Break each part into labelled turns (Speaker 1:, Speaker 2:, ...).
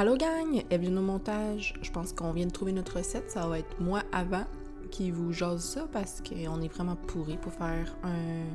Speaker 1: Allô gang, Evelyne au montage. Je pense qu'on vient de trouver notre recette. Ça va être moi avant qui vous jase ça parce qu'on est vraiment pourri pour faire un,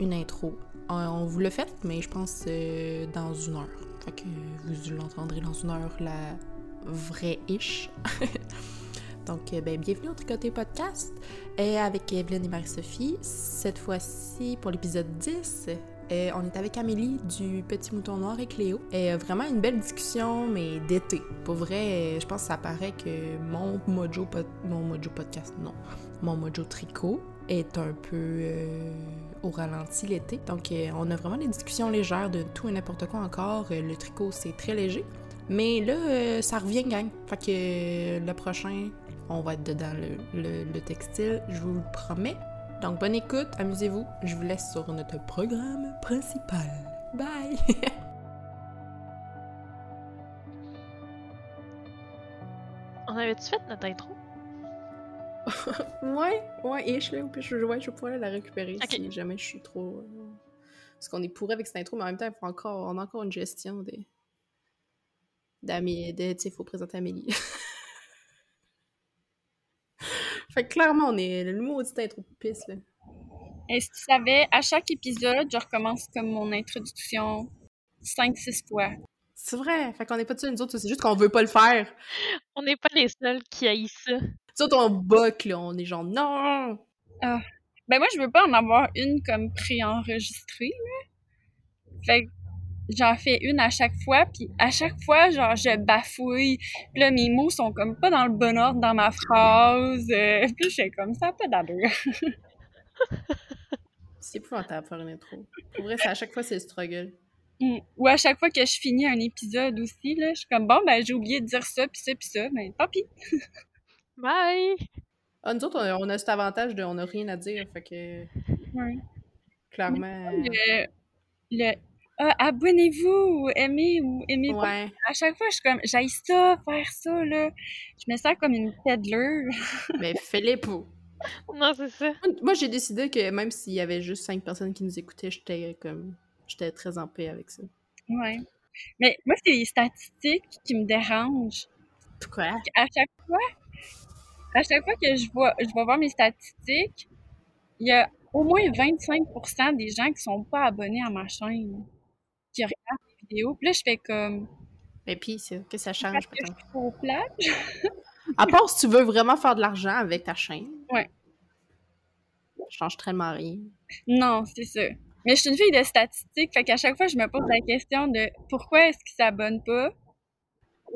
Speaker 1: une intro. Euh, On vous le fait, mais je pense euh, dans une heure. Fait que vous l'entendrez dans une heure, la vraie ish. Donc, euh, ben, bienvenue au Tricoté Podcast euh, avec Evelyne et Marie-Sophie. Cette fois-ci, pour l'épisode 10, euh, on est avec Amélie du Petit Mouton Noir et Cléo. Euh, vraiment une belle discussion, mais d'été. Pour vrai, euh, je pense que ça paraît que mon mojo, mon mojo podcast, non, mon mojo tricot est un peu au ralenti l'été. Donc, on a vraiment des discussions légères de tout et n'importe quoi encore. Le tricot, c'est très léger. Mais là, ça revient, gang. Fait que le prochain, on va être dedans le- le textile, je vous le promets. Donc, bonne écoute, amusez-vous. Je vous laisse sur notre programme principal. Bye!
Speaker 2: On avait-tu fait notre intro?
Speaker 1: ouais, ouais, et je l'ai, puis je, ouais, je vais pouvoir la récupérer si jamais je suis trop. euh, Parce qu'on est pourri avec cette intro, mais en même temps, il faut encore, on a encore une gestion des. D'Amélie, de, tu sais, il faut présenter Amélie. fait que clairement, on est le maudit intro de pisse, là.
Speaker 3: Et si tu savais, à chaque épisode, je recommence comme mon introduction 5-6 fois.
Speaker 1: C'est vrai, fait qu'on est pas dessus, nous autres, c'est juste qu'on veut pas le faire.
Speaker 2: On n'est pas les seuls qui haïssent ça.
Speaker 1: Nous autres, on boque, là, on est genre non!
Speaker 3: Ben moi, je veux pas en avoir une comme préenregistrée, là. Fait que j'en fais une à chaque fois, puis à chaque fois, genre, je bafouille. Puis là, mes mots sont comme pas dans le bon ordre dans ma phrase. euh, puis je fais comme ça, pas d'allure.
Speaker 1: C'est épouvantable de faire une intro. Pour vrai, c'est à chaque fois, c'est le struggle.
Speaker 3: Mm. Ou à chaque fois que je finis un épisode aussi, là, je suis comme, bon, ben j'ai oublié de dire ça, puis ça, puis ça, ben tant pis.
Speaker 2: Bye!
Speaker 1: Ah, nous autres, on a, on a cet avantage de on n'a rien à dire, fait que
Speaker 3: Ouais.
Speaker 1: clairement.
Speaker 3: le, le ah, abonnez-vous ou aimez ou aimez pas.
Speaker 1: Ouais.
Speaker 3: À chaque fois, je suis comme, j'aille ça, faire ça, là. Je me sens comme une peddler.
Speaker 1: Mais pas.
Speaker 2: Non, c'est ça.
Speaker 1: Moi, j'ai décidé que même s'il y avait juste cinq personnes qui nous écoutaient, j'étais comme. J'étais très en paix avec ça.
Speaker 3: Ouais. Mais moi, c'est les statistiques qui me dérangent.
Speaker 1: Quoi?
Speaker 3: À chaque fois, à chaque fois que je vois, je vais voir mes statistiques, il y a au moins 25% des gens qui sont pas abonnés à ma chaîne, qui regardent les vidéos. Puis là, je fais comme,
Speaker 1: Mais puis, que ça
Speaker 3: parce
Speaker 1: change,
Speaker 3: que je suis trop plate.
Speaker 1: À part si tu veux vraiment faire de l'argent avec ta chaîne.
Speaker 3: Ouais.
Speaker 1: Ça change tellement rien.
Speaker 3: Non, c'est ça. Mais je suis une fille de statistiques, fait qu'à chaque fois, je me pose la question de pourquoi est-ce qu'ils s'abonnent pas,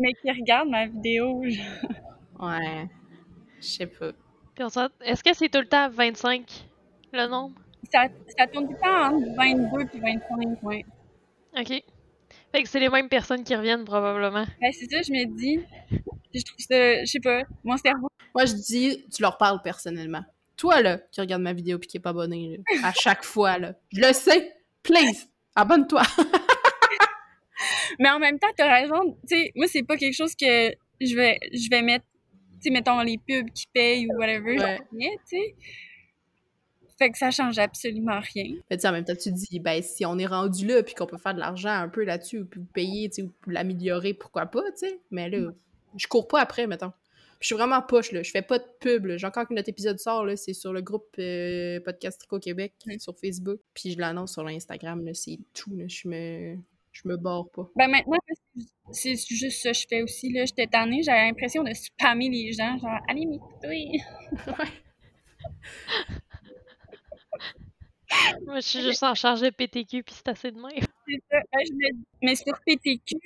Speaker 3: mais qu'ils regardent ma vidéo.
Speaker 1: Ouais. Je sais pas.
Speaker 2: Puis on s'en- Est-ce que c'est tout le temps 25 le nombre?
Speaker 3: Ça, ça tourne tout le temps entre 22 et 25, ouais.
Speaker 2: Ok. Fait que c'est les mêmes personnes qui reviennent probablement.
Speaker 3: Ben, c'est ça, je me dis. Je trouve ça, je sais pas, mon cerveau.
Speaker 1: Moi, je dis, tu leur parles personnellement. Toi, là, qui regarde ma vidéo puis qui est pas abonné, là, à chaque fois, là. Je le sais. Please, abonne-toi.
Speaker 3: Mais en même temps, t'as raison. Tu sais, moi, c'est pas quelque chose que je vais, je vais mettre, tu sais, mettons les pubs qui payent ou whatever,
Speaker 1: Ouais.
Speaker 3: tu sais. Fait que ça change absolument rien.
Speaker 1: Mais tu en même temps, tu te dis, ben, si on est rendu là, puis qu'on peut faire de l'argent un peu là-dessus, puis payer, tu sais, ou l'améliorer, pourquoi pas, tu sais. Mais là, je cours pas après, mettons. Je suis vraiment poche, là. Je fais pas de pub, là. Genre, quand notre épisode sort, là, c'est sur le groupe euh, Podcast Tricot Québec, sur Facebook. Puis je l'annonce sur l'Instagram, là. C'est tout, là. Je me... Je me barre pas.
Speaker 3: Ben maintenant, c'est juste ça que je fais aussi. Là. J'étais tannée, j'avais l'impression de spammer les gens, genre « Allez m'écouter!
Speaker 2: Moi, je suis juste en charge de PTQ puis c'est assez de même. »
Speaker 3: C'est ça. Ben, je me- Mais sur PTQ,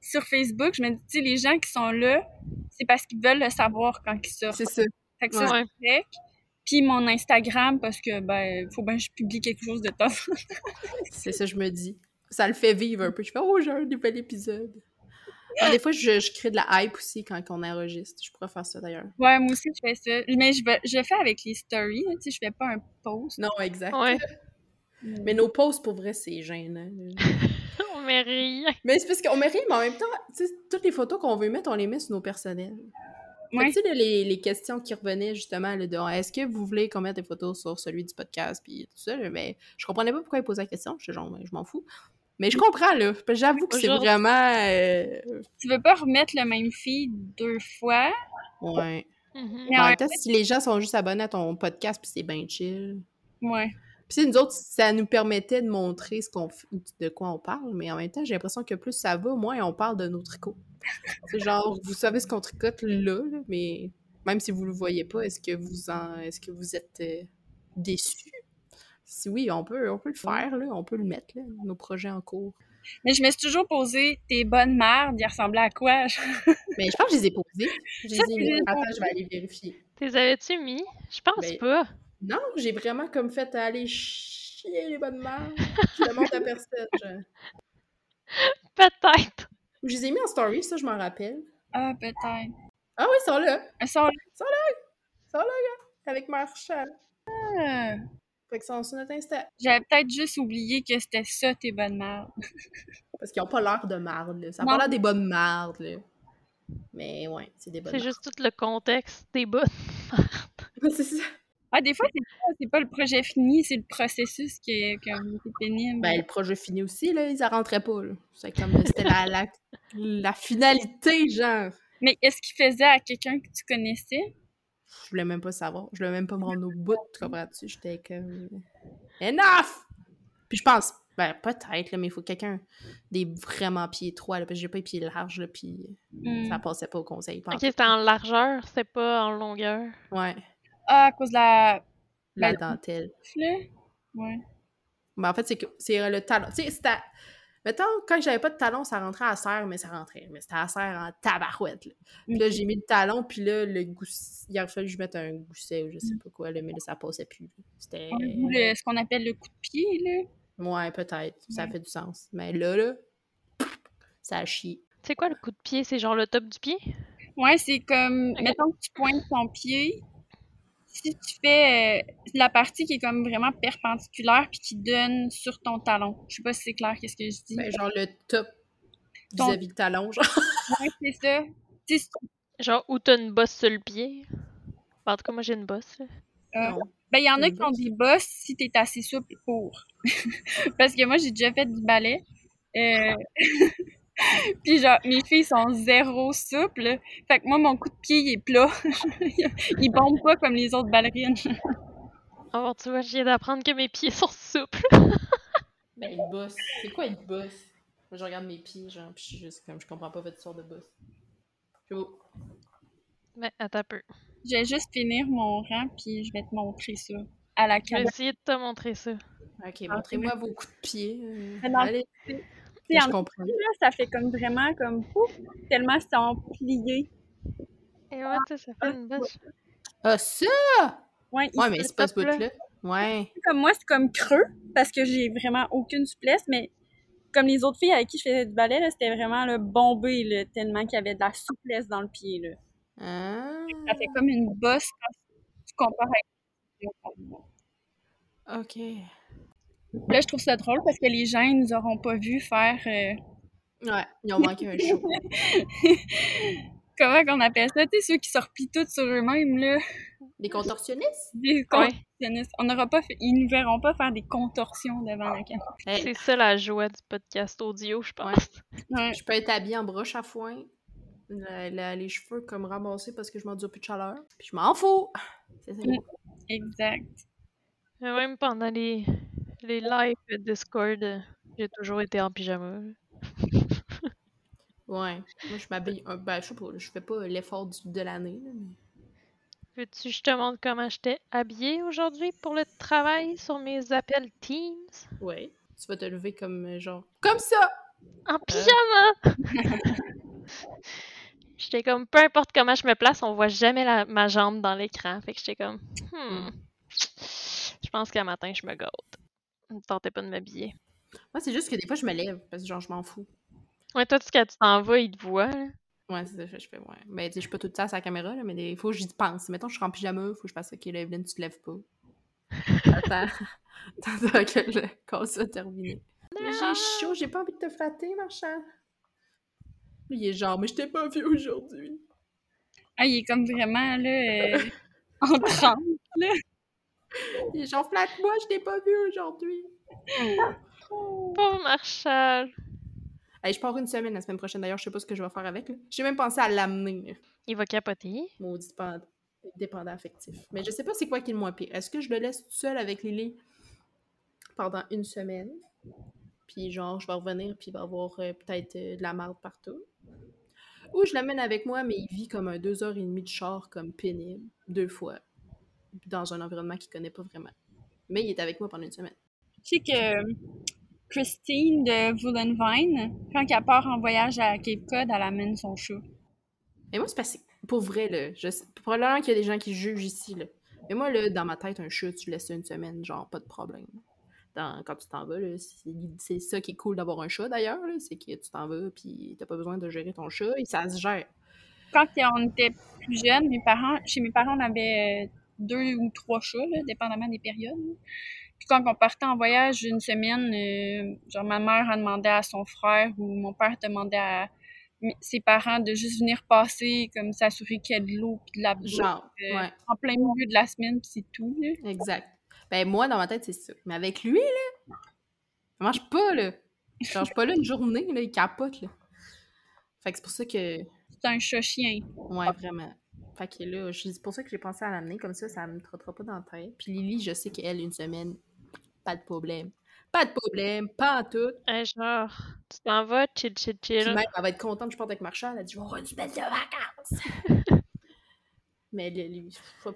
Speaker 3: sur Facebook, je me dis, tu sais, les gens qui sont là, c'est parce qu'ils veulent le savoir quand ils sortent.
Speaker 1: C'est ça.
Speaker 3: Fait que ça, c'est correct. Puis mon Instagram, parce que, ben, faut bien que je publie quelque chose de top.
Speaker 1: C'est ça, je me dis. Ça le fait vivre un peu. Je fais, oh, j'ai un nouvel épisode. Ah, des fois, je, je crée de la hype aussi quand on enregistre. Je pourrais faire ça d'ailleurs.
Speaker 3: ouais, moi aussi, je fais ça. Mais je, vais- je le fais avec les stories, tu sais, je fais pas un post.
Speaker 1: Non, exact.
Speaker 2: Ouais.
Speaker 1: Mais nos posts, pour vrai, c'est gênant.
Speaker 2: On met rien.
Speaker 1: Mais c'est parce qu'on met rien, mais en même temps, tu sais, toutes les photos qu'on veut mettre, on les met sur nos personnels.
Speaker 3: Ouais.
Speaker 1: tu sais, les, les questions qui revenaient justement, là, de est-ce que vous voulez qu'on mette des photos sur celui du podcast, puis tout ça, mais je comprenais pas pourquoi ils posaient la question, j'étais genre, je m'en fous. Mais je comprends, là. J'avoue que c'est vraiment... euh,
Speaker 3: Tu veux pas remettre le même feed deux fois?
Speaker 1: Ouais.
Speaker 2: Mhm.
Speaker 3: Mais
Speaker 1: En
Speaker 3: en
Speaker 1: même temps, si les gens sont juste abonnés à ton podcast, puis c'est bien chill.
Speaker 3: Ouais.
Speaker 1: Puis c'est nous autres, ça nous permettait de montrer ce qu'on de quoi on parle, mais en même temps, j'ai l'impression que plus ça va, moins on parle de nos tricots. c'est genre, vous savez ce qu'on tricote là, là, mais même si vous le voyez pas, est-ce que vous en est-ce que vous êtes euh, déçus? Si oui, on peut, on peut le faire, là, on peut le mettre, là, nos projets en cours.
Speaker 3: Mais je me suis toujours posé tes bonnes merdes, ils ressemblaient à quoi?
Speaker 1: Mais je pense que je les ai posés. Je les ai mis. Attends, je vais aller vérifier.
Speaker 2: T'es avais-tu mis? Je pense
Speaker 1: Ben,
Speaker 2: pas.
Speaker 1: Non, j'ai vraiment comme fait aller chier les bonnes mères. Je le montre à personne. je-
Speaker 2: Peut-être.
Speaker 1: Je les ai mis en story, ça, je m'en rappelle.
Speaker 3: Ah, peut-être.
Speaker 1: Ah oui, ils sont là.
Speaker 3: Elles sont
Speaker 1: Ils sont là, gars. Avec Marshall.
Speaker 3: là.
Speaker 1: Fait que sont sur notre Insta.
Speaker 3: J'avais peut-être juste oublié que c'était ça, tes bonnes merdes.
Speaker 1: Parce qu'ils ont pas l'air de marde, là. Ça a pas l'air des bonnes mardes, là. Mais ouais, c'est des bonnes
Speaker 2: C'est
Speaker 1: mardes.
Speaker 2: juste tout le contexte des bouts.
Speaker 1: c'est ça.
Speaker 3: Ah, des fois, c'est pas, c'est pas le projet fini, c'est le processus qui est, qui est pénible.
Speaker 1: Ben, le projet fini aussi, là, ils en rentraient pas, là. C'est comme, c'était la, la, la finalité, genre.
Speaker 3: Mais est-ce qu'il faisait à quelqu'un que tu connaissais?
Speaker 1: Je voulais même pas savoir. Je voulais même pas me rendre au bout, tu comprends-tu? J'étais comme... Enough! Puis je pense, ben, peut-être, là, mais il faut quelqu'un des vraiment pieds trois, là, parce que j'ai pas les pieds larges, là, puis
Speaker 3: Hmm.
Speaker 1: ça passait pas au conseil.
Speaker 2: Ok, c'était en largeur, c'était pas en longueur.
Speaker 1: Ouais,
Speaker 3: Ah, à cause de la...
Speaker 1: la
Speaker 3: Ben,
Speaker 1: dentelle.
Speaker 3: là? Ouais.
Speaker 1: Mais en fait, c'est que c'est euh, le talon. Tu sais, c'était. Mettons, quand j'avais pas de talon, ça rentrait à serre, mais ça rentrait. Mais c'était à serre en tabarouette. Là. Puis là, j'ai mis le talon, puis là, le gousset. Il aurait fallu que je mette un gousset ou je sais pas quoi, là, mais là, ça passait plus. C'était.
Speaker 3: A le- ce qu'on appelle le coup de pied, là.
Speaker 1: Ouais, peut-être. Ça fait du sens. Mais là, là, ça a chié.
Speaker 2: C'est quoi le coup de pied? C'est genre le top du pied?
Speaker 3: Ouais, c'est comme,
Speaker 2: Ok.
Speaker 3: mettons que tu pointes ton pied, si tu fais euh, la partie qui est comme vraiment perpendiculaire puis qui donne sur ton talon. Je sais pas si c'est clair qu'est-ce que je dis.
Speaker 1: Ben, genre le top
Speaker 3: Ton-
Speaker 1: vis-à-vis du talon, genre.
Speaker 3: Ouais, c'est ça.
Speaker 2: Genre où t'as une bosse sur le pied? Ben, en tout cas, moi j'ai une bosse. là.
Speaker 3: euh,
Speaker 1: Non.
Speaker 3: ben, il y en a qui ont
Speaker 1: bosse?
Speaker 3: des bosses si t'es assez souple pour. Parce que moi, j'ai déjà fait du ballet. Euh... Puis genre, mes filles sont zéro souples. Fait que moi, mon coup de pied, il est plat. il bombe pas comme les autres ballerines.
Speaker 2: Oh, tu vois, je viens d'apprendre que mes pieds sont souples.
Speaker 1: Ben, une bosse. C'est quoi une bosse? Moi, je regarde mes pieds, genre, puis je suis juste comme, je comprends pas votre sorte de bosse. Jo.
Speaker 2: Mais attends un peu.
Speaker 3: Je vais juste finir mon rang, puis je vais te montrer ça à la
Speaker 2: Je vais
Speaker 3: caméra.
Speaker 2: essayer de te montrer ça.
Speaker 1: Ok, montrez-moi vos coups de pied. euh, Allez,
Speaker 3: sais,
Speaker 1: je
Speaker 3: en
Speaker 1: comprends.
Speaker 3: dessous, là, ça fait comme vraiment comme pouf, tellement ils sont pliés.
Speaker 2: Et ouais, tu sais, ça fait une bosse.
Speaker 1: Ah, ça!
Speaker 3: Ouais,
Speaker 1: Ouais, mais c'est pas ce bout-là. Ouais.
Speaker 3: comme moi, c'est comme creux parce que j'ai vraiment aucune souplesse, mais comme les autres filles avec qui je faisais du ballet, là, c'était vraiment le bombé, là, tellement qu'il y avait de la souplesse dans le pied. Là.
Speaker 1: Ah.
Speaker 3: Ça fait comme une bosse quand tu compares avec.
Speaker 1: Ok.
Speaker 3: Là, je trouve ça drôle parce que les gens, ils nous auront pas vu faire. euh,
Speaker 1: Ouais, ils ont manqué un show.
Speaker 3: Comment qu'on appelle ça? Tu sais, ceux qui se replient tous sur eux-mêmes, là.
Speaker 1: Des contorsionnistes?
Speaker 3: Des
Speaker 2: Ouais.
Speaker 3: contorsionnistes. On n'aura pas fait- Ils nous verront pas faire des contorsions devant la caméra.
Speaker 1: Hey,
Speaker 2: C'est ça la joie du podcast audio, je pense.
Speaker 3: Ouais.
Speaker 1: je peux être habillée en broche à foin, la- la- les cheveux comme ramassés parce que je m'endure plus de chaleur. Puis je m'en fous! C'est ça.
Speaker 3: Exact.
Speaker 2: Mais Même pendant les, les lives Discord, euh, j'ai toujours été en pyjama.
Speaker 1: Ouais. Moi, je m'habille. un- Ben, je sais pas, je fais pas l'effort du- de l'année, là, mais.
Speaker 2: Veux-tu que je te montre comment j'étais habillée aujourd'hui pour le travail sur mes appels Teams?
Speaker 1: Ouais. Tu vas te lever comme euh, genre. Comme ça!
Speaker 2: En pyjama! j'étais comme, peu importe comment je me place, on voit jamais la- ma jambe dans l'écran. Fait que j'étais comme, hmm. Je pense qu'un matin, je me gâte. Ne tentais pas de m'habiller.
Speaker 1: Moi, c'est juste que des fois, je me lève parce que genre, je m'en fous.
Speaker 2: Ouais, toi, tu- quand tu t'en vas, il te voit. là.
Speaker 1: Ouais, c'est ça je fais, ouais. Mais tu sais, je suis pas tout le temps sur la caméra, là, mais des fois, j'y pense. Mettons, je suis en pyjama, faut que je fasse OK, là, Evelyne, tu te lèves pas. Attends. Attends que le call soit terminé. J'ai chaud, j'ai pas envie de te flatter, marchand. Il est genre, mais je t'ai pas vu aujourd'hui.
Speaker 3: Ah, il est comme vraiment, là, euh, en transe.
Speaker 1: Il est genre, flatte-moi, je t'ai pas vu aujourd'hui.
Speaker 2: Pauvre Marshall.
Speaker 1: Hey, je pars une semaine la semaine prochaine, d'ailleurs, je sais pas ce que je vais faire avec. J'ai même pensé à l'amener.
Speaker 2: Il va capoter.
Speaker 1: maudit dépend- dépendant affectif. Mais je sais pas c'est quoi qui est le moins pire. Est-ce que je le laisse tout seul avec Lily pendant une semaine? Puis genre, je vais revenir, puis il va avoir euh, peut-être euh, de la marde partout? Ou je l'amène avec moi, mais il vit comme un deux heures et demie de char, comme pénible, deux fois, dans un environnement qu'il connaît pas vraiment. Mais il est avec moi pendant une semaine.
Speaker 3: Je sais que euh, Christine de Vine, quand elle part en voyage à Cape Cod, elle amène son chat.
Speaker 1: Et moi, c'est passé. Pour vrai, là, je sais, probablement qu'il y a des gens qui jugent ici, là. Mais moi, là, dans ma tête, un chat, tu laisses une semaine, genre, pas de problème. Dans- quand tu t'en vas, là, c'est ça qui est cool d'avoir un chat, d'ailleurs, là, c'est que tu t'en vas, puis t'as pas besoin de gérer ton chat, et ça se gère.
Speaker 3: Quand on était plus jeunes, mes parents, chez mes parents, on avait euh, deux ou trois chats, là, dépendamment des périodes. Puis quand on partait en voyage une semaine, euh, genre ma mère a demandé à son frère ou mon père demandait à ses parents de juste venir passer, comme s'assurer qu'il y a de l'eau puis de la bouffe
Speaker 1: Genre,
Speaker 3: euh,
Speaker 1: ouais,
Speaker 3: en plein milieu de la semaine, puis c'est tout. Là.
Speaker 1: exact. Ben, moi, dans ma tête, c'est ça. Mais avec lui, là, ça marche pas, là. Je suis pas là une journée, là, il capote, là. Fait que c'est pour ça que
Speaker 3: C'est un chat-chien.
Speaker 1: Ouais, vraiment. Fait que là, c'est pour ça que j'ai pensé à l'amener, comme ça, ça me trottera pas dans la tête. Puis Lily, je sais qu'elle, une semaine, pas de problème. Pas de problème, pas en tout.
Speaker 2: Hey, genre, tu t'en vas, chill, chill,
Speaker 1: Puis
Speaker 2: chill.
Speaker 1: même, elle va être contente je parte avec Marshall. Elle a dit, je vais avoir une semaine de vacances. Mais là, lui, je.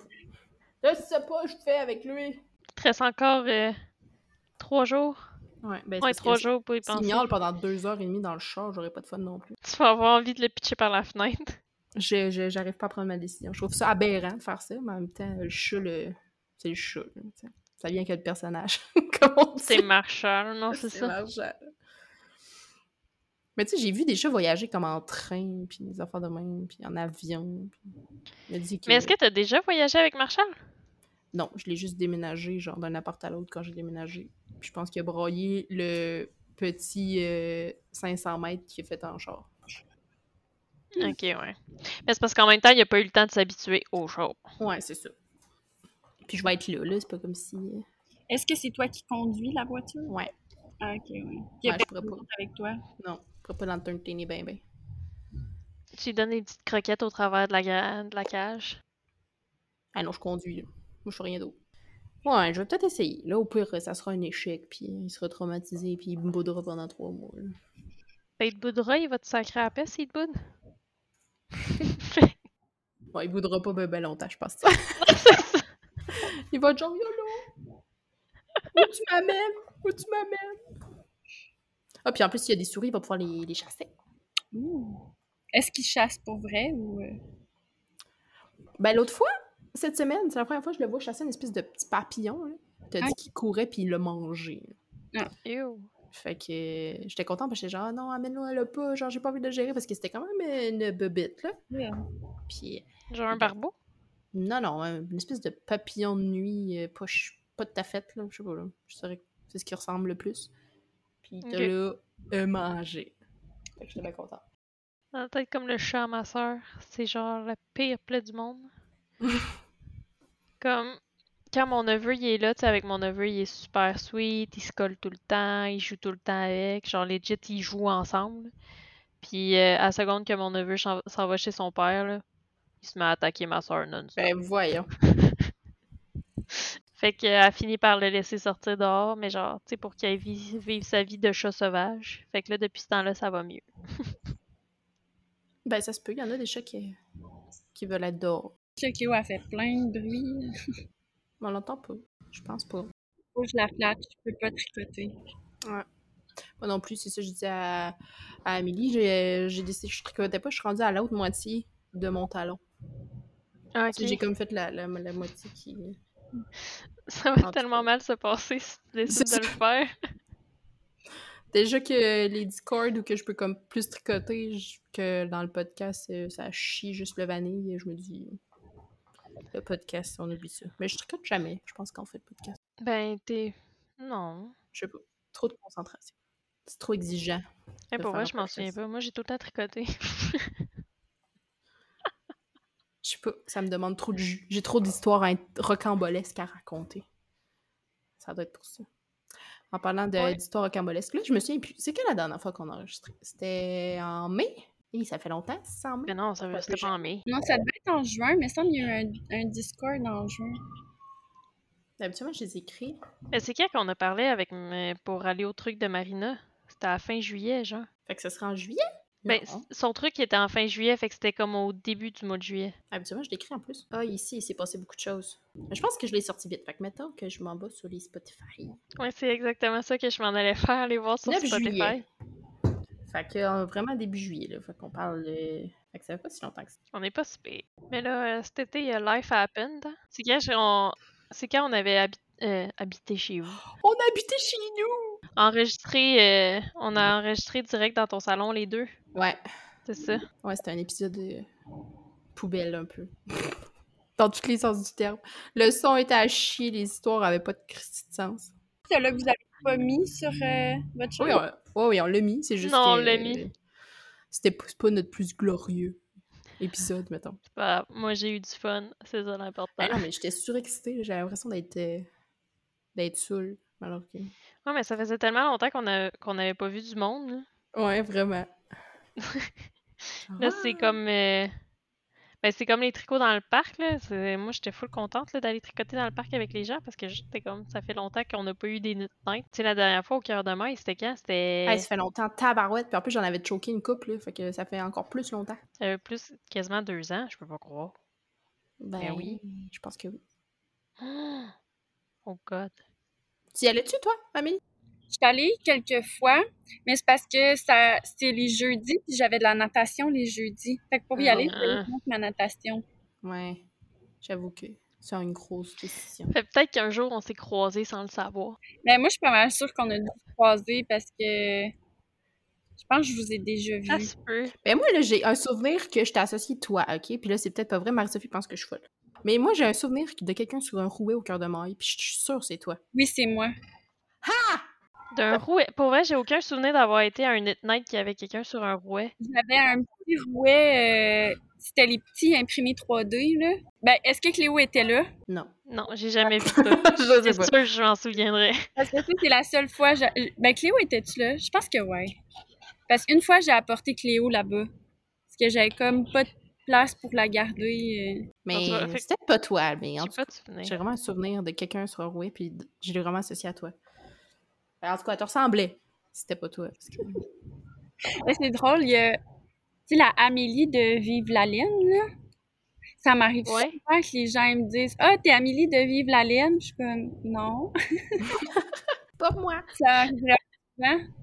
Speaker 1: Je sais pas, je te fais avec lui.
Speaker 2: Il te reste encore euh, trois jours.
Speaker 1: Ouais, ben,
Speaker 2: Ouais,
Speaker 1: c'est
Speaker 2: trois jours pour y penser.
Speaker 1: miaule pendant deux heures et demie dans le char, j'aurais pas de fun non plus.
Speaker 2: Tu vas avoir envie de le pitcher par la fenêtre.
Speaker 1: Je- je- J'arrive pas à prendre ma décision. Je trouve ça aberrant de faire ça, mais en même temps, le chat, le... c'est le chat. tu ça vient que le personnage. Comme on dit.
Speaker 2: C'est Marshall, non, c'est ça.
Speaker 1: Marshall. Mais tu sais, j'ai vu des chats voyager comme en train, puis des affaires de même, puis en avion. Puis... Il m'a dit que...
Speaker 2: Mais est-ce que t'as déjà voyagé avec Marshall?
Speaker 1: Non, je l'ai juste déménagé, genre d'un appart à l'autre quand j'ai déménagé. Puis je pense qu'il a broyé le petit euh, 500 mètres qu'il a fait en char.
Speaker 2: Ok, ouais. Mais c'est parce qu'en même temps, il a pas eu le temps de s'habituer au show.
Speaker 1: Ouais, c'est ça. Puis je vais être là, là, c'est pas comme si... euh,
Speaker 3: Est-ce que c'est toi qui conduis la voiture?
Speaker 1: Ouais,
Speaker 3: Ah, ok, ouais. Il y a
Speaker 1: Ouais, je pourrais
Speaker 3: personne
Speaker 1: pas.
Speaker 3: avec toi?
Speaker 1: non, je pourrais pas l'entertainer ben ben.
Speaker 2: Tu lui donnes des petites croquettes au travers de la, de la cage?
Speaker 1: Ah non, je conduis, là. Moi, je fais rien d'autre. Ouais, je vais peut-être essayer. Là, au pire, ça sera un échec, puis il sera traumatisé, puis il me boudera pendant trois mois. là.
Speaker 2: Ben, il te boudera, il va te sacrer à la paix s'il te boude?
Speaker 1: Bon, il boudera pas ben, ben longtemps, je pense. il va être genre, YOLO! Où tu m'amènes? Où tu m'amènes? Ah, puis en plus, s'il y a des souris, il va pouvoir les, les chasser.
Speaker 3: Ouh. Est-ce qu'il chasse pour vrai ou... euh,
Speaker 1: Ben, l'autre fois, cette semaine, c'est la première fois que je le vois chasser une espèce de petit papillon. là. T'as dit
Speaker 3: Ah.
Speaker 1: qu'il courait, puis il l'a mangé.
Speaker 2: Ew.
Speaker 1: Fait que j'étais contente parce que j'étais genre, Ah non, amène-le pas, genre, j'ai pas envie de le gérer parce que c'était quand même une bebite, là.
Speaker 3: yeah.
Speaker 1: Puis,
Speaker 2: Genre un barbeau?
Speaker 1: non, non, un- une espèce de papillon de nuit, euh, pas, pas de tafette, là, je sais pas, là. Je dirais que c'est ce qui ressemble le plus. Puis, il
Speaker 2: Ok.
Speaker 1: t'a là euh, mangé. Fait que j'étais bien contente.
Speaker 2: Dans la tête comme le chat à ma soeur. C'est genre la pire plaie du monde. comme quand mon neveu il est là, tu sais, avec mon neveu, il est super sweet, il se colle tout le temps, il joue tout le temps avec. Genre legit, ils jouent ensemble. Puis euh, à la seconde que mon neveu s'en va chez son père, là, il se met à attaquer ma soeur non-stop.
Speaker 1: Ben, voyons.
Speaker 2: Fait qu'elle a fini par le laisser sortir dehors, mais genre, tu sais, pour qu'il vive, vive sa vie de chat sauvage. Fait que là, depuis ce temps-là, ça va mieux.
Speaker 1: Ben, ça se peut, il y en a des chats qui, qui veulent être dehors.
Speaker 3: Léo a fait plein de bruit.
Speaker 1: On l'entend pas. Je pense pas.
Speaker 3: Faut que je la flatte, je peux pas tricoter.
Speaker 1: Moi non plus, c'est ça que je disais à, à Amélie. J'ai j'ai décidé que je tricotais pas, je suis rendue à l'autre moitié de mon talon.
Speaker 2: Ah,
Speaker 1: J'ai comme fait la, la, la moitié qui.
Speaker 2: Ça va tellement
Speaker 1: cas.
Speaker 2: mal se passer si tu décides de le faire.
Speaker 1: Déjà que les Discord ou que je peux comme plus tricoter que dans le podcast, euh, ça chie juste le vanille. Je me dis. Le podcast, on oublie ça. Mais je tricote jamais, je pense, quand on fait le podcast.
Speaker 2: Ben, t'es. Non.
Speaker 1: Je sais pas. Trop de concentration. C'est trop exigeant. De
Speaker 2: pour
Speaker 1: un
Speaker 2: je m'en souviens pas. Moi, j'ai tout le temps tricoté.
Speaker 1: Je sais pas, ça me demande trop de jus. J'ai trop d'histoires rocambolesques à raconter. Ça doit être pour ça. En parlant de-
Speaker 2: Ouais.
Speaker 1: d'histoire rocambolesque. Là, je me souviens plus. C'est quand la dernière fois qu'on a enregistré? C'était en mai? Oui, ça fait longtemps, c'est en mai?
Speaker 2: Mais non, ça c'était pas en mai.
Speaker 3: Non, ça devait être en juin, mais ça, il y a eu un, un Discord en juin.
Speaker 1: Habituellement, je les écris.
Speaker 2: Mais c'est quand qu'on a parlé avec m- pour aller au truc de Marina? C'était à la fin juillet, genre.
Speaker 1: Fait que ce sera en juillet?
Speaker 2: Ben, son truc était en fin juillet, fait que c'était comme au début du mois de juillet.
Speaker 1: Habituellement, je l'écris en plus. Ah, ici, il s'est passé beaucoup de choses. Je pense que je l'ai sorti vite. Fait que mettons que je m'en bats sur les Spotify.
Speaker 2: Ouais, c'est exactement ça que je m'en allais faire, aller voir sur
Speaker 1: 9
Speaker 2: Spotify.
Speaker 1: juillet. Fait que euh, vraiment début juillet, là. Fait qu'on parle de... Fait que ça fait pas si longtemps que ça.
Speaker 2: On n'est pas si pire. Mais là, euh, cet été, il y a Life Happened. C'est quand, on... c'est quand on avait habi- euh, habité chez vous.
Speaker 1: On habitait chez nous!
Speaker 2: Enregistré, euh, on a enregistré direct dans ton salon, les deux.
Speaker 1: Ouais.
Speaker 2: C'est ça.
Speaker 1: Ouais, c'était un épisode poubelle un peu. Dans tous les sens du terme. Le son était à chier, les histoires avaient pas de Christy de sens.
Speaker 3: Celle-là que vous avez pas mis sur euh, votre chaîne?
Speaker 1: Oui, on, ouais, oui, on l'a mis, c'est juste
Speaker 2: Non, on
Speaker 1: que,
Speaker 2: l'a mis.
Speaker 1: euh, C'était pas notre plus glorieux épisode, mettons.
Speaker 2: Bah, moi, j'ai eu du fun. C'est ça l'important.
Speaker 1: Ah non, mais j'étais surexcitée, là, j'avais l'impression d'être euh, d'être saoule. Alors que...
Speaker 2: Ouais, mais ça faisait tellement longtemps qu'on a- qu'on n'avait pas vu du monde. là.
Speaker 1: Ouais, vraiment.
Speaker 2: Là, c'est comme. euh, Ben, c'est comme les tricots dans le parc, là. C'est- Moi, j'étais full contente là, d'aller tricoter dans le parc avec les gens parce que j'étais comme. Ça fait longtemps qu'on n'a pas eu des nights. Tu sais, la dernière fois au cœur de maille, c'était quand? C'était.
Speaker 1: Hey, ça fait longtemps, tabarouette. Puis en plus, j'en avais choqué une couple, là, fait que ça fait encore plus longtemps.
Speaker 2: euh, plus quasiment deux ans, je peux pas croire.
Speaker 1: Ben
Speaker 2: oui.
Speaker 1: Je pense que oui.
Speaker 2: Oh god.
Speaker 1: Tu y allais-tu, toi, Amélie?
Speaker 3: Je suis allée quelques fois, mais c'est parce que ça c'était les jeudis, puis j'avais de la natation les jeudis. Fait que pour y
Speaker 1: Ah.
Speaker 3: aller, je monte ma natation.
Speaker 1: Ouais. J'avoue que c'est une grosse décision.
Speaker 2: Fait peut-être qu'un jour, on s'est croisés sans le savoir.
Speaker 3: Mais moi, je suis pas mal sûre qu'on a dû se croiser parce que je pense que je vous ai déjà
Speaker 2: Ça
Speaker 3: vu.
Speaker 2: se peut.
Speaker 1: Ben moi, là, j'ai un souvenir que je t'ai associé toi, OK? Puis là, c'est peut-être pas vrai, Marie-Sophie pense que je suis folle. Mais moi, j'ai un souvenir de quelqu'un sur un rouet au cœur de maille, puis je suis sûre que c'est toi.
Speaker 3: Oui, c'est moi.
Speaker 2: D'un rouet. Pour vrai, j'ai aucun souvenir d'avoir été à un knit night qui avait quelqu'un sur un rouet.
Speaker 3: J'avais un petit rouet, euh, c'était les petits imprimés 3D, là. Ben, est-ce que Cléo était là?
Speaker 1: Non.
Speaker 2: Non, j'ai jamais vu ça.
Speaker 1: je
Speaker 2: C'est sûr que je m'en souviendrai.
Speaker 3: Parce que ça, c'est la seule fois. j'a- Ben, Cléo, était-tu là? Je pense que ouais. Parce qu'une fois, j'ai apporté Cléo là-bas. Parce que j'avais comme pas de place pour la garder.
Speaker 1: Mais c'était pas toi, mais en tout cas, j'ai vraiment un souvenir de quelqu'un sur rouet, puis je l'ai vraiment associé à toi. Ben, En tout cas, tu ressemblais. C'était pas toi.
Speaker 3: c'est drôle, il y a. Tu sais, la Amélie de Vive la Laine, là. Ça m'arrive
Speaker 2: Ouais.
Speaker 3: souvent que les gens ils me disent Ah, t'es Amélie de Vive la Laine? Je suis comme Non.
Speaker 1: Pas moi.
Speaker 3: Ça arrive vraiment souvent.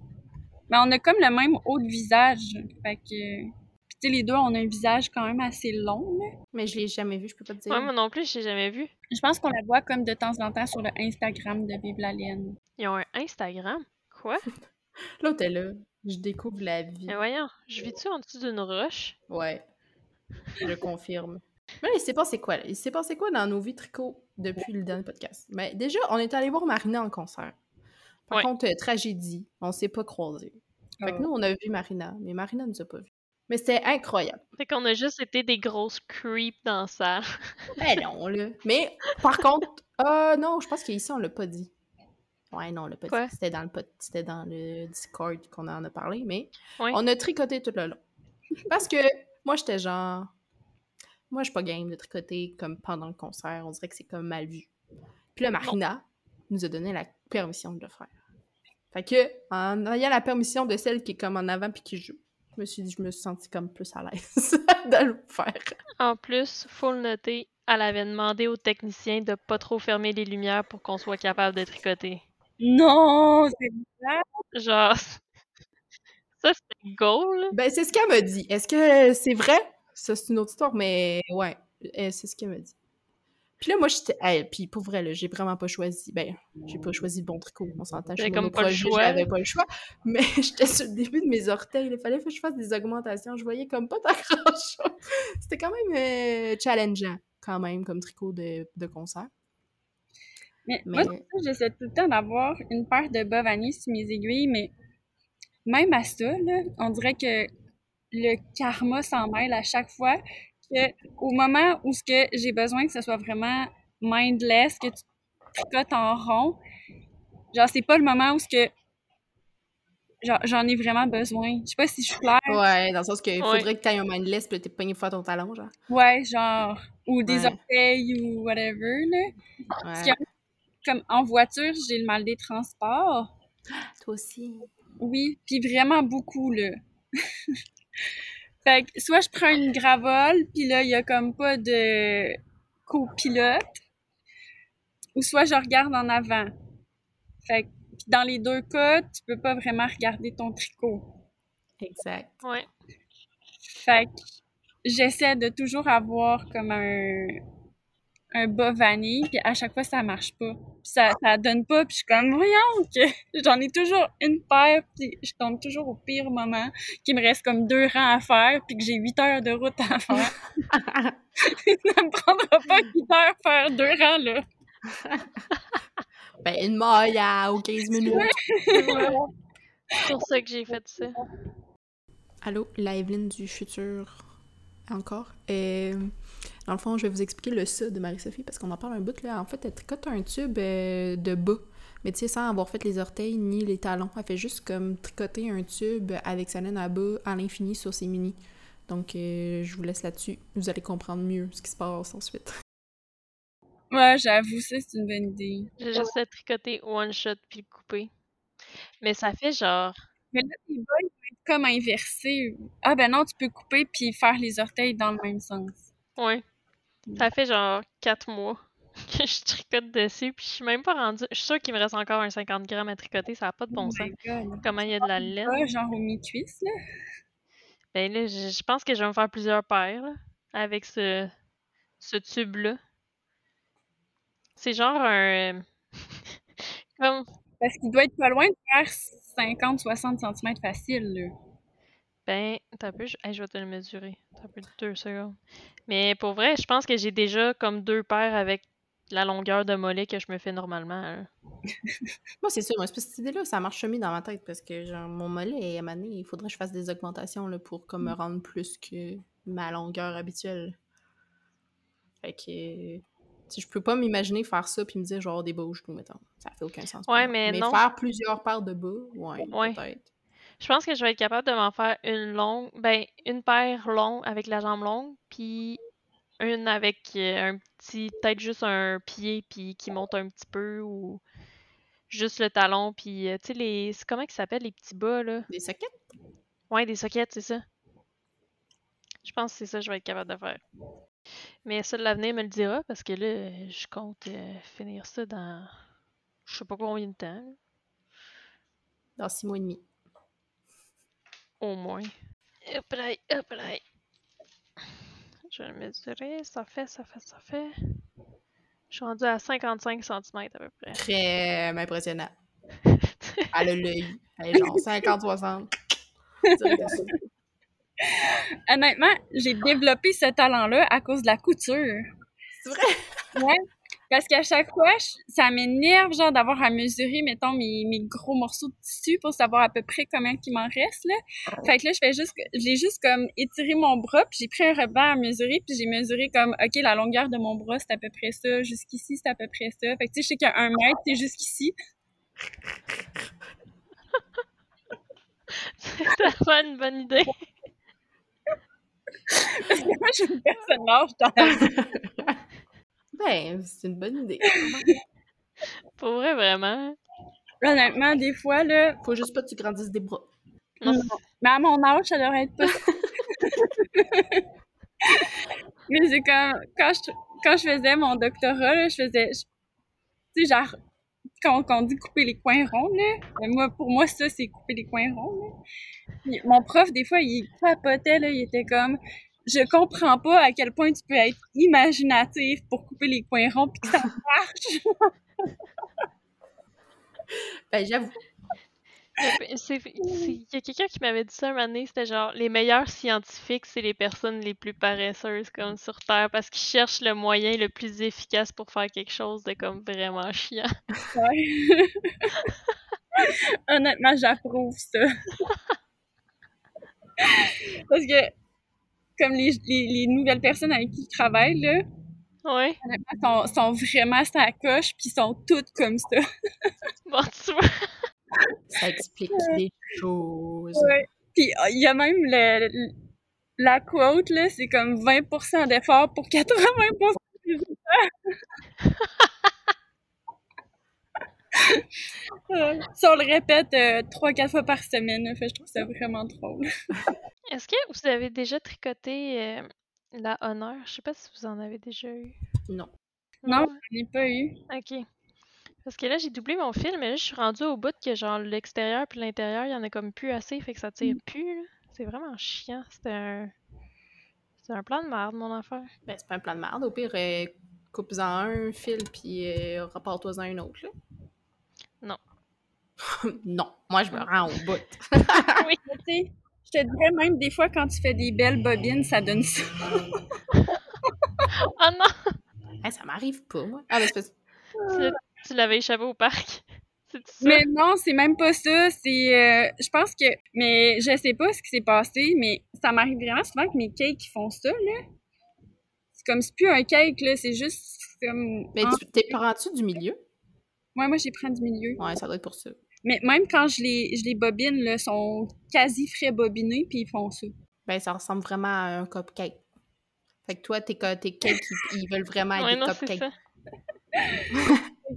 Speaker 3: Mais on a comme le même haut de visage. Fait que. Sais, les deux, on a un visage quand même assez long, là.
Speaker 1: Mais je l'ai jamais vu, je peux pas te dire.
Speaker 2: Ouais, moi non plus, j'ai jamais vu.
Speaker 3: Je pense qu'on la voit comme de temps en temps sur le Instagram de Vive la Laine.
Speaker 2: Ils ont un Instagram? Quoi?
Speaker 1: L'autre est là. Je découvre la vie.
Speaker 2: Mais voyons, je vis-tu en dessous d'une roche?
Speaker 1: Ouais. Je confirme. Mais là, il s'est passé quoi? là? Il s'est passé quoi dans nos vies tricot depuis le dernier podcast? Ben, déjà, on est allé voir Marina en concert. Par
Speaker 2: Ouais.
Speaker 1: contre, euh, tragédie, on s'est pas croisés. Fait que
Speaker 3: Oh.
Speaker 1: nous, on a vu Marina, mais Marina nous a pas vus. Mais c'était incroyable.
Speaker 2: Fait qu'on a juste été des grosses creeps dans la salle.
Speaker 1: Ben non, là. Mais, par contre, euh, non, je pense qu'ici, on l'a pas dit. Ouais, non, on l'a pas
Speaker 2: Quoi?
Speaker 1: dit. C'était dans, le c'était dans le Discord qu'on en a parlé, mais
Speaker 2: Ouais.
Speaker 1: on a tricoté tout le long. Parce que moi, j'étais genre... Moi, je suis pas game de tricoter comme pendant le concert. On dirait que c'est comme mal vu. Puis là, Marina nous a donné la permission de le faire. Fait que, en ayant la permission de celle qui est comme en avant puis qui joue, je me suis dit, je me suis sentie comme plus à l'aise de le faire.
Speaker 2: En plus, faut le noter, elle avait demandé au technicien de pas trop fermer les lumières pour qu'on soit capable de tricoter.
Speaker 3: Non! C'est
Speaker 2: Genre, ça c'était goal.
Speaker 1: Ben, c'est ce qu'elle m'a dit. Est-ce que c'est vrai? Ça, c'est une autre histoire, mais ouais, euh, c'est ce qu'elle m'a dit. Puis là, moi, j'étais. hey, puis pour vrai, là, j'ai vraiment pas choisi. Ben, j'ai pas choisi le bon tricot, on s'entend.
Speaker 2: Comme pas le choix.
Speaker 1: J'avais pas le choix. Mais j'étais sur le début de mes orteils. Il fallait que je fasse des augmentations. Je voyais comme pas tant grand-chose. C'était quand même euh, challengeant, quand même, comme tricot de, de concert.
Speaker 3: Mais,
Speaker 1: Mais-
Speaker 3: moi, c'est ça, j'essaie tout le temps d'avoir une paire de bas vanille sur mes aiguilles, mais même à ça, là, on dirait que le karma s'en mêle à chaque fois. Que au moment où ce que j'ai besoin que ce soit vraiment mindless, que tu tricotes en rond, Genre, c'est pas le moment où ce que j'en ai vraiment besoin. Je sais pas si je suis claire.
Speaker 1: Ouais, dans le sens qu'il
Speaker 2: Ouais.
Speaker 1: faudrait que tu aies un mindless puis t'es pogné faire ton talon, genre.
Speaker 3: Ouais, genre, ou des
Speaker 1: Ouais.
Speaker 3: orteils ou whatever, là. Parce
Speaker 1: Ouais.
Speaker 3: que, comme en voiture, j'ai le mal des transports.
Speaker 1: Toi aussi.
Speaker 3: Oui, puis vraiment beaucoup, là. fait que soit je prends une gravole, puis là, il y a comme pas de copilote, ou soit je regarde en avant. Fait que puis dans les deux cas, tu peux pas vraiment regarder ton tricot.
Speaker 1: Exact.
Speaker 2: Ouais.
Speaker 3: Fait que j'essaie de toujours avoir comme un, un bas vanille, puis à chaque fois, ça marche pas. Puis ça, ça donne pas, puis je suis comme, voyons, que j'en ai toujours une paire, puis je tombe toujours au pire moment, qu'il me reste comme deux rangs à faire, puis que j'ai huit heures de route à faire. ça me prendra pas huit heures faire deux rangs, là.
Speaker 1: Ben, une maille à aux 15 minutes.
Speaker 2: C'est pour ça que j'ai fait ça.
Speaker 1: Allô, la Evelyne du futur encore. Euh, dans le fond, je vais vous expliquer le ça de Marie-Sophie parce qu'on en parle un bout là. En fait, elle tricote un tube euh, de bas, mais tu sais, sans avoir fait les orteils ni les talons. Elle fait juste comme tricoter un tube avec sa laine à bas à l'infini sur ses mini. Donc, euh, je vous laisse là-dessus. Vous allez comprendre mieux ce qui se passe ensuite.
Speaker 3: Ouais, j'avoue, ça, c'est une bonne idée.
Speaker 2: J'ai juste fait tricoter one shot puis le couper. Mais ça fait genre.
Speaker 3: Mais là, tes bas, ils vont être comme inversés. Ah ben non, tu peux couper puis faire les orteils dans le même sens.
Speaker 2: Ouais. Ça fait genre 4 mois que je tricote dessus, puis je suis même pas rendue. Je suis sûre qu'il me reste encore un 50 grammes à tricoter, ça a pas de bon
Speaker 3: Oh
Speaker 2: sens. Comment il y a de la laine?
Speaker 3: Genre au mi-cuisse, là.
Speaker 2: Ben là, je, pense que je vais me faire plusieurs paires là, avec ce, ce tube-là. C'est genre un. Comme.
Speaker 3: Parce qu'il doit être pas loin de faire 50-60 cm facile, là.
Speaker 2: Ben, t'as peu, je, hey, je vais te le mesurer. T'as peu deux secondes. Mais pour vrai, je pense que j'ai déjà comme deux paires avec la longueur de mollet que je me fais normalement. là.
Speaker 1: Moi, c'est sûr, moi, cette idée-là, ça marche mieux dans ma tête parce que genre, mon mollet est mané, il faudrait que je fasse des augmentations là, pour comme, me rendre plus que ma longueur habituelle. Fait que. Si je peux pas m'imaginer faire ça puis me dire genre des bas au genou, mettons. Ça fait aucun sens.
Speaker 2: Ouais, mais non.
Speaker 1: faire plusieurs paires de bas, ouais,
Speaker 2: Ouais.
Speaker 1: peut-être.
Speaker 2: Je pense que je vais être capable de m'en faire une longue, ben une paire longue avec la jambe longue, puis une avec euh, un petit, peut-être juste un pied puis qui monte un petit peu ou juste le talon puis euh, tu sais les, comment ils s'appellent les petits bas là?
Speaker 1: Des sockets?
Speaker 2: Ouais, des sockets, c'est ça. Je pense que c'est ça que je vais être capable de faire. Mais ça, l'avenir me le dira parce que là, je compte euh, finir ça dans je sais pas combien de temps, là,
Speaker 1: Dans six mois et demi.
Speaker 2: Au moins. Hop là, hop là. Je vais le mesurer. Ça fait, ça fait, ça fait. Je suis rendue à 55 cm à peu près.
Speaker 1: Très euh, impressionnant. Elle a l'œil. Elle est genre 50-60. Direct dessus.
Speaker 3: Honnêtement, j'ai développé ce talent-là à cause de la couture.
Speaker 1: C'est vrai?
Speaker 3: Ouais. Parce qu'à chaque fois, je- ça m'énerve, genre, d'avoir à mesurer, mettons, mes, mes gros morceaux de tissu pour savoir à peu près combien il m'en reste, là. Fait que là, je fais juste, j'ai juste comme étiré mon bras, puis j'ai pris un ruban à mesurer, puis j'ai mesuré comme, OK, la longueur de mon bras, c'est à peu près ça, jusqu'ici, c'est à peu près ça. Fait que tu sais, je sais qu'à un mètre, c'est jusqu'ici.
Speaker 2: C'est tellement une bonne idée.
Speaker 3: Parce que moi, je suis une personne large dans la vie.
Speaker 1: Ben, c'est une bonne idée.
Speaker 2: Pour vrai, vraiment.
Speaker 3: Honnêtement, des fois, là,
Speaker 1: Faut juste pas que tu grandisses des bras.
Speaker 2: Non,
Speaker 3: Non. Mais à mon âge, ça devrait être pas. Mais c'est comme, quand je, quand je faisais mon doctorat, là, je faisais, je- tu sais, genre, quand, quand on dit couper les coins ronds, là, ben moi, pour moi, ça, c'est couper les coins ronds, là. Puis mon prof, des fois, il papotait, là, il était comme, je comprends pas à quel point tu peux être imaginatif pour couper les coins ronds puis que ça marche.
Speaker 1: Ben, j'avoue.
Speaker 2: Il y a quelqu'un qui m'avait dit ça un moment c'était genre les meilleurs scientifiques, c'est les personnes les plus paresseuses comme sur Terre parce qu'ils cherchent le moyen le plus efficace pour faire quelque chose de comme vraiment chiant.
Speaker 3: Ouais. Honnêtement, j'approuve ça. Parce que, comme les, les, les nouvelles personnes avec qui je travaille, là,
Speaker 2: Ouais.
Speaker 3: Sont, sont vraiment sa coche, puis sont toutes comme ça.
Speaker 2: Bon, tu vois.
Speaker 1: Ça explique des choses.
Speaker 3: Ouais. Puis euh, il y a même le, le- la quote, là, c'est comme 20% d'effort pour 80% de résultats. Euh, ça, on le répète euh, trois, quatre fois par semaine, fait je trouve ça vraiment drôle.
Speaker 2: Est-ce que vous avez déjà tricoté euh, la honneur? Je sais pas si vous en avez déjà eu.
Speaker 1: Non.
Speaker 3: Non,
Speaker 2: Ouais?
Speaker 3: j'en ai pas eu.
Speaker 2: Ok. Parce que là, j'ai doublé mon fil, mais là, je suis rendue au bout que genre l'extérieur puis l'intérieur, il y en a comme plus assez, fait que ça tire plus. là. C'est vraiment chiant. C'était un. C'est un plan de merde, mon affaire.
Speaker 1: Ben, c'est pas un plan de merde. Au pire, euh, coupe-en un fil, puis euh, rapporte-toi-en un autre, là.
Speaker 2: Non.
Speaker 1: Moi, je me rends au bout.
Speaker 2: oui.
Speaker 3: Tu sais, je te dirais même des fois quand tu fais des belles bobines, ça donne ça.
Speaker 2: Oh non!
Speaker 1: Hey, ça m'arrive pas, moi. Ah, c'est parce-
Speaker 2: Tu, tu l'avais échappé au parc. Ça?
Speaker 3: Mais non, c'est même pas ça. C'est, euh, je pense que, mais je sais pas ce qui s'est passé, mais ça m'arrive vraiment souvent que mes cakes ils font ça là. C'est comme c'est plus un cake là, c'est juste comme.
Speaker 1: Mais
Speaker 3: en-
Speaker 1: tu t'es prends-tu du milieu?
Speaker 3: Ouais, moi j'ai pris du milieu.
Speaker 1: Ouais, ça doit être pour ça.
Speaker 3: Mais même quand je les, je les bobine là, sont quasi frais bobinés puis ils font ça.
Speaker 1: Ben, ça ressemble vraiment à un cupcake. Fait que toi, tes, tes cakes, ils, ils veulent vraiment être
Speaker 2: Ouais,
Speaker 1: des
Speaker 2: non,
Speaker 1: cupcakes.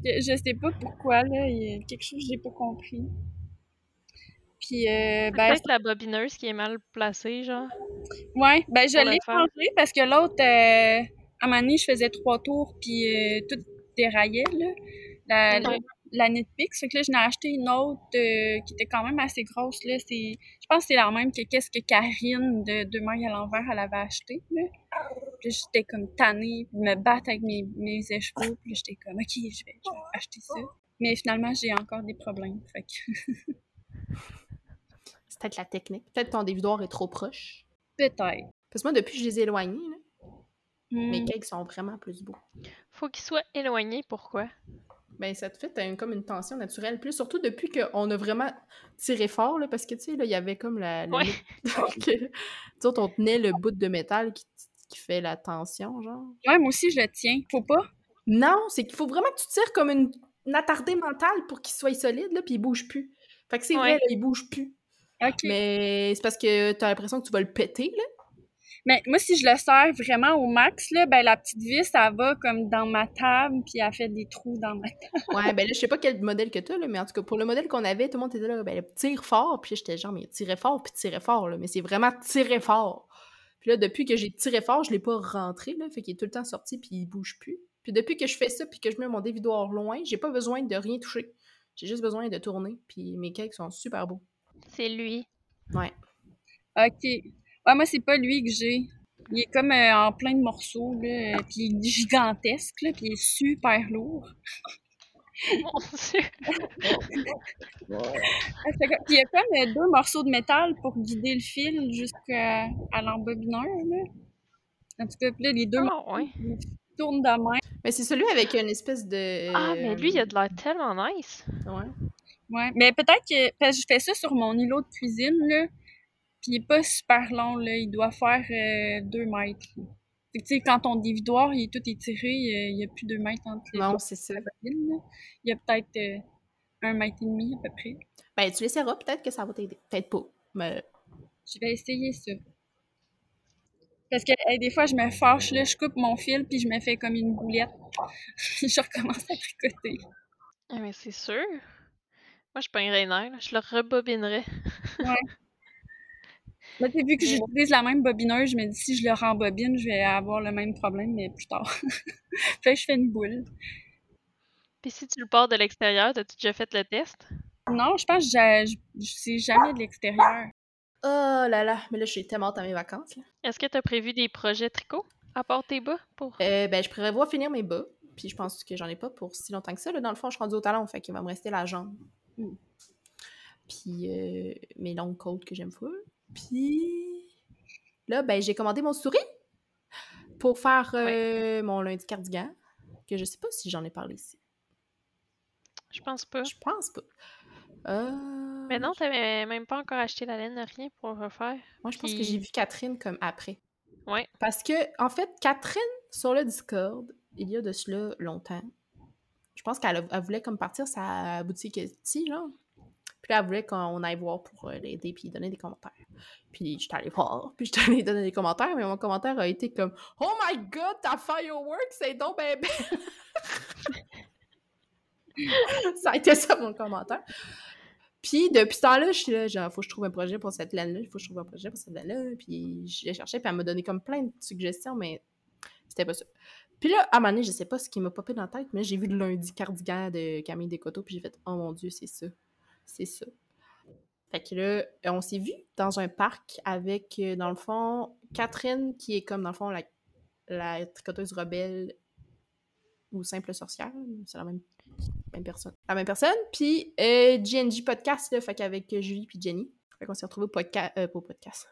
Speaker 3: je sais pas pourquoi là, il y a quelque chose que j'ai pas compris. Puis euh, ben
Speaker 2: Peut-être la bobineuse qui est mal placée, genre.
Speaker 3: Ouais, ben je l'ai changé parce que l'autre, euh, à un moment donné, je faisais trois tours puis euh, tout déraillait, là, la,
Speaker 2: Ouais.
Speaker 3: la, la Knitpix. Fait que là, j'en ai acheté une autre euh, qui était quand même assez grosse, là. C'est, je pense que c'est la même que qu'est-ce que Karine de Deux mailles à l'envers, elle avait acheté, là. Puis là, j'étais comme tannée de me battre avec mes, mes écheveaux. Puis là, j'étais comme, OK, je vais, je vais acheter ça. Mais finalement, j'ai encore des problèmes. Fait que
Speaker 1: C'est peut-être la technique. Peut-être ton dévidoir est trop proche.
Speaker 3: peut-être.
Speaker 1: Parce que moi, depuis que je les ai éloignés, là, mes
Speaker 3: Hmm.
Speaker 1: cakes sont vraiment plus beaux.
Speaker 2: Faut qu'il soit éloigné, pourquoi?
Speaker 1: Ben, ça te fait t'as une- comme une tension naturelle. Plus surtout depuis qu'on a vraiment tiré fort, là, parce que, tu sais, là, il y avait comme la... la
Speaker 2: Ouais.
Speaker 1: Nous autres, on tenait le bout de métal qui, qui fait la tension, genre.
Speaker 3: Ouais, moi aussi, je le tiens. Faut pas?
Speaker 1: Non, c'est qu'il faut vraiment que tu tires comme une, une attardée mentale pour qu'il soit solide, là, puis il bouge plus. Fait que c'est vrai, là, il bouge plus.
Speaker 3: OK.
Speaker 1: Mais c'est parce que t'as l'impression que tu vas le péter, là.
Speaker 3: Mais moi, si je le serre vraiment au max, là, ben la petite vis, elle va comme dans ma table, puis elle fait des trous dans ma table.
Speaker 1: Ouais, ben là, je sais pas quel modèle que t'as, là, mais en tout cas, pour le modèle qu'on avait, tout le monde était là, ben, tire fort, puis là, j'étais genre, mais tirer fort, puis tirer fort, là, mais c'est vraiment tirer fort. Puis là, depuis que j'ai tiré fort, je l'ai pas rentré, là, fait qu'il est tout le temps sorti, puis il bouge plus. Puis depuis que je fais ça, puis que je mets mon dévidoir loin, j'ai pas besoin de rien toucher. J'ai juste besoin de tourner, puis mes cakes sont super beaux.
Speaker 2: C'est lui.
Speaker 1: Ouais.
Speaker 3: OK. Ouais, moi, c'est pas lui que j'ai. Il est comme euh, en plein de morceaux, là, euh, puis il est gigantesque, là, puis il est super lourd.
Speaker 2: Mon Dieu.
Speaker 3: Ah, il y a comme euh, deux morceaux de métal pour guider le fil jusqu'à l'embobineur, là. En tout cas, là, les deux morceaux
Speaker 2: Ah, ouais.
Speaker 3: ils tournent de même.
Speaker 1: Mais c'est celui avec une espèce de...
Speaker 2: Ah, mais lui, il a de l'air tellement nice.
Speaker 1: Ouais.
Speaker 3: Ouais, mais peut-être que parce que je fais ça sur mon îlot de cuisine là, puis il est pas super long là, il doit faire euh, deux mètres. là. Fait que, tu sais, quand ton dévidoir il est tout étiré, euh, il y a plus deux mètres entre les
Speaker 1: Non, c'est ça.
Speaker 3: Il y a peut-être euh, un mètre et demi à peu près.
Speaker 1: Ben, tu l'essaieras, peut-être que ça va t'aider. Peut-être pas, mais...
Speaker 3: Je vais essayer ça. Parce que hey, des fois je me fâche là, je coupe mon fil puis je me fais comme une boulette. je recommence à tricoter.
Speaker 2: Ah, mais c'est sûr. Moi, je pognerais les nerfs, là. Je le rebobinerais.
Speaker 3: Là, t'as vu que j'utilise la même bobineuse, je me dis si je le rembobine, je vais avoir le même problème, mais plus tard. fait que je fais une boule.
Speaker 2: Puis si tu le pars de l'extérieur, t'as-tu déjà fait le test?
Speaker 3: Non, je pense que j'ai- je- c'est jamais de l'extérieur.
Speaker 1: Oh là là, mais là, je suis tellement à mes vacances.
Speaker 2: Est-ce que t'as prévu des projets tricot à part tes bas pour?
Speaker 1: Euh, ben, je prévois finir mes bas. Puis je pense que j'en ai pas pour si longtemps que ça. Là. Dans le fond, je suis rendue au talon, fait qu'il va me rester la jambe.
Speaker 3: Mm.
Speaker 1: Puis euh, mes longues côtes que j'aime full. Puis là, ben, j'ai commandé mon souris pour faire euh, mon lundi cardigan. Que je sais pas si j'en ai parlé ici.
Speaker 2: Je pense pas.
Speaker 1: Je pense pas. Euh...
Speaker 2: Mais non, t'avais même pas encore acheté la laine, rien pour refaire.
Speaker 1: Moi, je pense que j'ai vu Catherine comme après.
Speaker 2: Ouais.
Speaker 1: Parce que, en fait, Catherine, sur le Discord, il y a de cela longtemps. Je pense qu'elle voulait comme partir sa boutique Etsy, genre. Elle voulait qu'on aille voir pour euh, l'aider puis donner des commentaires. Puis j'étais allée voir, puis j'étais allée donner des commentaires, mais mon commentaire a été comme « Oh my God, ta firework, c'est donc ben belle! » Ça a été ça, mon commentaire. Puis depuis ce temps-là, je suis là, genre, faut que je trouve un projet pour cette laine-là, faut que je trouve un projet pour cette laine-là. Puis je l'ai cherché, puis elle m'a donné comme plein de suggestions, mais c'était pas ça. Puis là, à un moment donné, je sais pas ce qui m'a popé dans la tête, mais j'ai vu le lundi cardigan de Camille Descoteaux, puis j'ai fait « Oh mon Dieu, c'est ça. C'est ça. » Fait que là, on s'est vu dans un parc avec, euh, dans le fond, Catherine, qui est comme, dans le fond, la, la tricoteuse rebelle ou simple sorcière. C'est la même, même personne. La même personne. Puis euh, GNG Podcast, là, fait qu'avec euh, Julie puis Jenny. Fait qu'on s'est retrouvés au podcast, euh, au podcast,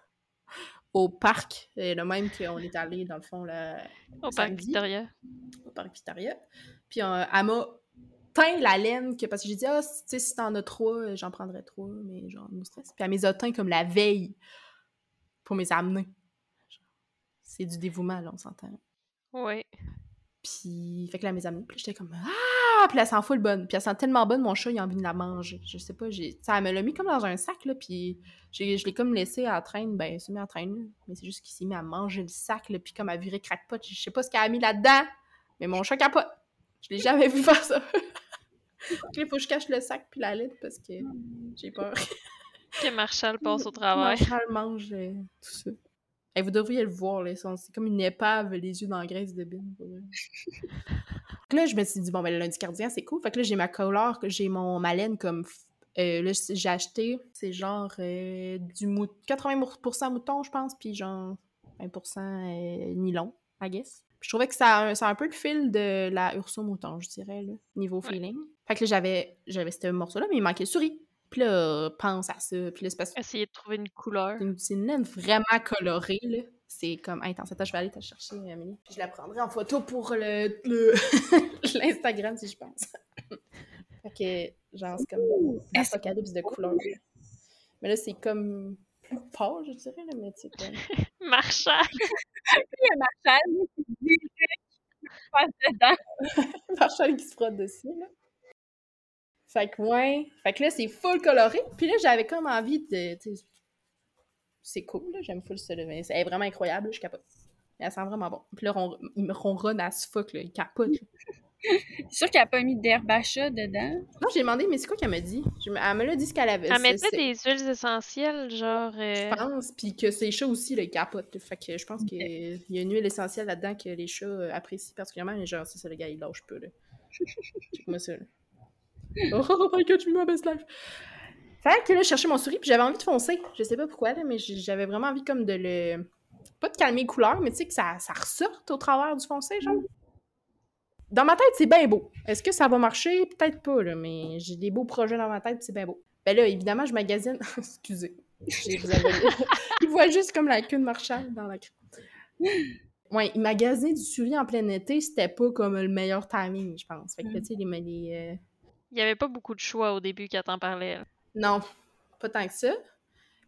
Speaker 1: au parc, euh, le même qu'on est allé, dans le fond, là,
Speaker 2: Au parc. Victoria.
Speaker 1: au parc Victoria. Puis euh, elle m'a teint la laine, que, parce que j'ai dit, ah, si- tu sais, si t'en as trois, j'en prendrais trois, mais genre, no stress. Puis elle me les a comme la veille pour me les amener. C'est du dévouement, là, on s'entend.
Speaker 2: Oui.
Speaker 1: Puis, fait que là, elle me les a amenés. Puis j'étais comme, ah! Puis elle sent full bonne. Puis elle sent tellement bonne, mon chat, il a envie de la manger. Je sais pas, j'ai... Ça, elle me l'a mis comme dans un sac, là, puis je l'ai comme laissé à la traîne. Ben, elle s'est mis à traîne. Mais c'est juste qu'il s'est mis à manger le sac, là, puis comme à virer crackpot. Je sais pas ce qu'elle a mis là-dedans, mais mon chat capote. Je l'ai jamais vu faire ça. Il faut que je cache le sac puis la lettre parce que j'ai peur.
Speaker 2: Que Marshall passe au travail.
Speaker 1: Marshall mange euh, tout ça. Hey, vous devriez le voir, là. C'est comme une épave, les yeux dans la graisse de bine. là, je me suis dit, bon, ben, le lundi cardigan, c'est cool. Fait que là, j'ai ma couleur, j'ai mon ma laine comme. euh, là, j'ai acheté, c'est genre euh, du mou 80% mouton, je pense, puis genre 20% euh, nylon, I guess. Puis je trouvais que ça a, un, ça a un peu le fil de la Urso mouton, je dirais, là, niveau
Speaker 2: Ouais.
Speaker 1: feeling. Fait que là, j'avais, j'avais ce morceau-là, mais il manquait le souris. Puis là, pense à ça. Puis là, c'est parce que
Speaker 2: Essayer de trouver une couleur.
Speaker 1: c'est une, laine vraiment colorée, là. C'est comme intense. Attends, je vais aller te chercher, Amélie. Puis je la prendrai en photo pour le, le- l'Instagram, si je pense. fait que, genre, c'est comme
Speaker 3: Est-ce-
Speaker 1: l'apocalypse de couleurs. là. Mais là, c'est comme plus pâle, je dirais, là, mais tu sais, comme...
Speaker 3: Qui qu'il passe dedans.
Speaker 1: Marshall qui se frotte dessus, là. Fait que, ouais. Fait que là, c'est full coloré. Puis là, j'avais comme envie de... C'est cool, là. J'aime full ça, là, mais c'est vraiment incroyable, là, je capote. Elle sent vraiment bon. Puis là, ron- il me ronronne à ce fuck, là. Il capote, là.
Speaker 3: C'est sûr qu'elle a pas mis d'herbe à chat dedans.
Speaker 1: Non, j'ai demandé, mais c'est quoi qu'elle m'a dit? Je Elle me l'a dit ce qu'elle avait.
Speaker 2: Elle mettait
Speaker 1: c'est-
Speaker 2: des huiles essentielles, genre. euh,
Speaker 1: Je pense, puis que ses chats aussi, là, ils capotent. Fait que je pense qu'il y a une huile essentielle là-dedans que les chats apprécient particulièrement, mais genre, c'est ça, le gars, il lâche peu, là. Check-moi ça, là. Oh my god, je vis best life! Fait que là, je cherchais mon souris, puis j'avais envie de foncer. Je sais pas pourquoi, là, mais j'avais vraiment envie comme de le... Pas de calmer les couleurs, mais tu sais, que ça, ça ressorte au travers du foncé, genre. Dans ma tête, c'est bien beau. Est-ce que ça va marcher? Peut-être pas, là, mais j'ai des beaux projets dans ma tête, c'est bien beau. Ben là, évidemment, je magasine... Excusez. Il voit juste comme la queue de Marshall dans la Ouais, il magasiner du souris en plein été, c'était pas comme le meilleur timing, je pense. Fait que, tu sais, les... les, euh,
Speaker 2: Il n'y avait pas beaucoup de choix au début quand t'en parlais. là.
Speaker 1: Non, pas tant que ça.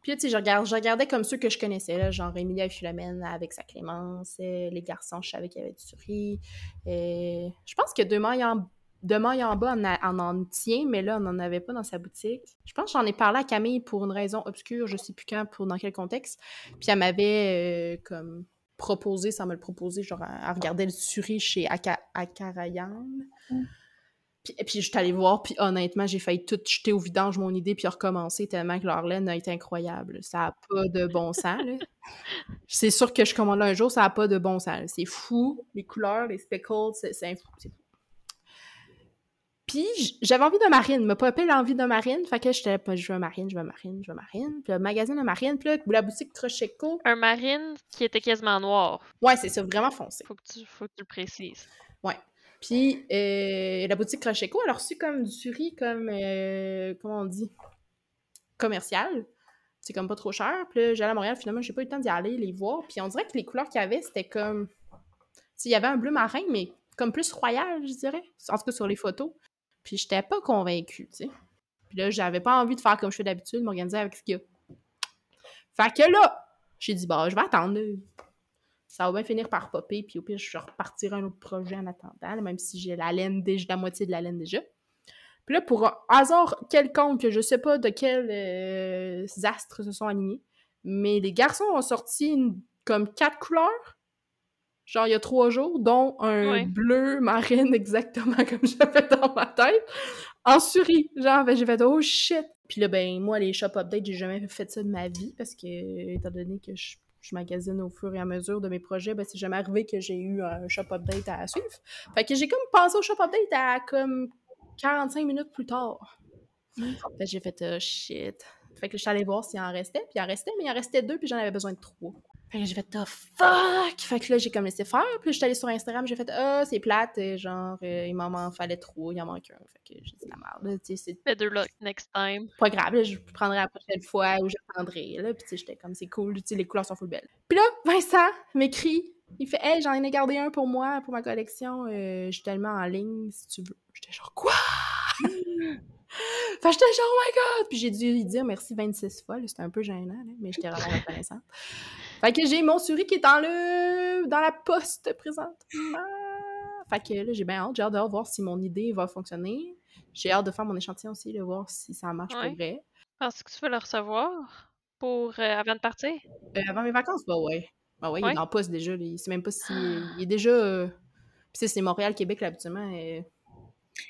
Speaker 1: Puis là, tu sais, je, regarde, je regardais comme ceux que je connaissais, là, genre Emilia et Philomène avec sa Clémence, euh, les garçons, je savais qu'il y avait du souris. euh, je pense que Demain en, Demain en bas a- en en tient, mais là, on n'en avait pas dans sa boutique. Je pense que j'en ai parlé à Camille pour une raison obscure, je sais plus quand, pour dans quel contexte. Puis elle m'avait euh, comme proposé, sans me le proposer, genre à, à regarder le souris chez Aka, Akarayan.
Speaker 3: Mm.
Speaker 1: Puis, et puis je suis allée voir, puis honnêtement, j'ai failli tout jeter au vidange mon idée, puis recommencer tellement que leur laine a été incroyable. Ça n'a pas de bon sens. C'est sûr que je commande un jour, ça n'a pas de bon sens. C'est fou, les couleurs, les speckles, c'est fou. fou. Puis j'avais envie de marine, m'a popé l'envie de marine, fait que j'étais pas, je veux marine, je veux marine, je veux marine. Puis le magasin de marine, puis là, la boutique Crocheco,
Speaker 2: Un marine qui était quasiment noir.
Speaker 1: ouais, c'est ça, vraiment foncé.
Speaker 2: Faut que tu, faut que tu le précises.
Speaker 1: Puis euh, la boutique Crocheco, elle a reçu comme du suri, comme, euh, comment on dit, commercial. C'est comme pas trop cher. Puis là, j'allais à Montréal, finalement, j'ai pas eu le temps d'y aller, les voir. Puis on dirait que les couleurs qu'il y avait, c'était comme. Il y avait un bleu marin, mais comme plus royal, je dirais. En tout cas, sur les photos. Puis j'étais pas convaincue, tu sais. Puis là, j'avais pas envie de faire comme je fais d'habitude, m'organiser avec ce qu'il. Fait que là, j'ai dit, bah, je vais attendre. Ça va bien finir par popper, puis au pire, je repartirai un autre projet en attendant, même si j'ai la laine déjà, la moitié de la laine déjà. Puis là, pour un hasard quelconque, je sais pas de quels euh, astres se sont alignés, mais les garçons ont sorti comme quatre couleurs, genre il y a trois jours, dont un bleu marine exactement comme j'avais dans ma tête, en souris. Genre, ben, j'ai fait « Oh shit! » Puis là, ben, moi, les shop updates, j'ai jamais fait ça de ma vie, parce que, étant donné que je je magasine au fur et à mesure de mes projets, ben c'est jamais arrivé que j'ai eu un shop update à suivre. Fait que j'ai comme pensé au shop update à comme 45 minutes plus tard. Fait que j'ai fait oh, shit. Fait que je suis allée voir s'il en restait, puis il en restait, mais il en restait deux, puis j'en avais besoin de trois. Fait que j'ai fait, oh fuck! Fait que là, j'ai comme laissé faire. Puis je suis allée sur Instagram, j'ai fait, ah, oh, c'est plate. genre, euh, il m'en fallait trop, il en manque un. Fait que j'ai dit la merde. Tu sais,
Speaker 2: Better luck next time.
Speaker 1: Pas grave, je prendrai la prochaine fois où je prendrai. Là. Puis tu sais, j'étais comme, c'est cool, tu sais, les couleurs sont full belles. Puis là, Vincent m'écrit, il fait, hey, j'en ai gardé un pour moi, pour ma collection. Euh, je suis tellement en ligne, si tu veux. J'étais genre, quoi? Fait que j'étais genre, oh my god! Puis j'ai dû lui dire merci 26 fois, c'était un peu gênant, mais j'étais vraiment reconnaissante. Fait que j'ai mon souris qui est dans le dans la poste présentement. Fait que là, j'ai bien hâte. J'ai hâte de voir si mon idée va fonctionner. J'ai hâte de faire mon échantillon aussi, de voir si ça marche pour vrai.
Speaker 2: Penses que tu veux le recevoir pour euh, avant de partir?
Speaker 1: Euh, avant mes vacances, bah ouais. Bah ouais, il est dans la poste déjà. Il sait même pas si. Il est déjà. Euh... Puis c'est Montréal-Québec, là, habituellement. Et...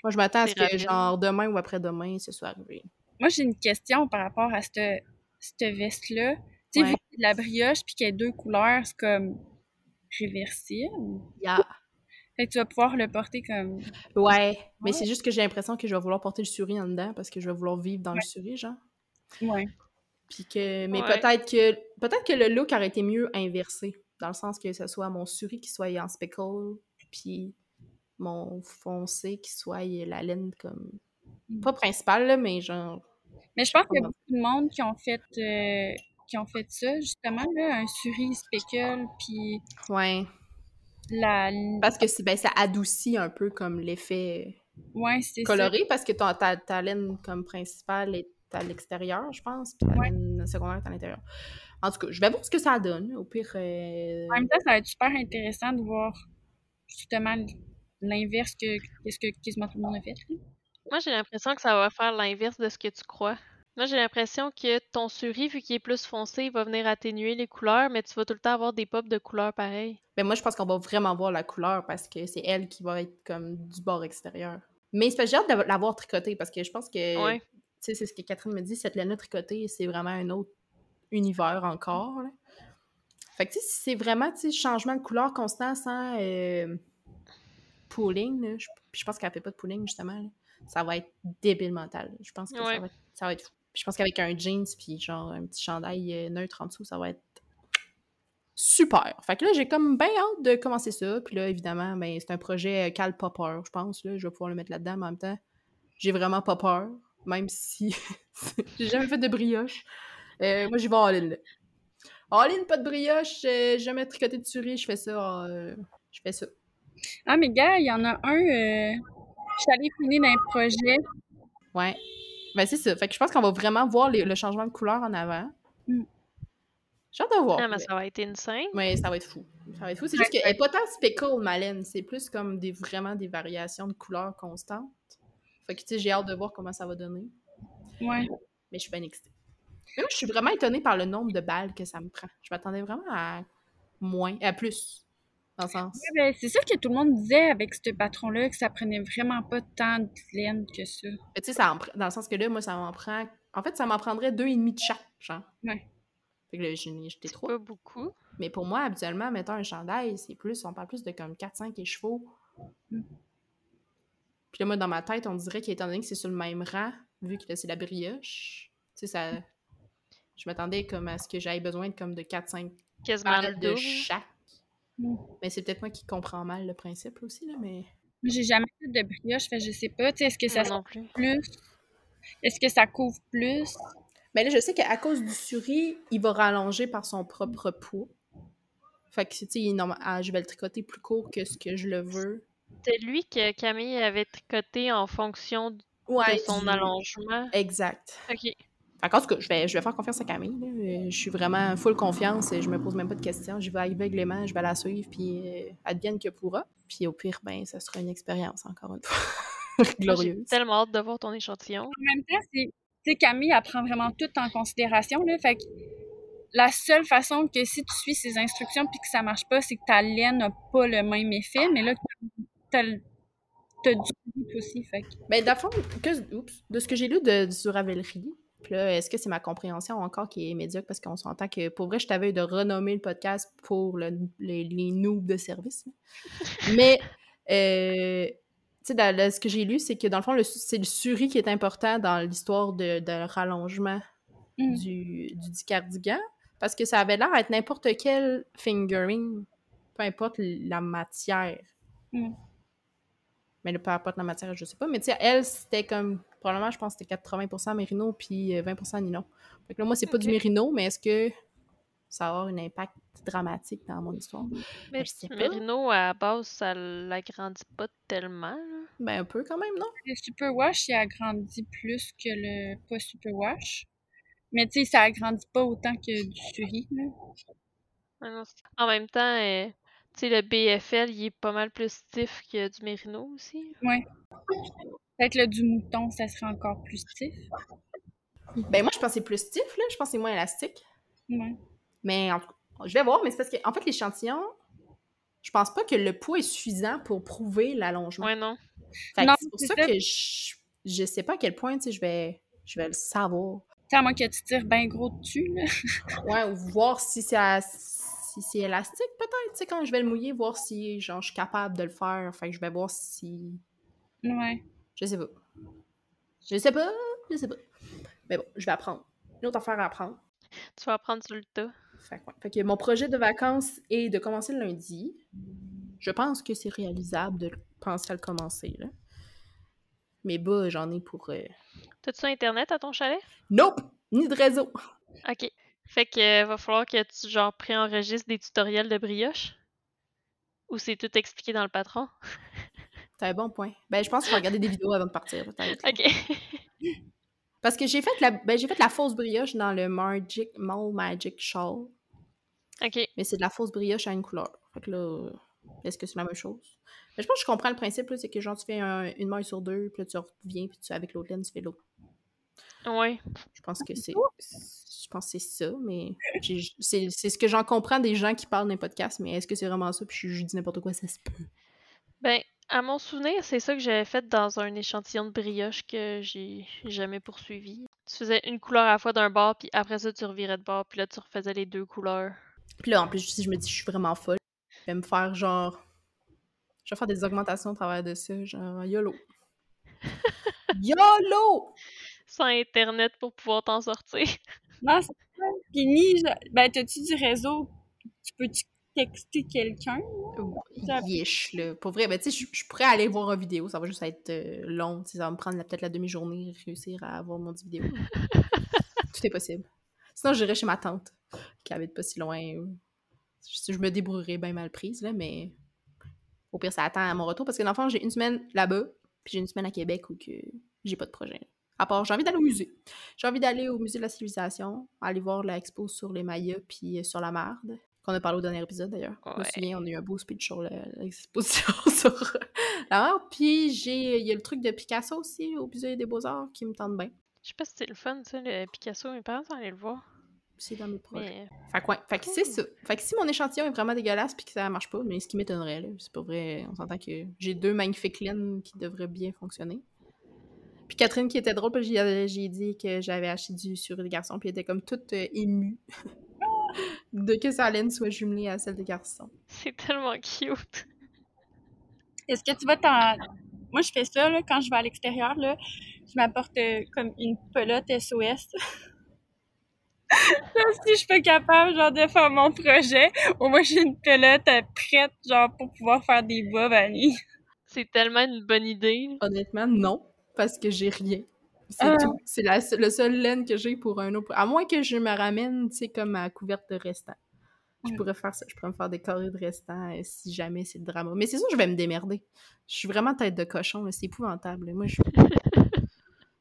Speaker 1: Moi, je m'attends à ce que, genre, demain ou après-demain, ce soit arrivé.
Speaker 3: Moi, j'ai une question par rapport à cette, cette veste-là. Tu sais, de la brioche puis qu'il y a deux couleurs, c'est comme réversible.
Speaker 1: Yeah.
Speaker 3: Fait que tu vas pouvoir le porter comme.
Speaker 1: Ouais, mais c'est juste que j'ai l'impression que je vais vouloir porter le souris en dedans parce que je vais vouloir vivre dans le souris, genre.
Speaker 3: Ouais.
Speaker 1: Puis que. Mais peut-être que. Peut-être que le look aurait été mieux inversé. Dans le sens que ce soit mon souris qui soit en speckle, puis mon foncé qui soit la laine comme. Mm. Pas principale, là, mais genre.
Speaker 3: Mais je pense qu'il y a beaucoup de monde qui ont fait. Euh, qui ont fait ça, justement, là, un souris speckle, puis...
Speaker 1: Ouais.
Speaker 3: La...
Speaker 1: Parce que ben, ça adoucit un peu comme l'effet
Speaker 3: ouais, c'est
Speaker 1: coloré, parce que ton, ta, ta, laine comme principale est à l'extérieur, je pense, puis la laine secondaire est à l'intérieur. En tout cas, je vais voir ce que ça donne. Au pire... Euh,
Speaker 3: en même temps, ça va être super intéressant de voir, justement, l'inverse que, ce que quasiment tout le monde a fait.
Speaker 2: Moi, j'ai l'impression que ça va faire l'inverse de ce que tu crois. Moi, j'ai l'impression que ton souris, vu qu'il est plus foncé, il va venir atténuer les couleurs, mais tu vas tout le temps avoir des pops de couleurs pareilles.
Speaker 1: Mais ben, moi, je pense qu'on va vraiment voir la couleur parce que c'est elle qui va être comme du bord extérieur. Mais j'ai hâte de l'avoir tricoté parce que je pense que,
Speaker 2: ouais.
Speaker 1: tu sais, c'est ce que Catherine me dit, cette laine tricotée, c'est vraiment un autre univers encore. Fait que, tu sais, c'est vraiment, tu sais, changement de couleur constant sans euh, pooling, je, je pense qu'elle fait pas de pooling, justement, ça va être débile mental. Je pense que ça, va être, ça va être fou je pense qu'avec un jeans puis genre un petit chandail euh, neutre en dessous, ça va être super. Fait que là, j'ai comme bien hâte de commencer ça. Puis là, évidemment, ben, c'est un projet euh, Cal pas peur, je pense. Là. Je vais pouvoir le mettre là-dedans, en même temps, j'ai vraiment pas peur, même si j'ai jamais fait de brioche. Euh, moi, j'y vais all-in, là. All-in, pas de brioche, j'ai jamais tricoté de souris, je fais ça. je fais ça.
Speaker 3: Ah, mais gars, il y en a un. je suis allée finir dans un projet.
Speaker 1: Ouais. Ben, c'est ça. Fait que je pense qu'on va vraiment voir le changement de couleur en avant. Mm. J'ai hâte de voir.
Speaker 2: Non, mais ça va être insane.
Speaker 1: Oui, ça va être fou. Ça va être fou. C'est juste qu'elle n'est pas tant speckle, ma laine. C'est plus comme des, vraiment des variations de couleurs constantes. Fait que, tu sais, j'ai hâte de voir comment ça va donner.
Speaker 3: Ouais.
Speaker 1: Mais je suis bien excitée. Mais moi, je suis vraiment étonnée par le nombre de balles que ça me prend. Je m'attendais vraiment à moins, à plus.
Speaker 3: Ben, c'est ça que tout le monde disait avec ce patron-là, que ça prenait vraiment pas tant de laine que ça.
Speaker 1: Tu sais, ça dans le sens que là, moi, ça m'en prend. En fait, ça m'en prendrait deux et demi de chaque, genre.
Speaker 3: Ouais.
Speaker 1: Fait que là, j'étais trop.
Speaker 2: pas beaucoup.
Speaker 1: Mais pour moi, habituellement, mettons un chandail, c'est plus, on parle plus de comme 4-5 chevaux. Mm. Puis là, moi, dans ma tête, on dirait qu'étant donné que c'est sur le même rang, vu que là, c'est la brioche, tu sais, ça. Je m'attendais comme à ce que j'aille besoin de comme de 4-5
Speaker 2: Quasiment
Speaker 1: de chaque. Mais c'est peut-être moi qui comprends mal le principe aussi, là, mais.
Speaker 3: J'ai jamais fait de brioche, fait je sais pas. Est-ce que ça non plus. plus? Est-ce que ça couvre plus?
Speaker 1: Mais là, je sais qu'à cause du souris, il va rallonger par son propre poids. Fait que, tu sais, ah, je vais le tricoter plus court que ce que je le veux.
Speaker 2: C'est lui que Camille avait tricoté en fonction de son allongement.
Speaker 1: Exact.
Speaker 2: OK.
Speaker 1: En tout cas, je vais, je vais faire confiance à Camille. là. Euh, Je suis vraiment full confiance. et Je me pose même pas de questions. Je vais aveuglément, je vais la suivre, puis euh, advienne que pourra. Puis au pire, ben, ça sera une expérience, encore une fois.
Speaker 2: Moi, J'ai
Speaker 1: Glorieuse.
Speaker 2: tellement hâte de voir ton échantillon.
Speaker 3: En même temps, c'est, tu sais, Camille, elle prend vraiment tout en considération, là. Fait que la seule façon que si tu suis ses instructions puis que ça marche pas, c'est que ta laine n'a pas le même effet, mais là, t'as, le- t'as du aussi, fait que...
Speaker 1: Ben, fond, que- oups, de ce que j'ai lu de, du Ravelry, puis là, est-ce que c'est ma compréhension encore qui est médiocre? Parce qu'on s'entend que pour vrai, je t'avais de renommer le podcast pour le- les, les noobs de service. Mais, euh, tu sais, ce que j'ai lu, c'est que dans le fond, c'est le suri qui est important dans l'histoire de, de rallongement
Speaker 3: Mm.
Speaker 1: du, du parce que ça avait l'air d'être n'importe quel fingering, peu importe la matière.
Speaker 3: Mm.
Speaker 1: Mais le peu importe la matière, je sais pas. Mais tu sais, elle, c'était comme, probablement, je pense que c'était 80% mérino puis euh, 20% nylon. Fait que là, moi, c'est pas du mérino, mais est-ce que ça va avoir un impact dramatique dans mon histoire?
Speaker 2: Mais
Speaker 1: je sais pas.
Speaker 2: Merino, à la base, ça l'agrandit pas tellement. là.
Speaker 1: Ben, un peu quand même, non?
Speaker 3: Le superwash, il agrandit plus que le pas superwash. Mais tu sais, ça agrandit pas autant que du suri, là.
Speaker 2: En même temps, euh, tu sais, le BFL, il est pas mal plus stiff que du Merino aussi.
Speaker 3: Ouais. Peut-être le du mouton, ça serait encore plus stiff.
Speaker 1: Ben, moi, je pense que c'est plus stiff, là. Je pense que c'est moins élastique.
Speaker 3: Ouais.
Speaker 1: Mais en tout cas, je vais voir, mais c'est parce que, en fait, l'échantillon, je pense pas que le poids est suffisant pour prouver l'allongement.
Speaker 2: Ouais, non.
Speaker 1: Fait
Speaker 3: Non,
Speaker 1: c'est pour ça
Speaker 3: ça.
Speaker 1: que je, je sais pas à quel point, tu sais, je vais, je vais le savoir.
Speaker 3: Tu sais, à moins que tu tires bien gros dessus, là.
Speaker 1: Ouais, ou voir si c'est à- si c'est élastique, peut-être, tu sais, quand je vais le mouiller, voir si, genre, je suis capable de le faire. Fait que je vais voir si...
Speaker 3: Ouais.
Speaker 1: Je sais pas. Je sais pas, je sais pas. Mais bon, je vais apprendre. Une autre affaire à apprendre.
Speaker 2: Tu vas apprendre sur le tas.
Speaker 1: Fait que, ouais. Fait que mon projet de vacances est de commencer le lundi. Je pense que c'est réalisable de penser à le commencer, là. Mais bah, j'en ai pour... euh,
Speaker 2: T'as-tu Internet à ton chalet?
Speaker 1: Nope! Ni de réseau!
Speaker 2: Ok. Fait que euh, va falloir que tu, genre, préenregistres des tutoriels de brioche? Ou c'est tout expliqué dans le patron?
Speaker 1: C'est un bon point. Ben, je pense qu'il faut regarder des vidéos avant de partir, peut-être.
Speaker 2: Ok.
Speaker 1: Parce que j'ai fait la ben, j'ai fait la fausse brioche dans le Magic Mall Magic Shawl,
Speaker 2: ok.
Speaker 1: mais c'est de la fausse brioche à une couleur. Fait que là, est-ce que c'est la même chose? Mais je pense que je comprends le principe, c'est que genre tu fais un- une maille sur deux, puis là tu reviens, puis tu, avec l'autre laine, tu fais l'autre.
Speaker 2: Ouais.
Speaker 1: Je pense que c'est. Je pense que c'est ça, mais c'est c'est ce que j'en comprends des gens qui parlent d'un podcast, mais est-ce que c'est vraiment ça? Puis je, je dis n'importe quoi, ça se peut.
Speaker 2: Ben, à mon souvenir, c'est ça que j'avais fait dans un échantillon de brioche que j'ai jamais poursuivi. Tu faisais une couleur à la fois d'un bord, puis après ça, tu revirais de bord, puis là, tu refaisais les deux couleurs.
Speaker 1: Puis là, en plus, si je me dis je suis vraiment folle, je vais me faire genre. Je vais faire des augmentations au travers de ça, genre YOLO. YOLO!
Speaker 2: Sans Internet pour pouvoir t'en sortir.
Speaker 3: Non, c'est ça. Puis ni, genre- ben, t'as-tu du réseau? Tu peux-tu texter quelqu'un?
Speaker 1: Yesh, là. Pour vrai, ben, tu sais, je- pourrais aller voir une vidéo, ça va juste être euh, long, ça va me prendre peut-être la demi-journée, réussir à avoir mon 10 vidéo. Tout est possible. Sinon, j'irai chez ma tante, qui habite pas si loin. Je, je me débrouillerai bien mal prise, là, mais au pire, ça attend à mon retour, parce que dans le fond, j'ai une semaine là-bas, puis j'ai une semaine à Québec où que j'ai pas de projet. À part, j'ai envie d'aller au musée. J'ai envie d'aller au musée de la civilisation, aller voir l'expo sur les Mayas, puis euh, sur la marde, qu'on a parlé au dernier épisode d'ailleurs. Je me
Speaker 2: Ouais.
Speaker 1: souviens, on a eu un beau speech sur le- l'exposition sur la marde. Puis j'ai, il y a le truc de Picasso aussi au musée des Beaux-Arts qui me tente bien.
Speaker 2: Je sais pas si c'est le fun, ça, le Picasso. Mes parents sont allés le voir.
Speaker 1: C'est dans mes projets.
Speaker 2: Mais
Speaker 1: Fait que, ouais. Fait que c'est ça. Fait que si mon échantillon est vraiment dégueulasse puis que ça marche pas, mais ce qui m'étonnerait, c'est pas vrai, on s'entend que j'ai deux magnifiques laines qui devraient bien fonctionner. Puis Catherine qui était drôle, puis j'ai j'ai dit que j'avais acheté du sur les garçons, puis elle était comme toute euh, émue de que sa laine soit jumelée à celle des garçons.
Speaker 2: c'est tellement cute.
Speaker 3: Est-ce que tu vas t'en... Moi, je fais ça, là, quand je vais à l'extérieur, là. Je m'apporte euh, comme une pelote SOS. Là, si je suis pas capable, genre, de faire mon projet, au moins j'ai une pelote euh, prête, genre, pour pouvoir faire des bobs à.
Speaker 2: C'est tellement une bonne idée.
Speaker 1: Honnêtement, non, parce que j'ai rien. C'est
Speaker 3: Ah.
Speaker 1: tout. C'est la- le seul laine que j'ai pour un autre. À moins que je me ramène, tu sais, comme à couverte de restant. Je pourrais faire ça. Je pourrais me faire des carrés de restant euh, si jamais c'est le drama. Mais c'est sûr, je vais me démerder. Je suis vraiment tête de cochon. là, C'est épouvantable. Moi, je.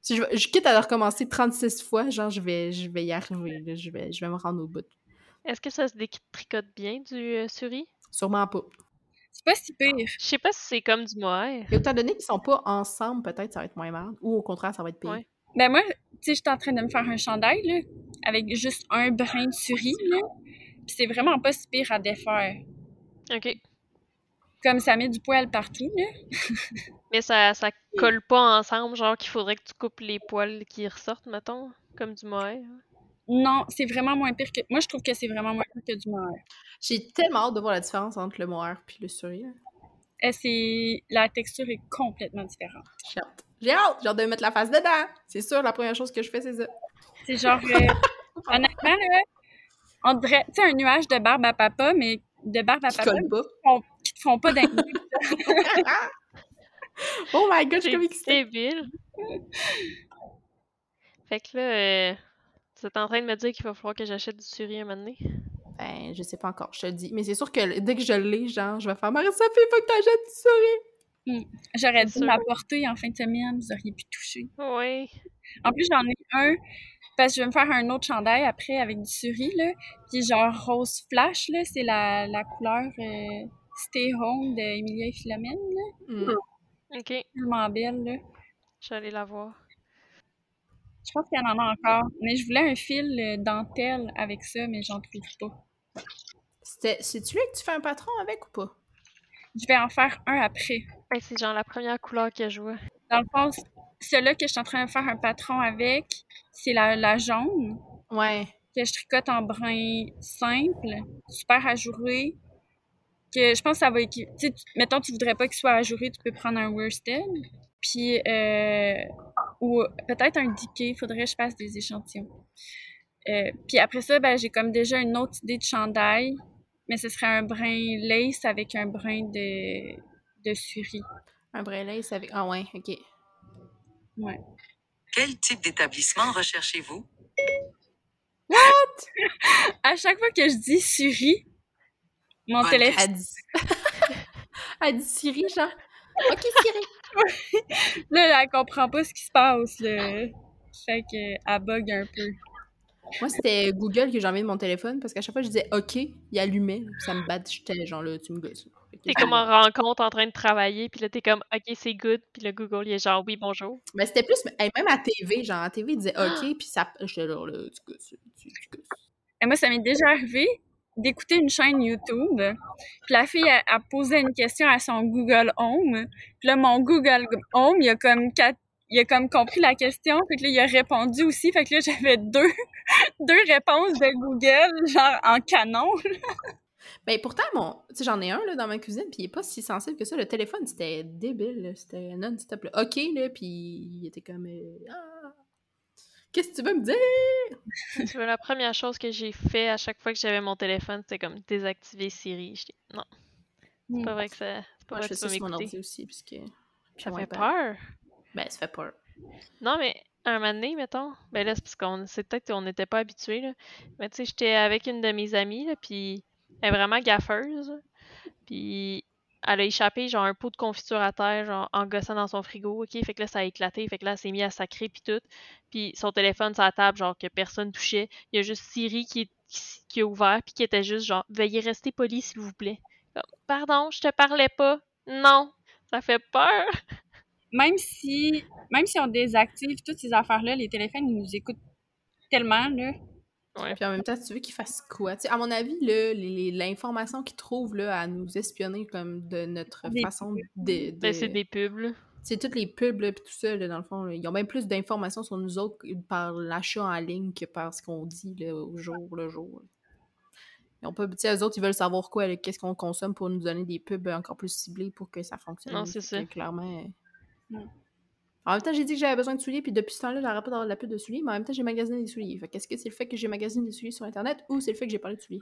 Speaker 1: Si je, je quitte à le recommencer 36 fois, genre, je vais, je vais y arriver. là. Je, vais, je vais me rendre au bout.
Speaker 2: Est-ce que ça se détricote bien du euh, suri?
Speaker 1: Sûrement pas.
Speaker 3: C'est pas si pire.
Speaker 2: Je sais pas si c'est comme du mohair.
Speaker 1: Et étant donné qu'ils sont pas ensemble, peut-être ça va être moins mal. Ou au contraire, ça va être pire.
Speaker 2: Ouais.
Speaker 3: Ben moi, tu sais, j'étais en train de me faire un chandail, là, avec juste un brin de souris, là. Puis c'est vraiment pas si pire à défaire.
Speaker 2: Ok.
Speaker 3: Comme ça met du poil partout, là.
Speaker 2: Mais ça, ça colle pas ensemble, genre qu'il faudrait que tu coupes les poils qui ressortent, mettons, comme du mohair.
Speaker 3: Non, c'est vraiment moins pire que... Moi, je trouve que c'est vraiment moins pire que du mohair.
Speaker 1: J'ai tellement hâte de voir la différence entre le mohair puis le suri. là.
Speaker 3: Euh, c'est... La texture est complètement différente.
Speaker 1: J'ai hâte. J'ai hâte! J'ai hâte de mettre la face dedans! C'est sûr, la première chose que je fais, c'est ça.
Speaker 3: C'est genre... euh, honnêtement, là, on dirait, tu sais, un nuage de barbe à papa, mais de barbe à
Speaker 1: Qui
Speaker 3: papa
Speaker 1: pas.
Speaker 3: font- qui te font pas d'un
Speaker 1: oh my god, je suis
Speaker 2: C'est
Speaker 1: comme excitée.
Speaker 2: débile. Fait que là, euh, tu es en train de me dire qu'il va falloir que j'achète du suri un moment donné?
Speaker 1: Ben, je sais pas encore, je te le dis. Mais c'est sûr que dès que je l'ai, genre, je vais faire Marie-Sophie, faut que t'achètes du suri!
Speaker 3: J'aurais
Speaker 2: C'est
Speaker 3: dû m'apporter en fin de semaine, vous auriez pu toucher.
Speaker 2: Oui.
Speaker 3: En plus, j'en ai un, parce que je vais me faire un autre chandail après avec du suri, là. Puis genre rose flash, là, c'est la, la couleur euh, Stay Home de Emilia et Philomène, là.
Speaker 1: Hmm.
Speaker 2: Ok,
Speaker 3: Tellement belle, là.
Speaker 2: je vais aller la voir.
Speaker 3: Je pense qu'il y en a encore. Mais je voulais un fil euh, dentelle avec ça, mais j'en trouve pas.
Speaker 1: C'était- C'est-tu lui que tu fais un patron avec ou pas?
Speaker 3: Je vais en faire un après.
Speaker 2: C'est genre la première couleur que je vois.
Speaker 3: Dans le fond, celui-là que je suis en train de faire un patron avec, c'est la, la jaune.
Speaker 1: Ouais.
Speaker 3: que je tricote en brin simple, super ajouré, que je pense que ça va équi- tu sais, tu- mettons tu voudrais pas qu'il soit ajouré, tu peux prendre un worsted, puis euh, ou peut-être un diquet, faudrait que je fasse des échantillons. Euh, puis après ça, ben, j'ai comme déjà une autre idée de chandail, mais ce serait un brin lace avec un brin de, de suri.
Speaker 1: Un brin lace avec. Ah ouais, ok.
Speaker 3: Ouais.
Speaker 4: Quel type d'établissement recherchez-vous?
Speaker 3: À chaque fois que je dis suri, mon téléphone
Speaker 1: Elle dit. Elle dit Siri, genre. Ok, Siri.
Speaker 3: Là, elle comprend pas ce qui se passe, là. Fait que, elle bug un peu.
Speaker 1: Moi, c'était Google que j'ai envoyé de mon téléphone parce qu'à chaque fois je disais OK, il allumait. Ça me battait. J'étais genre là, tu me gosses.
Speaker 2: T'es comme en rencontre en train de travailler, puis là, t'es comme, OK, c'est good, puis le Google, il est genre, oui, bonjour.
Speaker 1: Mais c'était plus. hey, même à TV, genre à TV, il disait OK, puis ça. J'étais là, là, tu gosses. Tu, tu gosses.
Speaker 3: Et moi, ça m'est déjà arrivé d'écouter une chaîne YouTube. Puis la fille, elle posait une question à son Google Home. Puis là, mon Google Home, il a comme il a comme compris la question. Que là, il a répondu aussi. Fait que là, j'avais deux, deux réponses de Google, genre en canon.
Speaker 1: Ben pourtant, mon. J'en ai un là, dans ma cuisine, puis il est pas si sensible que ça. Le téléphone, c'était débile. C'était non-stop. OK, là, puis il était comme. euh, Ah! Qu'est-ce que tu veux me dire?
Speaker 2: La première chose que j'ai fait à chaque fois que j'avais mon téléphone, c'était comme désactiver Siri. J'étais, non, c'est pas vrai que ça. C'est pas
Speaker 1: Moi, je
Speaker 2: vrai
Speaker 1: fais
Speaker 2: que tu
Speaker 1: ça mon ordi aussi, puisque.
Speaker 2: Ça fait peur.
Speaker 1: Ben, ça fait peur.
Speaker 2: Non, mais un moment donné, mettons, ben là, c'est parce qu'on c'est peut-être qu'on n'était pas habitués, là. Mais tu sais, j'étais avec une de mes amies, là, puis elle est vraiment gaffeuse. Puis elle a échappé, genre, un pot de confiture à terre, genre, en gossant dans son frigo, OK? Fait que là, ça a éclaté. Fait que là, elle s'est mis à sacrer, puis tout. Puis son téléphone la table, genre, que personne touchait. Il y a juste Siri qui, est- qui, a ouvert, puis qui était juste, genre, veuillez rester poli, s'il vous plaît. Pardon, je te parlais pas. Non, ça fait peur.
Speaker 3: Même si, même si on désactive toutes ces affaires-là, les téléphones, ils nous écoutent tellement, là.
Speaker 2: Ouais.
Speaker 1: Puis en même temps, tu veux qu'ils fassent quoi? À mon avis, l'information qu'ils trouvent là, à nous espionner comme de notre
Speaker 3: Des
Speaker 1: façon de. de-
Speaker 2: Ben, c'est des pubs.
Speaker 1: C'est toutes les pubs, puis tout ça, là, dans le fond. là, ils ont même plus d'informations sur nous autres par l'achat en ligne que par ce qu'on dit là, au jour le jour. Ils ont pas, tu sais, eux autres, ils veulent savoir quoi, qu'est-ce qu'on consomme pour nous donner des pubs encore plus ciblées pour que ça fonctionne.
Speaker 2: Non, c'est ça.
Speaker 1: clairement. euh,
Speaker 3: Mm.
Speaker 1: En même temps, j'ai dit que j'avais besoin de souliers, puis depuis ce temps-là, j'arrête pas d'avoir de la pub de souliers, mais en même temps, j'ai magasiné des souliers. Fait qu'est-ce que c'est le fait que j'ai magasiné des souliers sur Internet ou c'est le fait que j'ai parlé de souliers?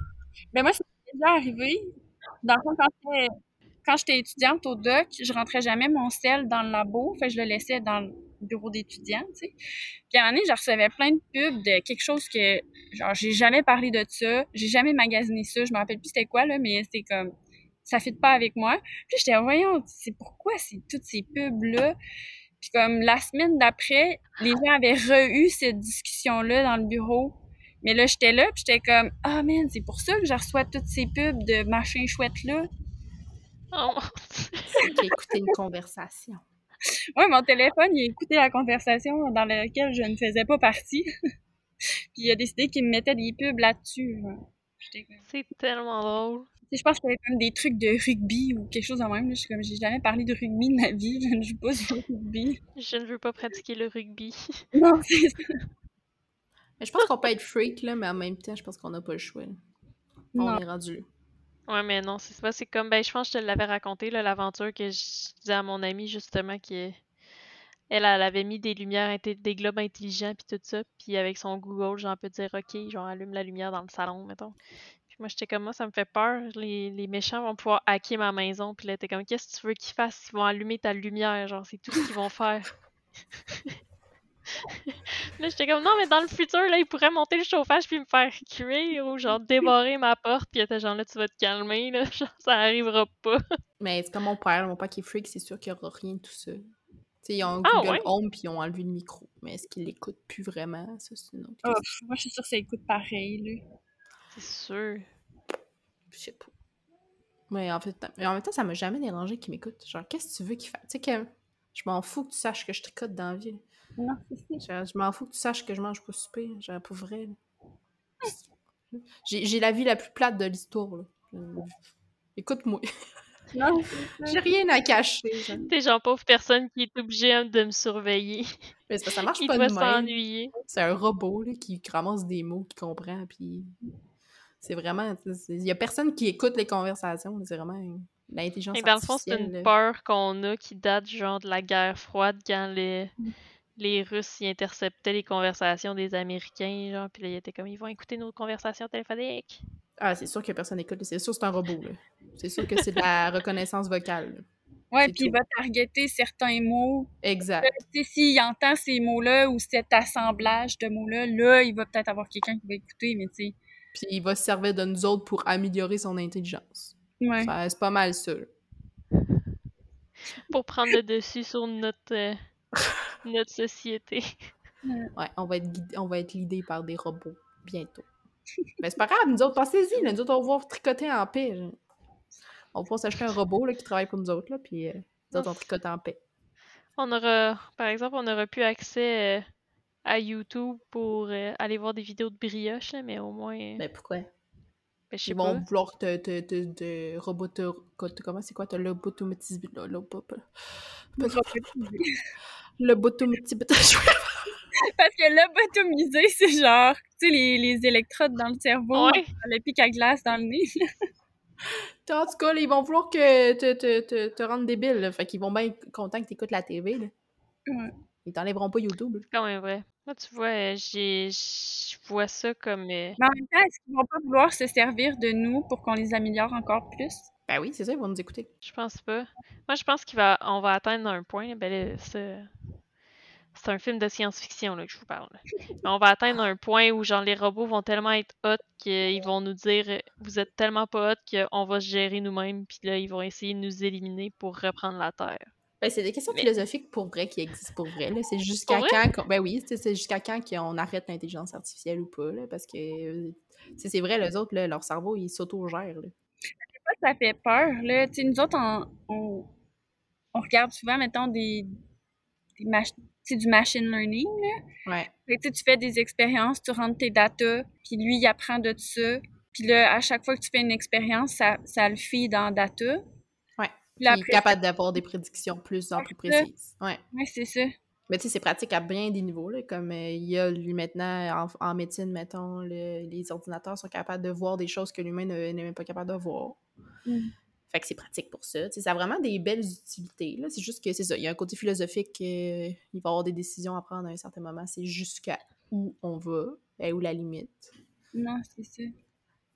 Speaker 3: Ben moi, c'est déjà arrivé. Dans le fond, quand j'étais- étudiante au doc, je rentrais jamais mon sel dans le labo. Fait je le laissais dans le bureau d'étudiant, tu sais. Puis à un moment donné, je recevais plein de pubs de quelque chose que, genre, j'ai jamais parlé de ça. J'ai jamais magasiné ça. Je me rappelle plus c'était quoi, là, mais c'était comme, ça fit pas avec moi. Puis j'étais, voyons, c'est pourquoi c'est toutes ces pubs-là? Puis comme la semaine d'après, les gens avaient re-eu cette discussion-là dans le bureau. Mais là, j'étais là, puis j'étais comme « Ah, man, c'est pour ça que je reçois toutes ces pubs de machin chouette-là.
Speaker 2: Oh
Speaker 1: a écouté une conversation. »
Speaker 3: Ouais, mon téléphone, il a écouté la conversation dans laquelle je ne faisais pas partie. puis il a décidé qu'il me mettait des pubs là-dessus. Ouais. J'étais comme...
Speaker 2: C'est tellement drôle.
Speaker 3: Je pense qu'il y avait comme des trucs de rugby ou quelque chose de même. là. Je suis comme, j'ai jamais parlé de rugby de ma vie. Je ne joue pas du rugby.
Speaker 2: Je ne veux pas pratiquer le rugby.
Speaker 3: Non, c'est ça.
Speaker 1: Mais je pense qu'on peut être freak, là, mais en même temps, je pense qu'on n'a pas le choix. là. On
Speaker 3: Non.
Speaker 1: est rendu.
Speaker 2: Ouais, mais non, c'est pas. C'est comme, ben, je pense que je te l'avais raconté, là, l'aventure que je disais à mon amie, justement, qui est- Elle, elle avait mis des lumières, des globes intelligents, puis tout ça. Puis avec son Google, genre, peut dire, OK, genre, allume la lumière dans le salon, mettons. Moi, j'étais comme, moi, ça me fait peur. Les, les méchants vont pouvoir hacker ma maison. Puis là, t'es comme, qu'est-ce que tu veux qu'ils fassent? Ils vont allumer ta lumière, genre, c'est tout ce qu'ils vont faire. Là, j'étais comme, non, mais dans le futur, là, ils pourraient monter le chauffage puis me faire cuire ou genre débarrer ma porte. Puis était genre, là, tu vas te calmer, là. Genre, ça arrivera pas.
Speaker 1: Mais c'est comme mon père, mon père qui est freak, c'est sûr qu'il n'y aura rien de tout ça. Tu sais, ils ont un
Speaker 2: Ah,
Speaker 1: Google
Speaker 2: ouais?
Speaker 1: Home puis ils ont enlevé le micro. Mais est-ce qu'ils l'écoutent plus vraiment? Ça, c'est une autre
Speaker 3: Oh, moi, je suis sûre que ça écoute pareil, là.
Speaker 2: C'est sûr.
Speaker 1: Je sais pas. Mais en fait, mais en même temps, ça m'a jamais dérangé qu'ils m'écoutent. Genre, qu'est-ce que tu veux qu'ils fassent? Tu sais que je m'en fous que tu saches que je tricote dans la vie.
Speaker 3: Non, c'est ça.
Speaker 1: Je m'en fous que tu saches que je mange pas souper. Genre, pour vrai. là. J'ai j'ai la vie la plus plate de l'histoire, là. Euh, Écoute-moi.
Speaker 3: Non,
Speaker 1: J'ai rien à cacher. genre.
Speaker 2: T'es genre pauvre personne qui est obligée hein, de me surveiller.
Speaker 1: Mais ça marche
Speaker 2: Il
Speaker 1: pas
Speaker 2: doit
Speaker 1: de même.
Speaker 2: s'ennuyer.
Speaker 1: C'est un robot là, qui ramasse des mots, qui comprend, puis c'est vraiment... Il y a personne qui écoute les conversations, c'est vraiment l'intelligence
Speaker 2: Et dans le fond, c'est
Speaker 1: artificielle.
Speaker 2: une
Speaker 1: là.
Speaker 2: peur qu'on a qui date genre de la guerre froide quand les, les Russes y interceptaient les conversations des Américains, genre, puis là, ils étaient comme, ils vont écouter nos conversations téléphoniques.
Speaker 1: Ah, c'est sûr que personne écoute, c'est sûr que c'est un robot, là. C'est sûr que c'est de la reconnaissance vocale. là.
Speaker 3: Ouais, puis il va targeter certains mots.
Speaker 1: Exact.
Speaker 3: Sais, s'il entend ces mots-là ou cet assemblage de mots-là, là, il va peut-être avoir quelqu'un qui va écouter, mais tu sais.
Speaker 1: Puis il va se servir de nous autres pour améliorer son intelligence.
Speaker 3: Ouais.
Speaker 1: C'est pas mal ça.
Speaker 2: Pour prendre le dessus sur notre, euh, notre société.
Speaker 1: Ouais, on va être, guidé- on va être leadé par des robots bientôt. Mais c'est pas grave, nous autres, pensez-y, nous autres, on va pouvoir tricoter en paix. là. On va pouvoir s'acheter un robot là, qui travaille pour nous autres, là, puis euh, nous autres, on tricote en paix.
Speaker 2: On aura, par exemple, on n'aura plus accès euh, à YouTube pour euh, aller voir des vidéos de brioche, là, mais au moins, euh,
Speaker 1: Mais pourquoi?
Speaker 2: ben, je sais
Speaker 1: Ils
Speaker 2: pas.
Speaker 1: vont vouloir te, te, te, te roboter... Comment c'est quoi? T'as le botomatisé... Le, le, le.
Speaker 3: Parce que lobotomiser, c'est genre, tu sais, les, les électrodes dans le cerveau,
Speaker 2: Ouais.
Speaker 3: le pic à glace dans le nez.
Speaker 1: En tout cas, là, ils vont vouloir que te, te, te, te rendre débile. Là. Fait qu'ils vont bien être contents que t'écoutes la TV. Là.
Speaker 3: Ouais.
Speaker 1: Ils t'enlèveront pas YouTube. là.
Speaker 2: C'est quand même vrai. Moi, tu vois, euh, j'ai, je vois ça comme. euh,
Speaker 3: Mais en même temps, est-ce qu'ils vont pas vouloir se servir de nous pour qu'on les améliore encore plus?
Speaker 1: Ben oui, c'est ça, ils vont nous écouter.
Speaker 2: Je pense pas. Moi, je pense qu'on va, on va atteindre un point. Ben là, c'est, c'est un film de science-fiction là, que je vous parle. là. Mais on va atteindre un point où genre les robots vont tellement être hot qu'ils vont nous dire euh, vous êtes tellement pas hot qu'on va se gérer nous-mêmes. Puis là, ils vont essayer de nous éliminer pour reprendre la Terre.
Speaker 1: Ben, c'est des questions
Speaker 2: Mais-
Speaker 1: philosophiques pour vrai qui existent pour vrai. C'est jusqu'à quand... Ben oui, c'est jusqu'à quand qu'on arrête l'intelligence artificielle ou pas. Là, parce que euh, c'est vrai, les autres, là, leur cerveau, il s'auto-gère. là.
Speaker 3: Ça fait peur, là. Nous autres, on, on, on regarde souvent, mettons, des, des mach- du machine learning, là.
Speaker 1: Ouais.
Speaker 3: Tu fais des expériences, tu rentres tes datas, puis lui, il apprend de ça. Puis là, à chaque fois que tu fais une expérience, ça, ça le fait dans data. Puis après,
Speaker 1: capable d'avoir des prédictions plus en plus précises. Ouais.
Speaker 3: ouais, c'est ça.
Speaker 1: Mais tu sais, c'est pratique à bien des niveaux. Là, comme euh, il y a lui maintenant en, en médecine, mettons, le- les ordinateurs sont capables de voir des choses que l'humain ne- n'est même pas capable de voir.
Speaker 3: Mm.
Speaker 1: Fait que c'est pratique pour ça. Tu sais, ça a vraiment des belles utilités. C'est juste que c'est ça. Il y a un côté philosophique. euh, il va y avoir des décisions à prendre à un certain moment. C'est jusqu'à où on va et où la limite.
Speaker 3: Non, c'est ça.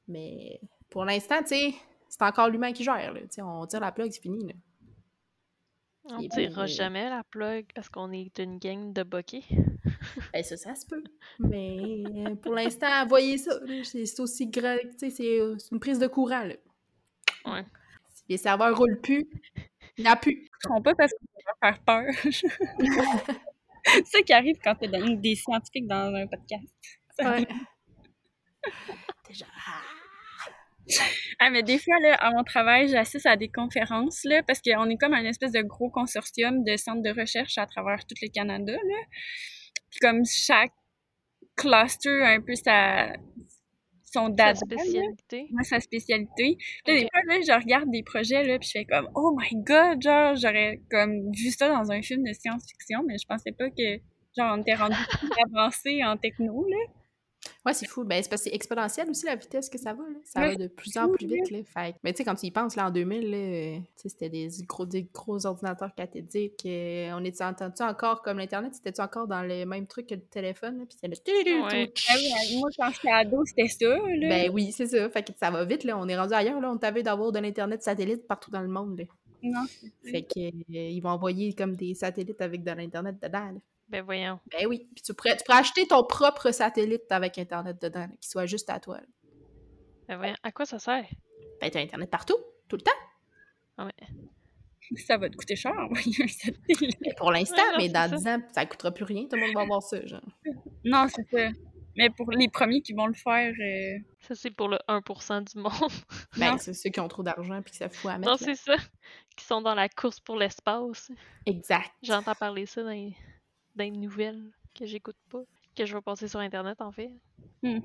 Speaker 1: Mais pour l'instant, tu sais, c'est encore l'humain qui gère. Là. Tu on tire la plug, c'est fini. Là.
Speaker 2: On
Speaker 1: Et
Speaker 2: tirera
Speaker 1: puis-
Speaker 2: jamais la plug parce qu'on est une gang de bokeh.
Speaker 1: Ben ça, ça se peut. Mais euh, pour l'instant, voyez ça. C'est aussi grand. Tu sais, c'est euh, c'est une prise de courant. Là.
Speaker 2: Ouais.
Speaker 1: Si les serveurs roulent plus, Il n'y a plus.
Speaker 3: Ils feront pas parce qu'ils vont faire peur. c'est ça qui arrive quand t'es dans- des scientifiques dans un podcast.
Speaker 1: Ouais. Déjà.
Speaker 3: Ah, mais des fois, là, à mon travail, j'assiste à des conférences, là, parce qu'on est comme un espèce de gros consortium de centres de recherche à travers tout le Canada, là. Puis comme chaque cluster a un peu sa, son
Speaker 2: Sa
Speaker 3: dada, là.
Speaker 2: spécialité.
Speaker 3: Sa spécialité. Là, des fois, là, je regarde des projets, là, puis je fais comme, oh my god, genre, j'aurais comme vu ça dans un film de science-fiction, mais je pensais pas que, genre, on était rendu plus avancé en techno, là.
Speaker 1: Ouais, c'est fou. Ben, c'est parce que c'est exponentiel aussi la vitesse que ça va. Là. Ça
Speaker 3: Ouais,
Speaker 1: va de plus en plus vite. Là. Fait... Mais tu sais, quand tu y penses, là, en 2000, là, euh, c'était des gros, des gros ordinateurs cathétiques. euh, on était entendu encore comme l'Internet, c'était-tu encore dans le même truc que le téléphone? Là, puis c'était le...
Speaker 2: Ouais.
Speaker 3: Ah moi, quand j'étais ado, c'était ça, là.
Speaker 1: Ben oui, c'est ça. Fait que ça va vite, là. On est rendu ailleurs, là. On t'avait d'avoir de l'Internet satellite partout dans le monde, là.
Speaker 3: Non,
Speaker 1: Fait que, euh, ils vont envoyer comme des satellites avec de l'Internet dedans, là.
Speaker 2: Ben voyons.
Speaker 1: Ben oui. Puis tu pourrais, tu pourrais acheter ton propre satellite avec Internet dedans, qui soit juste à toi. là.
Speaker 2: Ben voyons. À quoi ça sert?
Speaker 1: Ben, t'as Internet partout, tout le temps.
Speaker 2: Ah ouais.
Speaker 3: ça va te coûter cher, un satellite.
Speaker 1: Mais pour l'instant,
Speaker 2: Ouais,
Speaker 1: mais dans
Speaker 2: ça.
Speaker 1: 10 ans, ça coûtera plus rien. Tout le monde va avoir ça, genre.
Speaker 3: Non, c'est ça. Mais pour les premiers qui vont le faire, euh,
Speaker 2: Ça, c'est pour le 1% du monde.
Speaker 1: Ben, c'est ceux qui ont trop d'argent puis que ça fout à mettre.
Speaker 2: non, c'est ça. Qui sont dans la course pour l'espace.
Speaker 1: Exact.
Speaker 2: J'entends parler ça dans les, les nouvelles que j'écoute pas. Que je vais passer sur Internet, en fait.
Speaker 3: Hmm.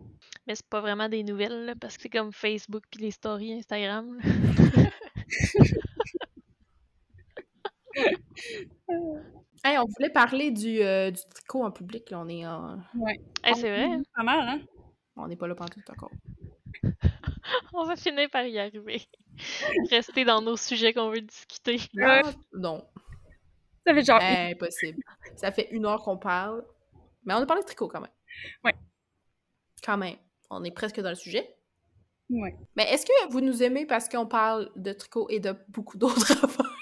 Speaker 2: Mais c'est pas vraiment des nouvelles, là, parce que c'est comme Facebook puis les stories Instagram.
Speaker 1: Hey, on voulait parler du, euh, du tricot en public. Là. On est en-
Speaker 3: ouais.
Speaker 2: Hey, c'est vrai, hein?
Speaker 3: Pas mal, hein?
Speaker 1: on n'est pas là pantoute encore.
Speaker 2: on va finir par y arriver. Rester dans nos sujets qu'on veut discuter.
Speaker 1: Ah, non,
Speaker 3: Ça fait genre.
Speaker 1: impossible. Ça fait une heure qu'on parle. Mais on a parlé de tricot quand même.
Speaker 3: Ouais.
Speaker 1: Quand même. On est presque dans le sujet.
Speaker 3: Ouais.
Speaker 1: Mais est-ce que vous nous aimez parce qu'on parle de tricot et de beaucoup d'autres affaires?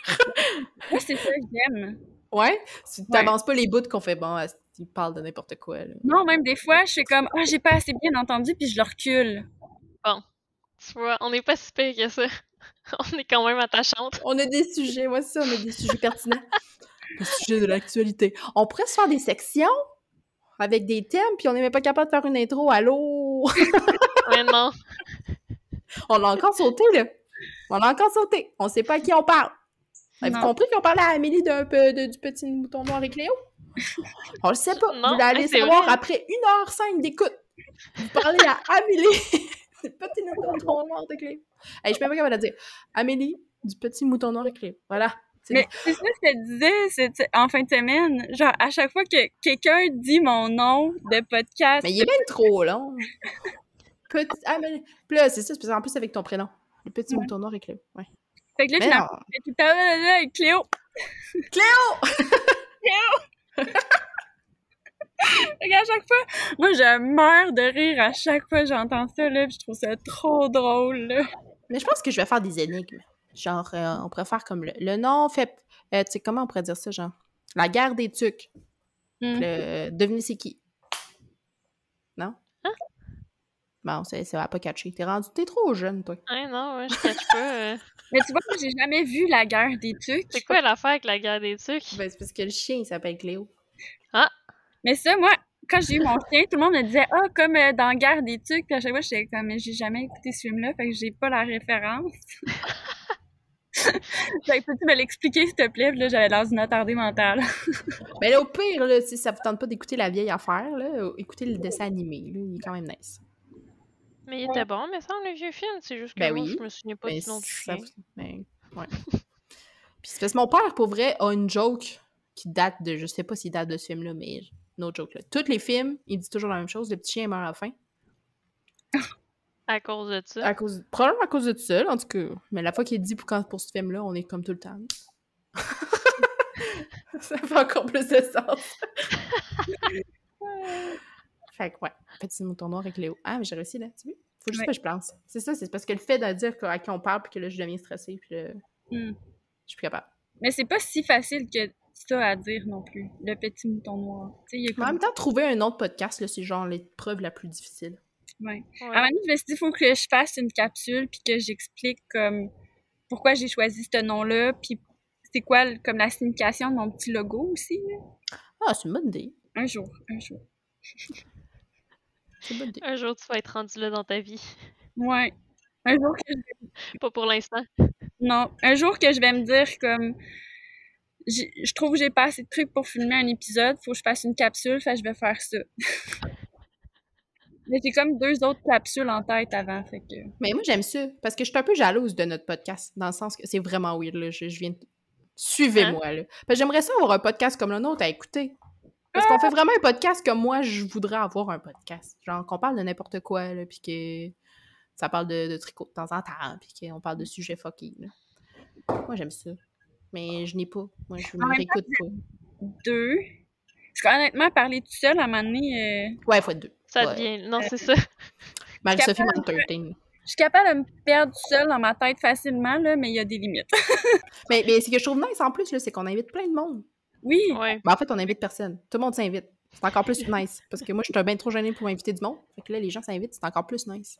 Speaker 3: Moi, c'est ça que j'aime.
Speaker 1: Ouais? Si tu t'avances pas les bouts qu'on fait, bon, ils parlent de n'importe quoi. là?
Speaker 3: Non, même des fois, je suis comme, ah, j'ai pas assez bien entendu, puis je le recule.
Speaker 2: Tu vois, on n'est pas si pire que ça. on est quand même attachante.
Speaker 1: On a des sujets, moi ça, on a des sujets pertinents. Le sujet de l'actualité. On pourrait se faire des sections avec des thèmes, puis on n'est même pas capable de faire une intro. Allô?
Speaker 2: Ouais, non.
Speaker 1: on l'a encore sauté, là. On l'a encore sauté. On sait pas à qui on parle. Avez-vous compris qu'on parlait à Amélie d'un peu de- du petit mouton noir et Cléo? On le sait pas.
Speaker 2: Non,
Speaker 1: Vous allez
Speaker 2: c'est
Speaker 1: savoir
Speaker 2: vrai.
Speaker 1: après 1h05 d'écoute. Vous parlez à Amélie du petit mouton noir et Cléo. Hey, je suis même pas capable de dire. Amélie du petit mouton noir et Cléo. Voilà.
Speaker 3: Mais c'est ça que je te disais en fin de semaine. Genre, à chaque fois que quelqu'un dit mon nom de podcast,
Speaker 1: Mais il est même trop long. Petit... Ah, mais... Là, c'est ça, c'est qu'en plus avec ton prénom. Le petit
Speaker 3: Ouais.
Speaker 1: mouton noir et Cléo. Ouais.
Speaker 3: fait que là,
Speaker 1: Mais
Speaker 3: finalement, tout là, là, avec Cléo.
Speaker 1: Cléo!
Speaker 3: Fait qu'à chaque fois, moi, je meurs de rire à chaque fois que j'entends ça, là, puis je trouve ça trop drôle, là.
Speaker 1: Mais je pense que je vais faire des énigmes. Genre, euh, on pourrait faire comme le, le nom fait. euh, tu sais, comment on pourrait dire ça, genre? La guerre des tucs.
Speaker 3: Hmm.
Speaker 1: Le... C'est qui? Non?
Speaker 2: Hein?
Speaker 1: Bon, ça, ça va pas catcher. T'es rendu. T'es trop jeune, toi.
Speaker 2: Ouais, non, ouais, je cache pas. euh.
Speaker 3: Mais tu vois, moi, j'ai jamais vu la guerre des tucs.
Speaker 2: C'est quoi l'affaire avec la guerre des trucs?
Speaker 1: Ben, c'est parce que le chien, il s'appelle Cléo.
Speaker 3: Mais ça, moi, quand j'ai eu mon chien, tout le monde me disait Ah, comme euh, dans Guerre des Tucs. Puis à chaque fois, j'étais comme Mais j'ai jamais écouté ce film-là, fait que j'ai pas la référence. fait que peux-tu me l'expliquer, s'il te plaît? Puis là, j'avais l'air d'une attardée mentale.
Speaker 1: Mais là, au pire, là, si ça vous tente pas d'écouter la vieille affaire, là, écoutez le dessin animé. Là, il est quand même nice.
Speaker 2: Mais il était bon, mais ça, le vieux film. C'est juste que
Speaker 1: Ben
Speaker 2: moi,
Speaker 1: oui.
Speaker 2: je me souviens pas
Speaker 1: Ben,
Speaker 2: du nom du
Speaker 1: ça-
Speaker 2: chien.
Speaker 1: ben, ouais. Puis c'est parce que mon père, pour vrai, a une joke qui date de. Je sais pas s'il date de ce film-là, mais no joke là. Tous les films, il dit toujours la même chose. Le petit chien meurt à la fin.
Speaker 2: À cause de ça?
Speaker 1: À cause, probablement à cause de tout ça, en tout cas. Mais la fois qu'il dit pour, quand, pour ce film-là, on est comme tout le temps. ça fait encore plus de sens. fait que, ouais. Petit mouton noir avec Léo. Ah, mais j'ai réussi, là. Tu vois? Faut juste
Speaker 3: Ouais.
Speaker 1: que je pense. C'est ça, c'est parce que le fait de dire à qui on parle, puis que là, je deviens stressée, puis là,
Speaker 3: Hmm.
Speaker 1: je suis plus capable.
Speaker 3: Mais c'est pas si facile que ça à dire non plus. Le petit mouton noir. Il
Speaker 1: en même temps, trouver un autre podcast, là, c'est genre l'épreuve la plus difficile.
Speaker 3: Ouais.
Speaker 2: Ouais.
Speaker 3: À un moment donné, je me suis dit, il faut que je fasse une capsule puis que j'explique comme pourquoi j'ai choisi ce nom-là, puis c'est quoi comme la signification de mon petit logo aussi. là.
Speaker 1: Ah, c'est une bonne idée.
Speaker 3: Un jour, un jour.
Speaker 1: C'est une bonne idée.
Speaker 2: Un jour, tu vas être rendu là dans ta vie.
Speaker 3: Ouais. Un jour que je
Speaker 2: Pas pour l'instant.
Speaker 3: Non, un jour que je vais me dire comme je trouve que j'ai pas assez de trucs pour filmer un épisode, faut que je fasse une capsule, fait que je vais faire ça. Mais j'ai comme deux autres capsules en tête avant, fait que
Speaker 1: Mais moi, j'aime ça, parce que je suis un peu jalouse de notre podcast, dans le sens que c'est vraiment weird, là. Je, je viens de... Suivez-moi, là. Parce que j'aimerais ça avoir un podcast comme le nôtre à écouter. Parce qu'on fait vraiment un podcast comme moi, je voudrais avoir un podcast. Genre, qu'on parle de n'importe quoi, là, puis que ça parle de, de tricot de temps en temps, puis qu'on parle de sujets fucky, là. Moi, j'aime ça. Mais je n'ai pas. Moi, je
Speaker 3: même
Speaker 1: réécoute pas.
Speaker 3: deux. Parce qu'honnêtement, parler tout seul à un moment donné, euh,
Speaker 1: Ouais, faut être deux.
Speaker 2: Ça
Speaker 1: Ouais.
Speaker 2: devient. Non, c'est ça.
Speaker 1: Marie-Sophie
Speaker 3: capable
Speaker 1: Mantertain.
Speaker 3: je suis capable de me perdre tout seul dans ma tête facilement, là, mais il y a des limites.
Speaker 1: Mais, mais ce que je trouve nice en plus, là, c'est qu'on invite plein de monde.
Speaker 3: Oui,
Speaker 2: Ouais.
Speaker 1: Ben, en fait, on invite personne. Tout le monde s'invite. C'est encore plus nice. Parce que moi, je suis bien trop gênée pour inviter du monde. Fait que là, les gens s'invitent, c'est encore plus nice.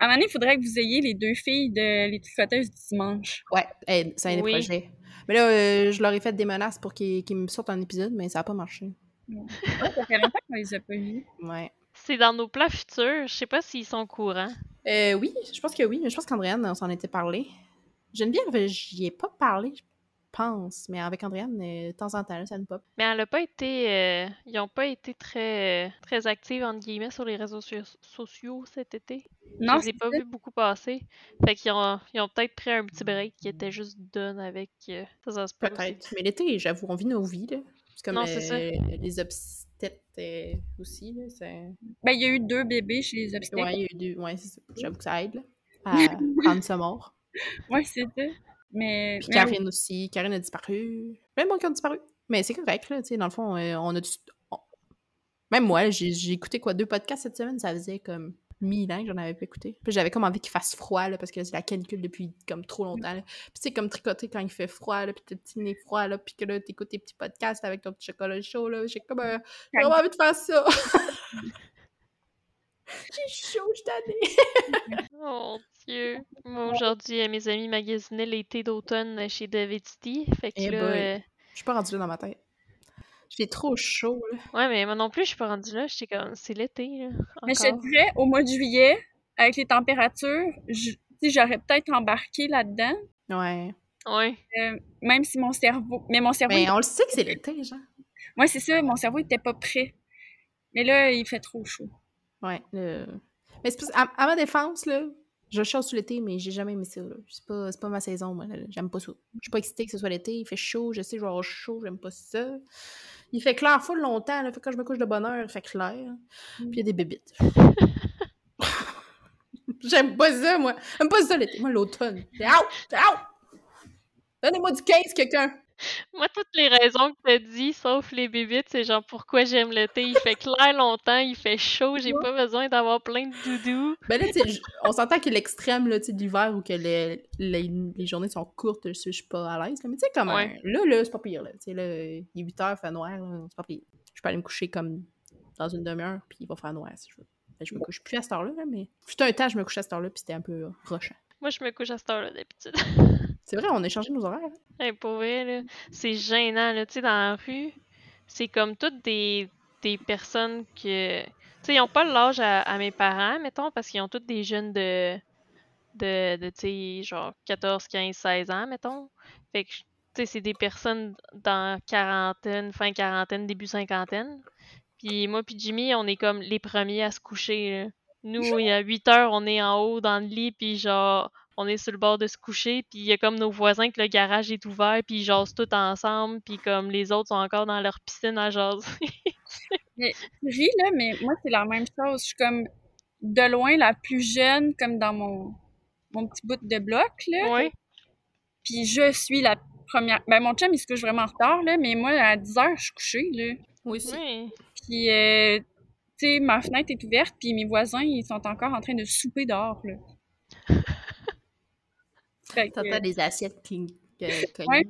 Speaker 3: à un moment donné, il faudrait que vous ayez les deux filles de les tricoteuses du dimanche.
Speaker 1: Ouais, hey, c'est un des
Speaker 2: Oui.
Speaker 1: projets. Mais là, euh, je leur ai fait des menaces pour qu'ils qu'ils me sortent un épisode, mais ça n'a pas marché.
Speaker 3: Ouais, ça fait longtemps qu'on les a pas vus.
Speaker 1: Ouais.
Speaker 2: C'est dans nos plans futurs. Je sais pas s'ils sont au courant.
Speaker 1: Euh, oui, je pense que oui. Je pense qu'Andréane, on s'en était parlé. Geneviève, j'y ai pas parlé, je pense. Mais avec Andréane, euh, de temps en temps, ça nous pop.
Speaker 2: Mais elle a pas été. euh, ils ont pas été très, euh, très actifs, entre guillemets, sur les réseaux so- sociaux cet été.
Speaker 3: Non,
Speaker 2: je les ai pas vus beaucoup passer. Fait qu'ils ont, ils ont peut-être pris un petit break qui était juste done avec. euh, ça, ça se peut aussi.
Speaker 1: Peut-être. Mais l'été, j'avoue, on vit nos vies, là. C'est comme
Speaker 2: Non, c'est ça.
Speaker 1: euh, les obstètes euh, aussi, là.
Speaker 3: Ben, il y a eu deux bébés chez les obstacles.
Speaker 1: Ouais, il y a eu deux. Ouais. J'avoue que ça aide, là. À prendre sa mort.
Speaker 3: Ouais, c'est ça. Mais,
Speaker 1: Puis
Speaker 3: mais
Speaker 1: Karine aussi. Karine a disparu. Même moi qui a disparu. Mais c'est correct, là. Tu sais, dans le fond, euh, on a du... Même moi, j'ai j'ai écouté quoi, deux podcasts cette semaine, ça faisait comme mille ans que j'en avais pas écouté. Puis j'avais comme envie qu'il fasse froid, là, parce que c'est la canicule depuis comme trop longtemps, là. Puis sais, comme tricoter quand il fait froid, là, puis t'as le petit nez froid, là, puis que là, t'écoutes tes petits podcasts avec ton petit chocolat chaud, là. J'ai comme... euh, j'ai vraiment envie de faire ça. j'ai chaud, je t'en
Speaker 2: Oh Dieu. Moi, aujourd'hui, euh, mes amis magasinaient l'été d'automne chez David City. Fait que
Speaker 1: Eh
Speaker 2: là. euh,
Speaker 1: Je suis pas rendue là dans ma tête. J'ai trop chaud, là.
Speaker 2: Ouais, mais moi non plus, je suis pas rendue là. J'étais comme, c'est l'été, là.
Speaker 3: Mais je te dirais, au mois de juillet, avec les températures, j'aurais peut-être embarqué là-dedans,
Speaker 1: Ouais.
Speaker 2: Ouais.
Speaker 3: euh, même si mon cerveau... Mais mon cerveau...
Speaker 1: Mais
Speaker 3: il-
Speaker 1: on le sait que c'est l'été, genre.
Speaker 3: Ouais, c'est ça, mon cerveau était pas prêt. Mais là, il fait trop chaud.
Speaker 1: Ouais. le- Mais à, à ma défense, là, je chasse sous l'été, mais j'ai jamais aimé ça. C'est pas, pas ma saison, moi. J'aime pas ça. Je suis pas excitée que ce soit l'été. Il fait chaud. Je sais je vais avoir chaud. J'aime pas ça. Il fait clair full longtemps. Là. Fait que quand je me couche de bonne heure, il fait clair. Puis il y a des bébites. J'aime pas ça, moi. J'aime pas ça l'été. Moi, l'automne. C'est out! C'est out! Donnez-moi du 15, quelqu'un!
Speaker 2: Moi, toutes les raisons que t'as dit, sauf les bébites, c'est genre pourquoi j'aime l'été. Il fait clair longtemps, il fait chaud, j'ai pas besoin d'avoir plein de doudous.
Speaker 1: Ben là, tu on s'entend que l'extrême, là, tu de l'hiver où que les, les, les journées sont courtes, je suis pas à l'aise. Mais tu sais,
Speaker 2: Ouais.
Speaker 1: un- là, là, c'est pas pire, là. Tu il est 8 heures, il fait noir, c'est pas pire. Je peux aller me coucher comme dans une demi-heure, puis il va faire noir si je veux. Ben, je me couche plus à cette heure-là, là, mais... Fut un temps, je me couchais à cette heure-là, puis c'était un peu euh, rushant.
Speaker 2: Moi, je me couche à cette heure-là d'habitude.
Speaker 1: C'est vrai, on a changé nos horaires. hein.
Speaker 2: Hey, pour vrai, c'est gênant, là. Tu sais, dans la rue, c'est comme toutes des, des personnes que. Tu sais, ils ont pas l'âge à, mes parents, mettons, parce qu'ils ont tous des jeunes de. de, de tu sais, genre 14, 15, 16 ans, mettons. Fait que, tu sais, c'est des personnes dans quarantaine, fin quarantaine, début cinquantaine. Puis moi, puis Jimmy, on est comme les premiers à se coucher, là. Nous, il y a 8 heures, on est en haut dans le lit, puis genre, on est sur le bord de se coucher, puis il y a comme nos voisins que le garage est ouvert, puis ils jasent tous ensemble, puis comme les autres sont encore dans leur piscine à jaser.
Speaker 3: Tu ris, là, mais moi, c'est la même chose. Je suis comme de loin la plus jeune, comme dans mon, mon petit bout de bloc, là.
Speaker 2: ouais.
Speaker 3: Puis je suis la première. Ben, mon chum, il se couche vraiment en retard, là, mais moi, à 10 heures, je suis couchée, là.
Speaker 1: Moi aussi.
Speaker 2: Oui.
Speaker 3: Puis, euh, tu sais, ma fenêtre est ouverte, puis mes voisins, ils sont encore en train de souper dehors, là.
Speaker 1: T'entends des assiettes qui.
Speaker 3: Ouais.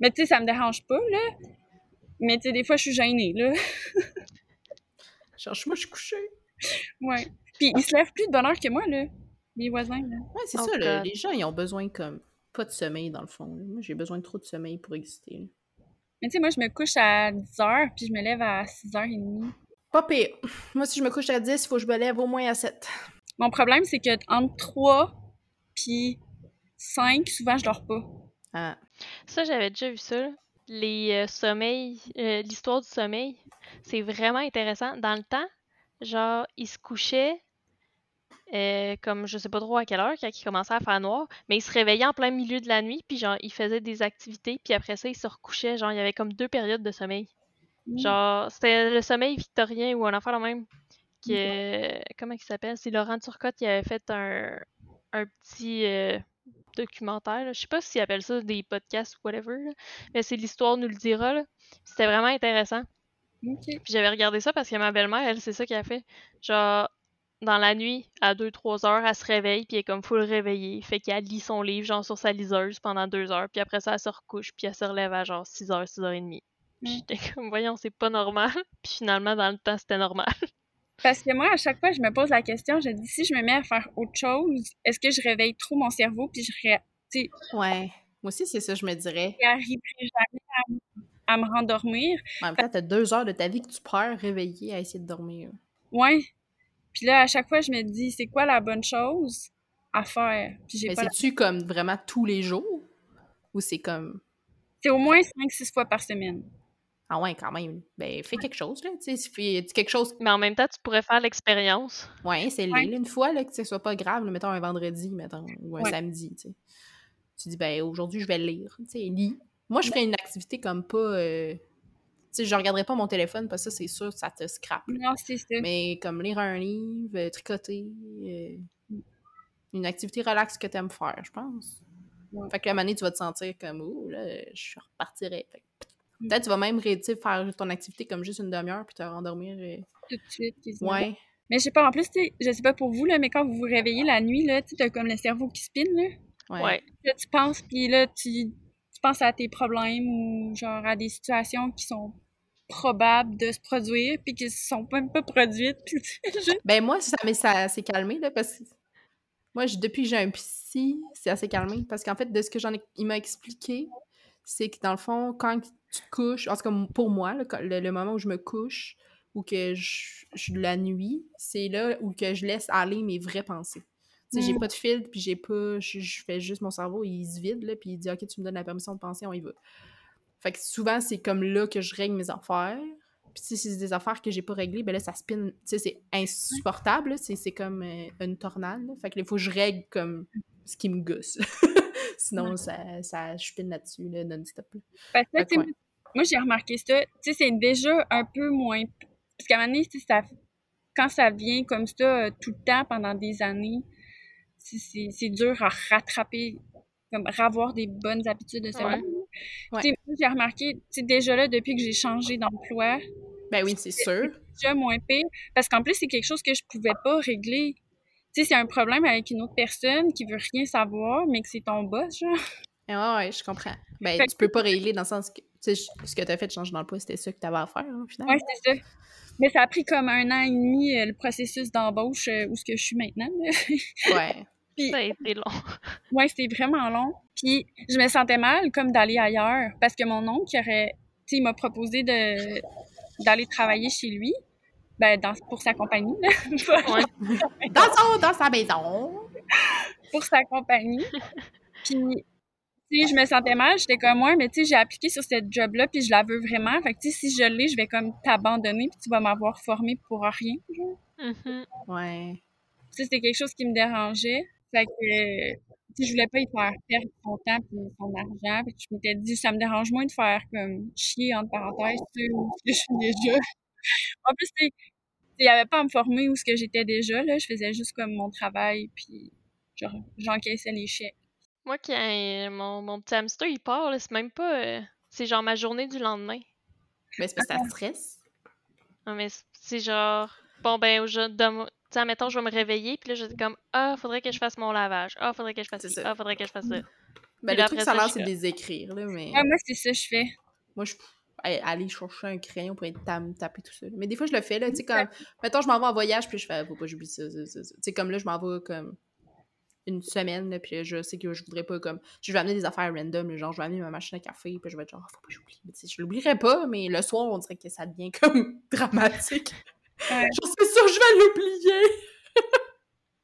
Speaker 3: mais tu sais, ça me dérange pas, là. Mais tu sais, des fois, je suis gênée, là.
Speaker 1: Cherche-moi, je suis couchée.
Speaker 3: Ouais. Puis ils se lèvent plus de bonne heure que moi, là. Les voisins, là.
Speaker 1: Ouais, c'est
Speaker 2: Oh
Speaker 1: ça, là, les gens, ils ont besoin comme pas de sommeil, dans le fond. là. Moi, j'ai besoin de trop de sommeil pour exister. là.
Speaker 3: Mais tu sais, moi, je me couche à 10 heures, puis je me lève à 6h30.
Speaker 1: Pas pire. Moi, si je me couche à 10, il faut que je me lève au moins à 7.
Speaker 3: Mon problème, c'est que entre 3 puis 5, souvent, je dors pas.
Speaker 1: Ah.
Speaker 2: Ça, j'avais déjà vu ça. là. Les euh, sommeils, euh, l'histoire du sommeil, c'est vraiment intéressant. Dans le temps, genre, il se couchait euh, comme je sais pas trop à quelle heure, quand il commençait à faire noir, mais il se réveillait en plein milieu de la nuit, puis genre, il faisait des activités, puis après ça, il se recouchait. Genre, il y avait comme deux périodes de sommeil. Genre, c'était le sommeil victorien ou un enfant le même. Que, comment il s'appelle? C'est Laurent Turcotte qui avait fait un, un petit documentaire. là. Je sais pas s'il appelle ça des podcasts ou whatever, là, mais c'est l'histoire nous le dira. là. C'était vraiment intéressant. Puis j'avais regardé ça parce que ma belle-mère, elle, c'est ça qu'elle a fait. Genre, dans la nuit, à 2-3 heures, elle se réveille, puis elle est comme full réveillée. Fait qu'elle lit son livre, genre, sur sa liseuse pendant 2 heures, puis après ça, elle se recouche, puis elle se relève à genre 6 heures, 6 heures et demie. Puis
Speaker 3: Mm.
Speaker 2: j'étais comme, voyons, c'est pas normal. Puis finalement, dans le temps, c'était normal.
Speaker 3: Parce que moi, à chaque fois, je me pose la question, je dis, si je me mets à faire autre chose, est-ce que je réveille trop mon cerveau, puis je ré- tu sais,
Speaker 1: Ouais. Moi aussi, c'est ça, je me dirais.
Speaker 3: j'arriverai jamais à, me rendormir.
Speaker 1: En même temps, t'as deux heures de ta vie que tu perds réveillée à essayer de dormir.
Speaker 3: Ouais. Puis là, à chaque fois, je me dis, c'est quoi la bonne chose à faire? Puis j'ai la-
Speaker 1: c'est-tu comme vraiment tous les jours? Ou c'est comme.
Speaker 3: C'est au moins 5-6 fois par semaine.
Speaker 1: Ah ouais, quand même. Ben, fais quelque chose, là. Tu sais, fais quelque chose.
Speaker 2: Mais en même temps, tu pourrais faire l'expérience.
Speaker 1: Ouais, c'est
Speaker 3: Ouais.
Speaker 1: une fois, là, que ce soit pas grave, là, mettons un vendredi, mettons, ou un
Speaker 3: Ouais.
Speaker 1: samedi, tu sais. Tu dis, ben, aujourd'hui, je vais lire. Tu sais, lis. Moi, je ferais une activité comme pas. euh, Tu sais, je regarderais pas mon téléphone parce que ça, c'est sûr, ça te scrape. là.
Speaker 3: Non, c'est ça.
Speaker 1: Mais comme lire un livre, euh, tricoter, euh, une activité relaxe que t'aimes faire, je pense.
Speaker 3: Ouais.
Speaker 1: Fait que la année, tu vas te sentir comme, ouh, là, je repartirais. Fait que
Speaker 3: Mm.
Speaker 1: Peut-être tu vas même faire ton activité comme juste une demi-heure puis te rendormir. euh,
Speaker 3: Tout de suite. quasiment.
Speaker 1: Ouais.
Speaker 3: Mais je sais pas, en plus, je sais pas pour vous, là, mais quand vous vous réveillez la nuit, là, tu t'as comme le cerveau qui spinne, là.
Speaker 1: Ouais.
Speaker 3: Là, tu penses, puis là, tu, tu penses à tes problèmes ou genre à des situations qui sont probables de se produire, puis qui se sont même pas produites. Juste-
Speaker 1: Ben moi, ça, mais ça s'est calmé, là, parce que moi, je- depuis que j'ai un psy, c'est assez calmé. Parce qu'en fait, de ce que j'en ai, il m'a expliqué, c'est que dans le fond, quand tu te couches, en tout cas pour moi, le, le moment où je me couche ou que je, je la nuit, c'est là où que je laisse aller mes vraies pensées. Tu sais, j'ai
Speaker 3: Mm.
Speaker 1: pas de filtre, puis j'ai pas. Je, je fais juste mon cerveau, il se vide, là, puis il dit Ok, tu me donnes la permission de penser, on y va. Fait que souvent, c'est comme là que je règle mes affaires. Puis si c'est des affaires que j'ai pas réglées, ben là, ça spin. Tu sais, c'est insupportable. C'est c'est comme euh, une tornade. là. Fait que là, il faut que je règle comme ce qui me gosse. Sinon, ça, ça spinne là-dessus, là, non-stop.
Speaker 3: Parce que,
Speaker 1: ouais.
Speaker 3: moi, j'ai remarqué ça. Tu sais, c'est déjà un peu moins. Parce qu'à un moment donné, ça... quand ça vient comme ça euh, tout le temps pendant des années, c'est- dur à rattraper, comme ravoir des bonnes habitudes de sommeil.
Speaker 1: Ouais.
Speaker 3: Moi, j'ai remarqué, tu sais, déjà là, depuis que j'ai changé d'emploi,
Speaker 1: Ben oui, c'est sûr.
Speaker 3: déjà moins pire. Parce qu'en plus, c'est quelque chose que je pouvais pas régler. Tu sais, c'est un problème avec une autre personne qui veut rien savoir, mais que c'est ton boss, genre.
Speaker 1: Ah ouais, je comprends. Ben,
Speaker 3: Fait
Speaker 1: tu peux pas régler dans le sens que. Tu sais, ce que t'as fait de changer d'emploi, c'était ça que t'avais à faire, hein, au final.
Speaker 3: Ouais, c'est ça. Mais ça a pris comme un an et demi, euh, le processus d'embauche euh, où ce que je suis maintenant.
Speaker 1: Ouais.
Speaker 3: Puis,
Speaker 2: Ça a été long.
Speaker 3: ouais, c'était vraiment long. Puis, je me sentais mal comme d'aller ailleurs parce que mon oncle, qui aurait, tu sais, il m'a proposé de d'aller travailler chez lui, ben, dans, pour sa compagnie.
Speaker 2: Ouais.
Speaker 1: Dans, son, dans sa maison.
Speaker 3: pour sa compagnie. Puis, sais, je me sentais mal, j'étais comme moi, mais tu sais, j'ai appliqué sur cette job-là, puis je la veux vraiment. Fait que, tu sais, si je l'ai, je vais comme t'abandonner, puis tu vas m'avoir formé pour rien. genre.
Speaker 2: Mhm.
Speaker 1: Ouais.
Speaker 3: Tu sais, c'était quelque chose qui me dérangeait. Fait que, tu sais, je voulais pas y faire perdre son temps puis son argent. Fait que je m'étais dit, ça me dérange moins de faire comme chier, entre parenthèses, tu sais, je suis déjà. En plus, il y avait pas à me former où ce que j'étais déjà, là. Je faisais juste comme mon travail, puis genre, j'encaissais les chèques.
Speaker 2: Moi, quand mon, mon petit hamster, il part, là, c'est même pas... euh, c'est genre ma journée du lendemain.
Speaker 1: Ben, c'est parce que ça stresse.
Speaker 2: Non, mais c'est genre... Bon, ben, je, demain- sais, admettons, je vais me réveiller, puis là, je dis comme, ah, faudrait que je fasse mon lavage. Ah, faudrait que je fasse
Speaker 1: ça.
Speaker 2: Ah, faudrait que je fasse ça.
Speaker 1: Ben,
Speaker 2: Puis
Speaker 1: le truc,
Speaker 2: après
Speaker 1: ça a l'air, c'est de les écrire, là, mais...
Speaker 3: Ah, moi, c'est ça que je fais.
Speaker 1: Moi, je aller chercher un crayon pour être tam- taper tout ça. là. Mais des fois, je le fais, là, tu sais, comme... Mettons, je m'en vais en voyage, puis je fais, faut pas que j'oublie ça, ça, ça. Tu sais, comme là, je m'en vais comme une semaine, là, puis je sais que je voudrais pas comme. Je vais amener des affaires random, genre je vais amener ma machine à café, puis je vais être genre, faut pas que j'oublie. Mais tu sais, je l'oublierai pas, mais le soir, on dirait que ça devient comme dramatique.
Speaker 3: Ouais.
Speaker 1: Genre, c'est sûr, je vais l'oublier!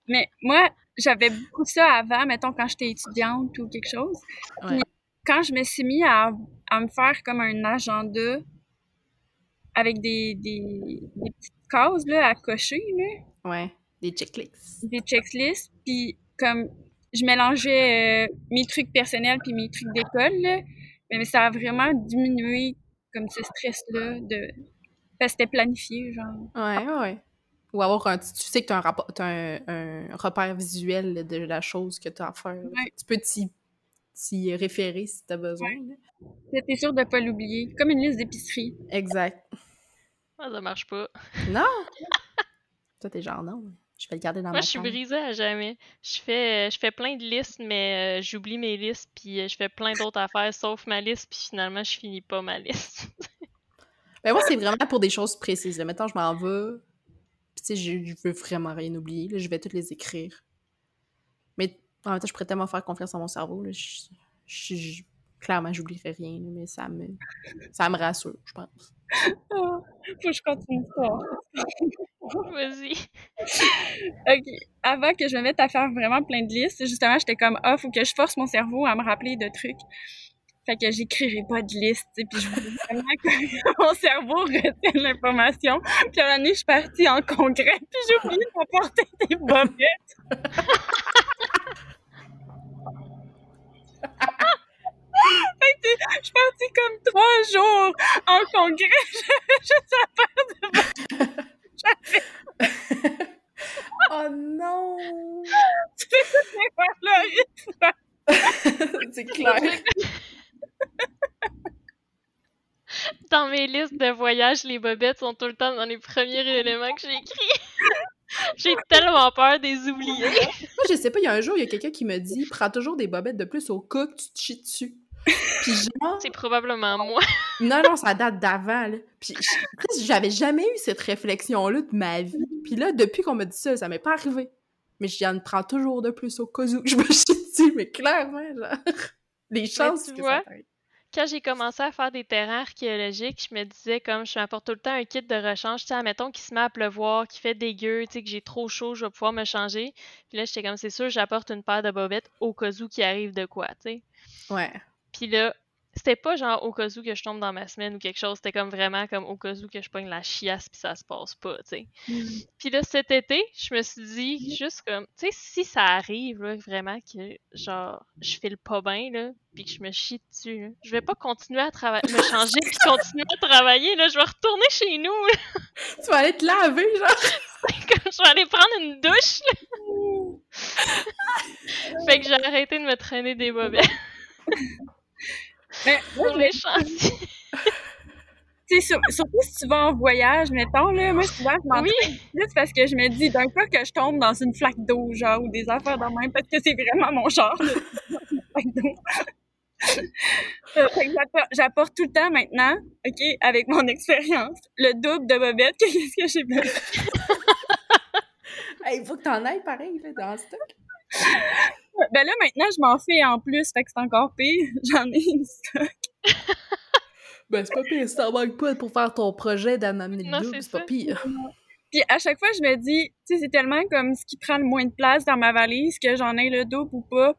Speaker 3: Mais moi, j'avais beaucoup ça avant, mettons, quand j'étais étudiante ou quelque chose.
Speaker 1: Ouais.
Speaker 3: Quand je me suis mis à, à me faire comme un agenda avec des, des, des petites cases là, à cocher, là,
Speaker 1: Ouais, des checklists.
Speaker 3: des checklists, puis comme je mélangeais euh, mes trucs personnels puis mes trucs d'école, là, mais ça a vraiment diminué comme ce stress-là de... Parce que c'était planifié, genre.
Speaker 1: Ouais. Ou avoir un. Tu sais que tu as, un, rapport, un, un repère visuel de la chose que tu as à faire.
Speaker 3: Ouais.
Speaker 1: Tu peux t'y, t'y référer si tu as besoin. là.
Speaker 3: T'es sûr de pas l'oublier. Comme une liste d'épicerie.
Speaker 1: Exact.
Speaker 2: Ah, ça marche pas.
Speaker 1: Non! Toi, t'es genre non. Je vais le garder dans
Speaker 2: Moi,
Speaker 1: ma
Speaker 2: je suis brisée à jamais. Je fais, euh, je fais plein de listes, mais euh, j'oublie mes listes, puis euh, je fais plein d'autres affaires sauf ma liste, puis finalement, je finis pas ma liste.
Speaker 1: Ben moi, c'est vraiment pour des choses précises. Là. Mettons, je m'en vais. Puis, tu sais, je, je veux vraiment rien oublier. Là, je vais toutes les écrire. En même temps, je pourrais tellement faire confiance à mon cerveau. Là. Je, je- je- clairement, j'oublierai rien. mais ça me, ça me rassure, je pense.
Speaker 3: Ah, faut que je continue l'histoire.
Speaker 2: Vas-y.
Speaker 3: OK. Avant que je me mette à faire vraiment plein de listes, justement, j'étais comme, ah, faut que je force mon cerveau à me rappeler de trucs. Fait que j'écrirai pas de liste, puis je voulais vraiment que mon cerveau retienne l'information. Puis à donné, je suis partie en congrès, puis j'ai oublié d'apporter des bobettes. je suis partie comme trois jours en congrès, juste à faire de
Speaker 1: oh non! c'est clair.
Speaker 2: Dans mes listes de voyage, les bobettes sont tout le temps dans les premiers éléments que j'écris. J'ai tellement peur des oublier.
Speaker 1: Moi, je sais pas, il y a un jour, il y a quelqu'un qui me dit prends toujours des bobettes de plus au cas que tu te chies dessus. Puis genre,
Speaker 2: C'est probablement moi.
Speaker 1: non, non, ça date d'avant, là. Puis j'avais jamais eu cette réflexion-là de ma vie. Puis là, depuis qu'on m'a dit ça, ça m'est pas arrivé. Mais j'en prends toujours de plus au cas où je me chie dessus, mais clairement, genre, les chances
Speaker 2: tu
Speaker 1: que
Speaker 2: vois,
Speaker 1: ça.
Speaker 2: Quand j'ai commencé à faire des terrains archéologiques, je me disais comme je m'apporte tout le temps un kit de rechange, tu sais, admettons qu'il se met à pleuvoir, qu'il fait dégueu, tu sais, que j'ai trop chaud, je vais pouvoir me changer. Puis là, j'étais comme, c'est sûr, j'apporte une paire de bobettes au cas où qu'il arrive de quoi, tu sais.
Speaker 1: Ouais.
Speaker 2: Puis là, c'était pas genre au cas où que je tombe dans ma semaine ou quelque chose, c'était comme vraiment comme au cas où que je pogne la chiasse puis ça se passe pas, tu sais. Puis là, cet été, je me suis dit juste comme, tu sais, si ça arrive, là, vraiment que, genre, je file pas bien, là, puis que je me chie dessus, là, je vais pas continuer à travailler, me changer puis continuer à travailler, là, je vais retourner chez nous, là,
Speaker 1: Tu vas aller te laver, genre.
Speaker 2: comme je vais aller prendre une douche, là. fait que j'ai arrêté de me traîner des bobettes
Speaker 3: Mais je
Speaker 2: les chantiers.
Speaker 3: tu sais, sur- surtout si tu vas en voyage, mettons, là, moi, souvent, je m'entraîne
Speaker 2: Oui,
Speaker 3: plus parce que je me dis, d'un cas que je tombe dans une flaque d'eau, genre, ou des affaires de même, parce que c'est vraiment mon genre, là, une flaque d'eau. Euh, fait que j'apporte- tout le temps maintenant, OK, avec mon expérience, le double de bobettes que qu'est-ce que j'ai besoin.
Speaker 1: Il faut que t'en ailles pareil, là, dans le stock.
Speaker 3: Ben là, maintenant, je m'en fais en plus, fait que c'est encore pire. J'en ai une stock.
Speaker 1: Ben, c'est pas pire, si t'en manques pas pour faire ton projet double,
Speaker 2: c'est
Speaker 1: pas
Speaker 2: ça.
Speaker 1: pire.
Speaker 3: Puis à chaque fois, je me dis, tu sais, c'est tellement comme ce qui prend le moins de place dans ma valise que j'en ai le double ou pas.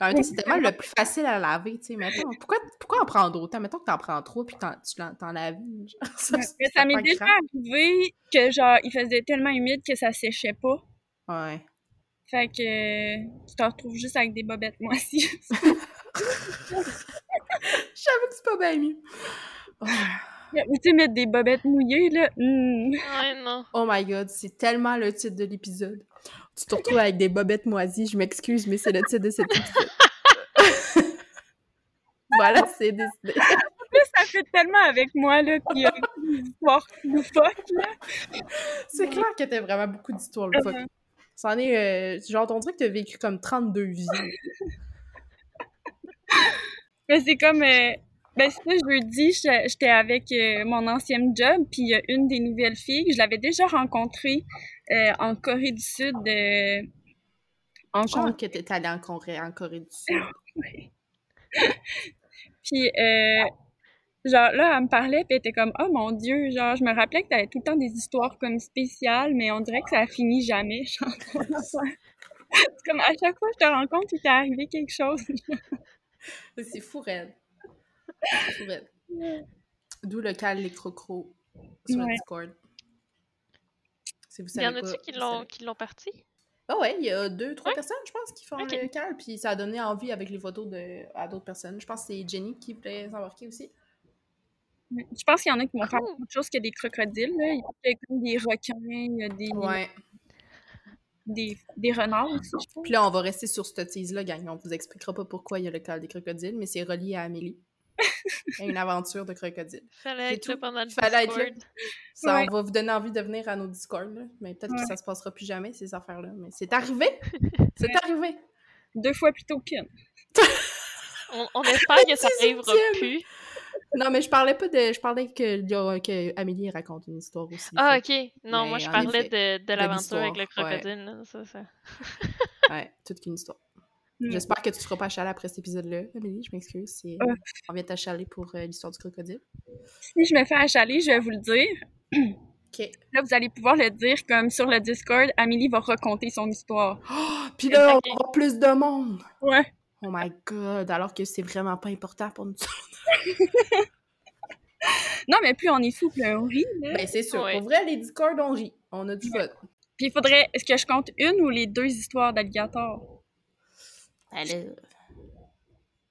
Speaker 1: En temps, c'est tellement le plus facile à laver, tu sais. Mettons, pourquoi, pourquoi en prendre autant? Mettons que t'en prends trop puis t'en, tu t'en laves. Ça,
Speaker 3: ça m'est déjà arrivé que, genre, il faisait tellement humide que ça séchait pas.
Speaker 1: Ouais.
Speaker 3: Fait que euh, tu te retrouves juste avec des bobettes, moi aussi.
Speaker 1: J'avoue que c'est pas bien mieux. Oh.
Speaker 3: Ou tu sais, mettre des bobettes mouillées, là. hmm.
Speaker 2: ouais, non.
Speaker 1: Oh my god, c'est tellement le titre de l'épisode. Tu te retrouves avec des bobettes moisies, je m'excuse, mais c'est le titre de cet épisode. voilà, c'est décidé.
Speaker 3: Là, ça fait tellement avec moi, là, qu'il y a histoires loufoques, là.
Speaker 1: C'est clair que t'as vraiment beaucoup d'histoires le fuck. C'en est, euh, genre, on dirait que t'as vécu comme 32 vies.
Speaker 3: Mais c'est comme... euh, ben, c'est ça, jeudi, j'étais j'étais avec euh, mon ancien job, puis il y a une des nouvelles filles, je l'avais déjà rencontrée euh, en Corée du Sud, euh, en
Speaker 1: Genre
Speaker 3: compte.
Speaker 1: que t'es allée en Corée, en Corée du Sud.
Speaker 3: Puis, genre, là, elle me parlait, puis elle était comme, oh mon Dieu, genre, je me rappelais que t'avais tout le temps des histoires comme spéciales, mais on dirait que ça finit jamais, genre. C'est comme, à chaque fois que je te rencontre, il t'est arrivé quelque chose.
Speaker 1: C'est fou, raide. C'est fou, raide. D'où le cal les crocros sur le
Speaker 3: Ouais.
Speaker 1: Discord. Si vous
Speaker 2: Il y
Speaker 1: savez
Speaker 2: en a-tu qui l'ont
Speaker 1: savez.
Speaker 2: qui l'ont parti?
Speaker 1: Ah ouais, il y a deux, trois
Speaker 2: Ouais.
Speaker 1: personnes, je pense, qui font
Speaker 2: Ok.
Speaker 1: le cal, puis ça a donné envie avec les photos de, à d'autres personnes. Je pense que c'est Jenny qui voulait s'embarquer aussi.
Speaker 3: Je pense qu'il y en a qui vont faire autre chose que des crocodiles, là. Il y a comme des requins, il y a des,
Speaker 1: Ouais.
Speaker 3: des, des renards aussi, je pense.
Speaker 1: Puis là, on va rester sur cette tease-là, gang. On vous expliquera pas pourquoi il y a le cal des crocodiles, mais c'est relié à Amélie. Il y a une aventure de crocodile.
Speaker 2: Fallait être là pendant le
Speaker 1: Fallait être là.
Speaker 2: Discord.
Speaker 1: Ça,
Speaker 3: Ouais.
Speaker 1: on va vous donner envie de venir à nos Discord, là. mais peut-être
Speaker 3: Ouais.
Speaker 1: que ça se passera plus jamais, ces affaires-là. Mais c'est arrivé! C'est
Speaker 3: Ouais.
Speaker 1: arrivé!
Speaker 3: Deux fois plutôt qu'une.
Speaker 2: On, on espère que ça
Speaker 1: C'est
Speaker 2: arrivera
Speaker 1: subtil.
Speaker 2: plus.
Speaker 1: Non, mais je parlais pas de. Je parlais que, Amélie raconte une histoire aussi.
Speaker 2: Ah,
Speaker 1: Fait
Speaker 2: ok. Non, moi, je parlais
Speaker 1: effet,
Speaker 2: de, de l'aventure avec le
Speaker 1: ouais.
Speaker 2: crocodile. là, ça, ça.
Speaker 1: Ouais, toute qu'une histoire.
Speaker 3: Mm.
Speaker 1: J'espère que tu seras pas achalée après cet épisode-là, Amélie. Je m'excuse. si. On vient t'achaler pour euh, l'histoire du crocodile.
Speaker 3: Si je me fais achaler, je vais vous le dire.
Speaker 1: Ok.
Speaker 3: Là, vous allez pouvoir le dire comme sur le Discord, Amélie va raconter son histoire.
Speaker 1: Oh, puis là, on aura plus de monde!
Speaker 3: Ouais.
Speaker 1: Oh my god! Alors que c'est vraiment pas important pour nous.
Speaker 3: Non, mais plus on est fou, plus on rit. Là.
Speaker 1: Ben, c'est sûr.
Speaker 2: Ouais.
Speaker 1: Pour vrai, les Discord, on rit. On a du fun.
Speaker 3: Puis il faudrait, est-ce que je compte une ou les deux histoires d'alligator?
Speaker 1: Ben là,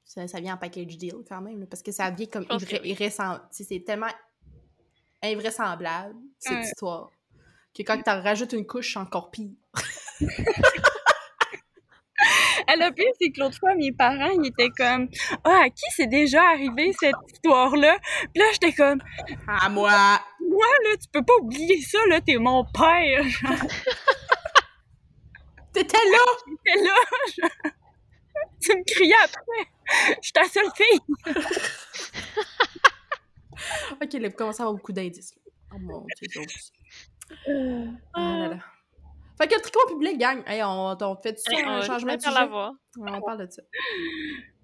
Speaker 1: ça, ça vient en package deal quand même, là, parce que ça vient comme tu C'est tellement invraisemblable, cette
Speaker 3: Ouais.
Speaker 1: histoire, que quand t'en rajoutes une couche, c'est encore pire.
Speaker 3: Elle a pire, c'est que l'autre fois, mes parents, ils étaient comme Ah, à qui c'est déjà arrivé cette histoire-là? Puis là, j'étais comme
Speaker 1: À moi!
Speaker 3: Moi, là, tu peux pas oublier ça, là, t'es mon père.
Speaker 1: T'étais là!
Speaker 3: J'étais là, genre. Tu me criais après. Je suis ta seule fille.
Speaker 1: Ok, là, vous commencez à avoir beaucoup d'indices. Oh mon dieu, j'ose. Ah là là. Fait que le tricot public, gang, hey, on, on fait ça,
Speaker 2: Hey,
Speaker 1: un
Speaker 2: on
Speaker 1: changement de sujet.
Speaker 2: la voix.
Speaker 1: Ouais, on parle de ça.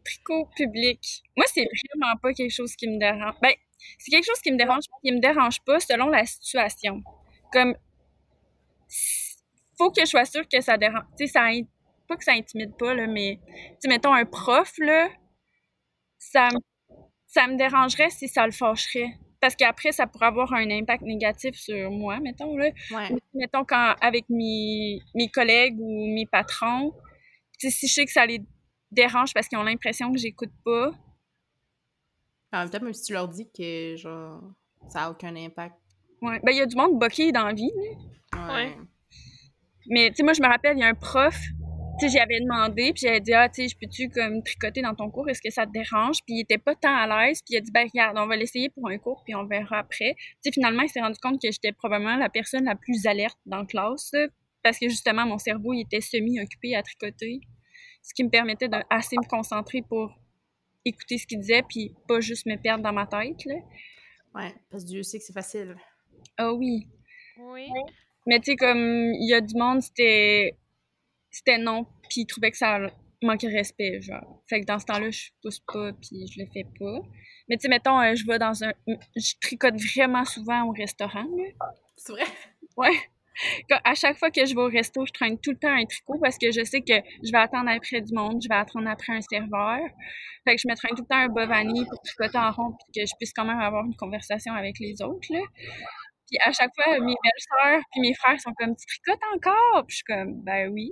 Speaker 3: Tricot public. Moi, c'est vraiment pas quelque chose qui me dérange. Ben, c'est quelque chose qui me dérange, qui me dérange pas selon la situation. Comme, faut que je sois sûre que ça dérange. Tu sais, ça, pas que ça intimide pas, là, mais, tu sais, mettons un prof, là, ça, me- ça me dérangerait si ça le fâcherait. Parce qu'après, ça pourrait avoir un impact négatif sur moi, mettons, là.
Speaker 1: Ouais.
Speaker 3: Mettons, quand, avec mes, mes collègues ou mes patrons, si je sais que ça les dérange parce qu'ils ont l'impression que j'écoute pas,
Speaker 1: En même temps, même si tu leur dis que, genre, ça a aucun impact.
Speaker 3: ouais. Ben, il y a du monde boqué dans la vie, là.
Speaker 1: Ouais.
Speaker 2: Ouais.
Speaker 3: Mais, tu sais, moi, je me rappelle, il y a un prof, tu sais, j'avais demandé, puis j'avais dit, ah, tu sais, je peux-tu, comme, tricoter dans ton cours, est-ce que ça te dérange? Puis il était pas tant à l'aise, puis il a dit, ben, regarde, on va l'essayer pour un cours, puis on verra après. Tu sais, finalement, il s'est rendu compte que j'étais probablement la personne la plus alerte dans la classe, parce que, justement, mon cerveau, il était semi-occupé à tricoter, ce qui me permettait de assez me concentrer pour écouter ce qu'il disait, puis pas juste me perdre dans ma tête, là.
Speaker 1: Ouais, parce que Dieu sait que c'est facile.
Speaker 3: Ah oui.
Speaker 2: Oui.
Speaker 3: Mais tu sais, comme, il y a du monde, c'était. C'était non, puis ils trouvaient que ça manquait de respect, genre. Fait que dans ce temps-là, je pousse pas, puis je le fais pas. Mais tu sais, mettons, euh, je vais dans un. Je tricote vraiment souvent au restaurant, là.
Speaker 1: C'est vrai?
Speaker 3: Ouais. Quand- à chaque fois que je vais au resto, je traîne tout le temps un tricot parce que je sais que je vais attendre après du monde, je vais attendre après un serveur. Fait que je me traîne tout le temps un bas vanille pour tricoter en rond puis que je puisse quand même avoir une conversation avec les autres, là. Puis à chaque fois, mes belles-sœurs puis mes frères sont comme « Tu tricotes encore? » Puis je suis comme « Ben oui.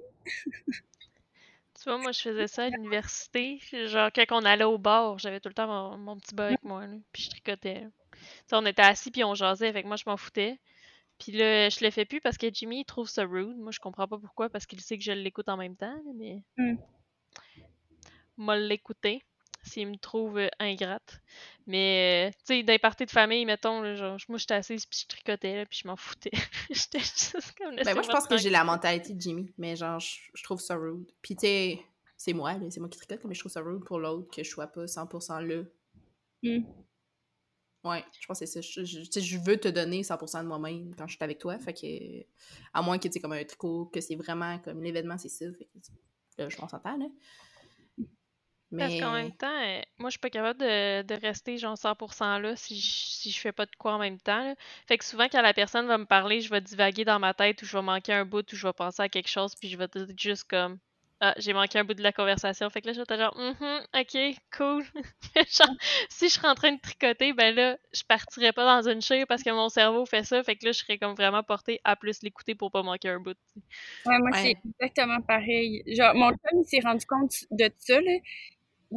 Speaker 2: Tu vois, moi, je faisais ça à l'université. Genre, quand on allait au bar, j'avais tout le temps mon, mon petit bas avec moi, là, puis je tricotais. là. Tu sais, on était assis, puis on jasait, avec moi, je m'en foutais. Puis là, je le fais plus parce que Jimmy, il trouve ça rude. Moi, je comprends pas pourquoi, parce qu'il sait que je l'écoute en même temps, mais...
Speaker 3: Mm.
Speaker 2: Moi, l'écouter, s'il me trouve euh, ingrate. Mais, euh, tu sais, d'un party de famille, mettons, là, genre, moi, j'étais assise, puis je tricotais, là, puis je m'en foutais. J'étais juste comme...
Speaker 1: Ben, moi, je pense que j'ai la mentalité de Jimmy, mais genre, je, je trouve ça rude. Puis, tu sais, c'est moi, c'est moi qui tricote, mais je trouve ça rude pour l'autre que je sois pas 100% là.
Speaker 3: Mm.
Speaker 1: Ouais, je pense que c'est ça. Je, sais, je veux te donner 100% de moi-même quand je suis avec toi. Fait que, à moins que tu sais, comme un tricot, que c'est vraiment comme l'événement, c'est ça. Fait que, Là, je m'en s'entend, là.
Speaker 2: Parce qu'en même temps, euh, moi, je suis pas capable de, de rester genre 100% là si je, si je fais pas de quoi en même temps. là. Fait que souvent, quand la personne va me parler, je vais divaguer dans ma tête ou je vais manquer un bout ou je vais penser à quelque chose puis je vais être juste comme Ah, j'ai manqué un bout de la conversation. Fait que là, je vais être genre Mhm, ok, cool. genre, si je suis en train de tricoter, ben là, je partirais pas dans une chire parce que mon cerveau fait ça. Fait que là, je serais comme vraiment portée à plus l'écouter pour pas manquer un bout.
Speaker 3: Ouais, moi,
Speaker 1: Ouais.
Speaker 3: c'est exactement pareil. Genre, mon chum, il s'est rendu compte de ça, là.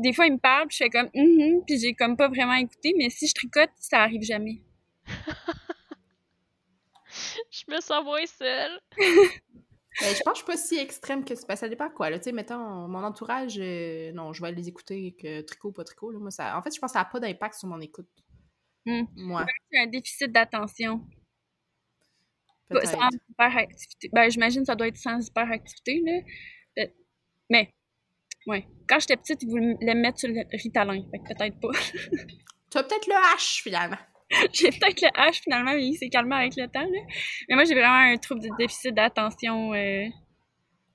Speaker 3: Des fois, il me parle, puis je fais comme, Mhm puis j'ai comme pas vraiment écouté, mais si je tricote, ça arrive jamais.
Speaker 2: Je me sens moins seule.
Speaker 1: Ben, je pense que je suis pas si extrême que ça. Ben, ça dépend quoi. Là. Tu sais, mettons, mon entourage, euh, non, je vais les écouter que tricot, pas tricot. Là. Moi, ça... En fait, je pense que ça n'a pas d'impact sur mon écoute.
Speaker 3: Hmm.
Speaker 1: Moi,
Speaker 3: C'est un déficit d'attention. Sans hyperactivité. Ben, j'imagine que ça doit être sans hyperactivité, là. Mais, ouais. Quand j'étais petite, ils voulaient me mettre sur le Ritalin. Fait que peut-être pas.
Speaker 1: Tu as peut-être le H, finalement.
Speaker 3: j'ai peut-être le H, finalement, mais il s'est calmé avec le temps, là. Mais moi, j'ai vraiment un trouble de déficit d'attention. euh,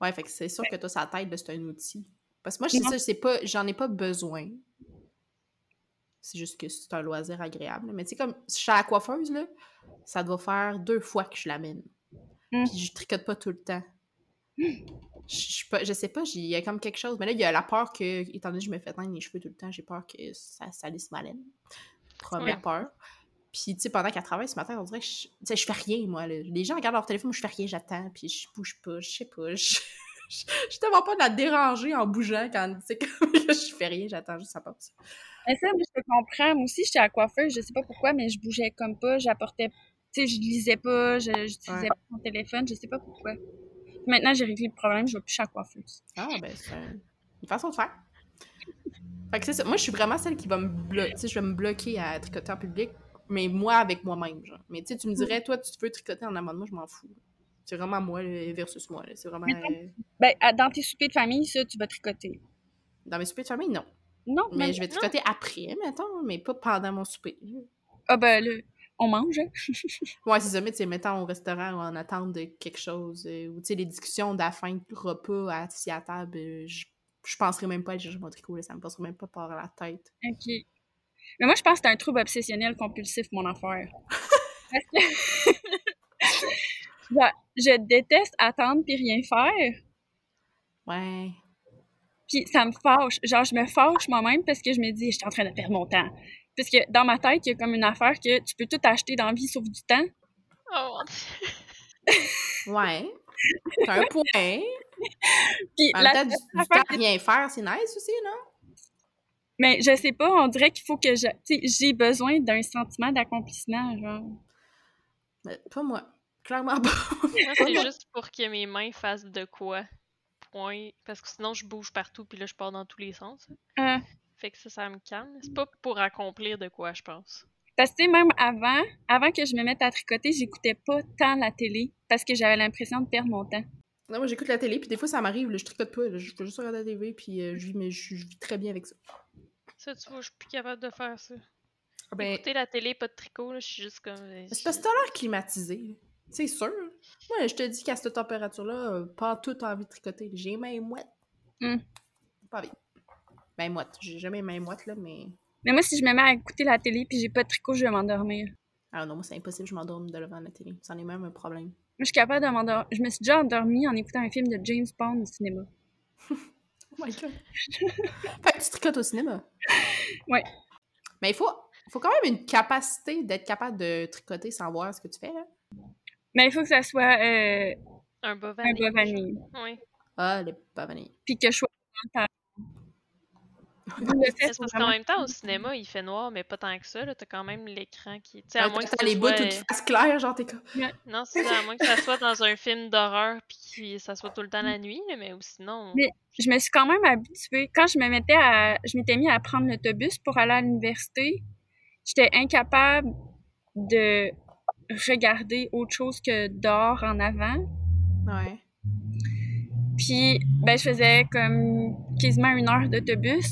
Speaker 1: Ouais, fait que c'est sûr que toi, sa tête, là, c'est un outil. Parce que moi, je sais
Speaker 3: Non.
Speaker 1: ça, c'est pas, j'en ai pas besoin. C'est juste que c'est un loisir agréable. Mais tu sais, comme, si je suis à la coiffeuse, là, ça doit faire deux fois que je l'amène.
Speaker 3: Mm.
Speaker 1: Puis je tricote pas tout le temps. Je, je, pas- je sais pas, il y a comme quelque chose. Mais là, il y a la peur que, étant donné que je me fais teindre les cheveux tout le temps, j'ai peur que ça salisse ma laine. Première
Speaker 2: Ouais.
Speaker 1: peur. Puis, tu sais, pendant qu'elle travaille ce matin, on dirait que je, je fais rien, moi. là. Les gens regardent leur téléphone, moi, je fais rien, j'attends, puis je bouge pas, je sais pas. Je, je tellement pas de la déranger en bougeant quand, tu sais, je fais rien, j'attends juste ça passe.
Speaker 3: Mais ça, moi, je te comprends. Moi aussi, j'étais à la coiffeuse, je sais pas pourquoi, mais je bougeais comme pas, j'apportais... Tu sais, je lisais pas, je j'utilisais
Speaker 1: Ouais.
Speaker 3: pas mon téléphone, je sais pas pourquoi. Maintenant, j'ai réglé le problème, je vais plus chez la coiffeuse.
Speaker 1: Ah, ben, c'est un- une façon de faire. Fait que c'est ça. Moi, je suis vraiment celle qui va me bloquer. Tu sais, je vais me bloquer à tricoter en public, mais moi avec moi-même, genre. Mais tu sais, tu me dirais, toi, tu veux tricoter en amont de moi, je m'en fous. C'est vraiment moi là, versus moi. C'est vraiment. Euh,
Speaker 3: Ben, à- dans tes soupers de famille, ça, tu vas tricoter.
Speaker 1: Dans mes soupers de famille, non.
Speaker 3: Non,
Speaker 1: Mais
Speaker 3: même-
Speaker 1: je vais tricoter après, mettons, mais pas pendant mon souper.
Speaker 3: Ah ben, là, on mange, hein?
Speaker 1: Ouais, c'est ça, mais tu sais, mettons au restaurant ou en attente de quelque chose, euh, ou tu sais, les discussions de la fin de repas assis à table, euh, je, je penserais même pas à aller chercher mon tricot, là, ça me passerait même pas par la tête.
Speaker 3: OK. Mais moi, je pense que c'est un trouble obsessionnel compulsif, mon affaire. Parce que... Genre, je déteste attendre puis rien faire.
Speaker 1: Ouais.
Speaker 3: Puis ça me fâche. Genre, je me fâche moi-même parce que je me dis, je suis en train de perdre mon temps. Parce que dans ma tête, il y a comme une affaire que tu peux tout acheter dans la vie sauf du temps.
Speaker 2: Oh mon Dieu.
Speaker 1: Ouais. C'est un point.
Speaker 3: Puis
Speaker 1: En
Speaker 3: la
Speaker 1: temps, du, du temps rien faire, c'est nice aussi, non?
Speaker 3: Mais je sais pas, on dirait qu'il faut que je. Tu sais, j'ai besoin d'un sentiment d'accomplissement, genre.
Speaker 1: Mais pas moi. Clairement pas.
Speaker 2: Moi, c'est juste pour que mes mains fassent de quoi. Point. Parce que sinon, je bouge partout, puis là, je pars dans tous les sens.
Speaker 3: Euh,
Speaker 2: Fait que ça, ça me calme. C'est pas pour accomplir de quoi, je pense.
Speaker 3: parce que, tu sais, même avant, avant que je me mette à tricoter, j'écoutais pas tant la télé parce que j'avais l'impression de perdre mon temps.
Speaker 1: non, moi, j'écoute la télé, puis des fois, ça m'arrive, je tricote pas, là, je peux juste regarder la TV, puis euh, je, vis, mais je, je vis très bien avec ça.
Speaker 2: Ça, tu vois, je suis plus capable de faire ça.
Speaker 1: Ah Ben,
Speaker 2: Écouter la télé, pas de tricot, là, je suis juste comme. euh,
Speaker 1: c'est parce que t'as l'air climatisé. là. C'est sûr. Moi, je te dis qu'à cette température-là, euh, pas tout envie de tricoter. J'ai les mains moites.
Speaker 3: Hmm.
Speaker 1: Pas envie. Ben, moite. J'ai jamais moites, là, mais.
Speaker 3: Mais moi, si je me mets à écouter la télé puis j'ai pas de tricot, je vais m'endormir.
Speaker 1: Ah non, moi, c'est impossible, je m'endorme devant la télé. C'en est même un problème.
Speaker 3: Moi, je suis capable de m'endormir. Je me suis déjà endormie en écoutant un film de James Bond au cinéma.
Speaker 1: Oh my god. fait que tu tricotes au cinéma?
Speaker 3: Ouais.
Speaker 1: Mais il faut, faut quand même une capacité d'être capable de tricoter sans voir ce que tu fais, là.
Speaker 3: Mais il faut que ça soit euh,
Speaker 2: Un bas
Speaker 3: un
Speaker 2: vanille.
Speaker 3: bas vanille.
Speaker 2: Oui.
Speaker 1: Ah, les pavaniers.
Speaker 3: Puis que je sois le
Speaker 2: parce qu'en
Speaker 3: vraiment-
Speaker 2: même temps, au cinéma, il fait noir, mais pas tant que ça. là. T'as quand même l'écran qui. Tu sais, à moins que
Speaker 1: T'as
Speaker 2: ça
Speaker 1: les bouts
Speaker 2: soit...
Speaker 1: toutes faces claires, genre t'es comme.
Speaker 2: Non, c'est ça, à moins que ça soit dans un film d'horreur puis que ça soit tout le temps la nuit, là, mais ou sinon.
Speaker 3: Mais- je me suis quand même habituée. Quand je me mettais à, je m'étais mis à prendre l'autobus pour aller à l'université, j'étais incapable de regarder autre chose que dehors en avant.
Speaker 1: Ouais.
Speaker 3: Puis, ben, je faisais comme quasiment une heure d'autobus.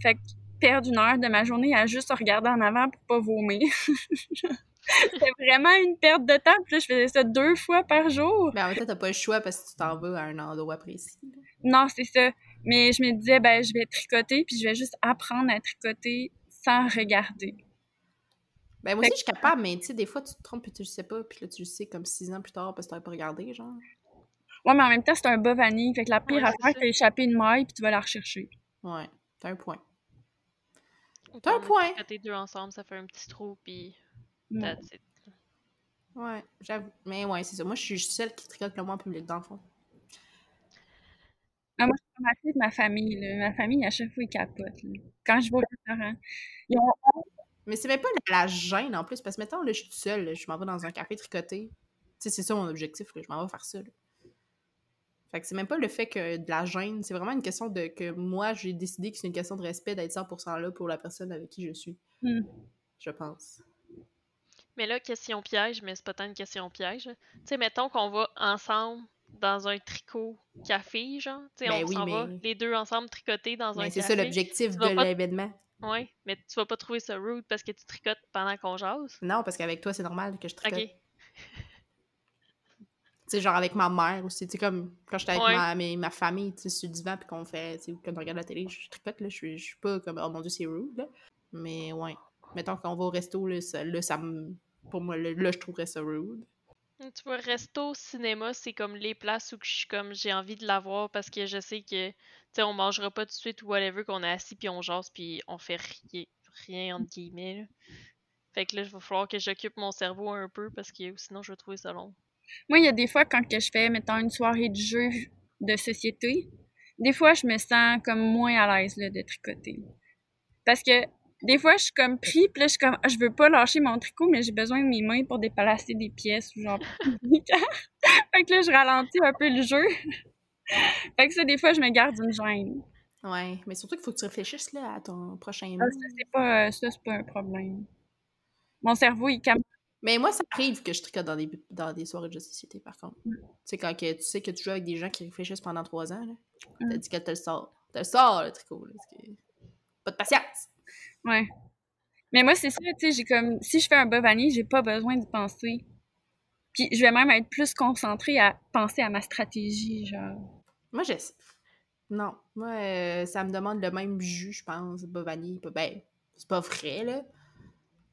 Speaker 3: Fait que perdre une heure de ma journée à juste regarder en avant pour pas vomir. C'était vraiment une perte de temps. Puis là, je faisais ça deux fois par jour.
Speaker 1: Ben, en même temps, t'as pas le choix parce que tu t'en vas à un endroit précis.
Speaker 3: Non, c'est ça. Mais je me disais, ben, je vais tricoter, puis je vais juste apprendre à tricoter sans regarder.
Speaker 1: Ben, moi aussi, je suis capable, mais tu sais, des fois, tu te trompes et tu le sais pas, puis là, tu le sais comme six ans plus tard parce que t'avais pas regardé, genre.
Speaker 3: Ouais, mais en même temps, c'est un bas vanille. Fait que la pire
Speaker 2: Ouais,
Speaker 3: affaire, c'est échapper une maille, puis tu vas la rechercher.
Speaker 1: Ouais, t'as un point. T'as un point.
Speaker 2: tricoter deux ensemble, ça fait un petit trou, puis
Speaker 3: Ouais.
Speaker 2: that's it.
Speaker 1: Ouais, j'avoue. Mais ouais, c'est ça. Moi, je suis celle qui tricote le moins en public, dans le fond.
Speaker 3: Ah, moi, je suis remarquée de ma famille. Là. Ma famille, à chaque fois, ils capotent. là. Quand je vais au restaurant, ils ont
Speaker 1: Mais c'est même pas la, la gêne en plus, parce que mettons, là, je suis toute seule, là, je m'en vais dans un café tricoté. Tu sais, c'est ça mon objectif, là, je m'en vais faire ça. là. Fait que c'est même pas le fait que de la gêne, c'est vraiment une question de que moi, j'ai décidé que c'est une question de respect d'être 100% là pour la personne avec qui je suis.
Speaker 3: Hmm.
Speaker 1: Je pense.
Speaker 2: Mais là, question piège, mais c'est pas tant une question piège. Tu sais, mettons qu'on va ensemble dans un tricot café, genre. Tu sais,
Speaker 1: Ben
Speaker 2: on
Speaker 1: oui,
Speaker 2: s'en va les deux ensemble tricoter dans un
Speaker 1: Mais c'est
Speaker 2: café.
Speaker 1: ça l'objectif de
Speaker 2: pas-
Speaker 1: l'événement.
Speaker 2: Ouais, mais tu vas pas trouver ça rude parce que tu tricotes pendant qu'on jase.
Speaker 1: Non, parce qu'avec toi, c'est normal que je tricote. Tu sais, genre avec ma mère aussi. Tu sais, comme quand j'étais avec
Speaker 2: Ouais.
Speaker 1: ma, mes- ma famille, tu sais, sur le divan, puis qu'on fait, tu sais, quand on regarde la télé, je tricote, là. Je suis, je suis pas comme, oh mon dieu, c'est rude, là. Mais ouais. Mettons qu'on va au resto, là, ça, là, ça me. Pour moi, là, là, je trouverais ça rude.
Speaker 2: Tu vois, resto, cinéma, c'est comme les places où je suis comme j'ai envie de l'avoir parce que je sais que tu sais on mangera pas tout de suite ou whatever qu'on est assis puis on jase puis on fait rien, rien entre guillemets. là. Fait que là, il va falloir que j'occupe mon cerveau un peu parce que sinon je vais trouver ça long.
Speaker 3: Moi, il y a des fois, quand que je fais, mettons, une soirée de jeu de société, des fois, je me sens comme moins à l'aise là, de tricoter. Parce que des fois, je suis comme pris, puis là, je suis comme, Ah, je veux pas lâcher mon tricot, mais j'ai besoin de mes mains pour déplacer des pièces ou genre. Fait que là, je ralentis un peu le jeu. fait que ça, des fois, je me garde une gêne.
Speaker 1: Ouais. Mais surtout qu'il faut que tu réfléchisses, là, à ton prochain
Speaker 3: Ah, ça, c'est pas, euh, ça, c'est pas un problème. Mon cerveau, il calme.
Speaker 1: Mais moi, ça arrive que je tricote dans des, dans des soirées de jeux de société, par contre.
Speaker 3: Mm.
Speaker 1: Tu sais, quand que, tu sais que tu joues avec des gens qui réfléchissent pendant trois ans, là,
Speaker 3: Mm.
Speaker 1: t'as dit qu'elle te le sort. Te le sort, le tricot, là. que- Pas de patience!
Speaker 3: Ouais. Mais moi, c'est ça, tu sais, j'ai comme, si je fais un bas vanille, j'ai pas besoin d'y penser. Puis je vais même être plus concentrée à penser à ma stratégie, genre.
Speaker 1: Moi, je Non. Moi, euh, ça me demande le même jus, je pense. Pas... Ben, c'est pas vrai, là.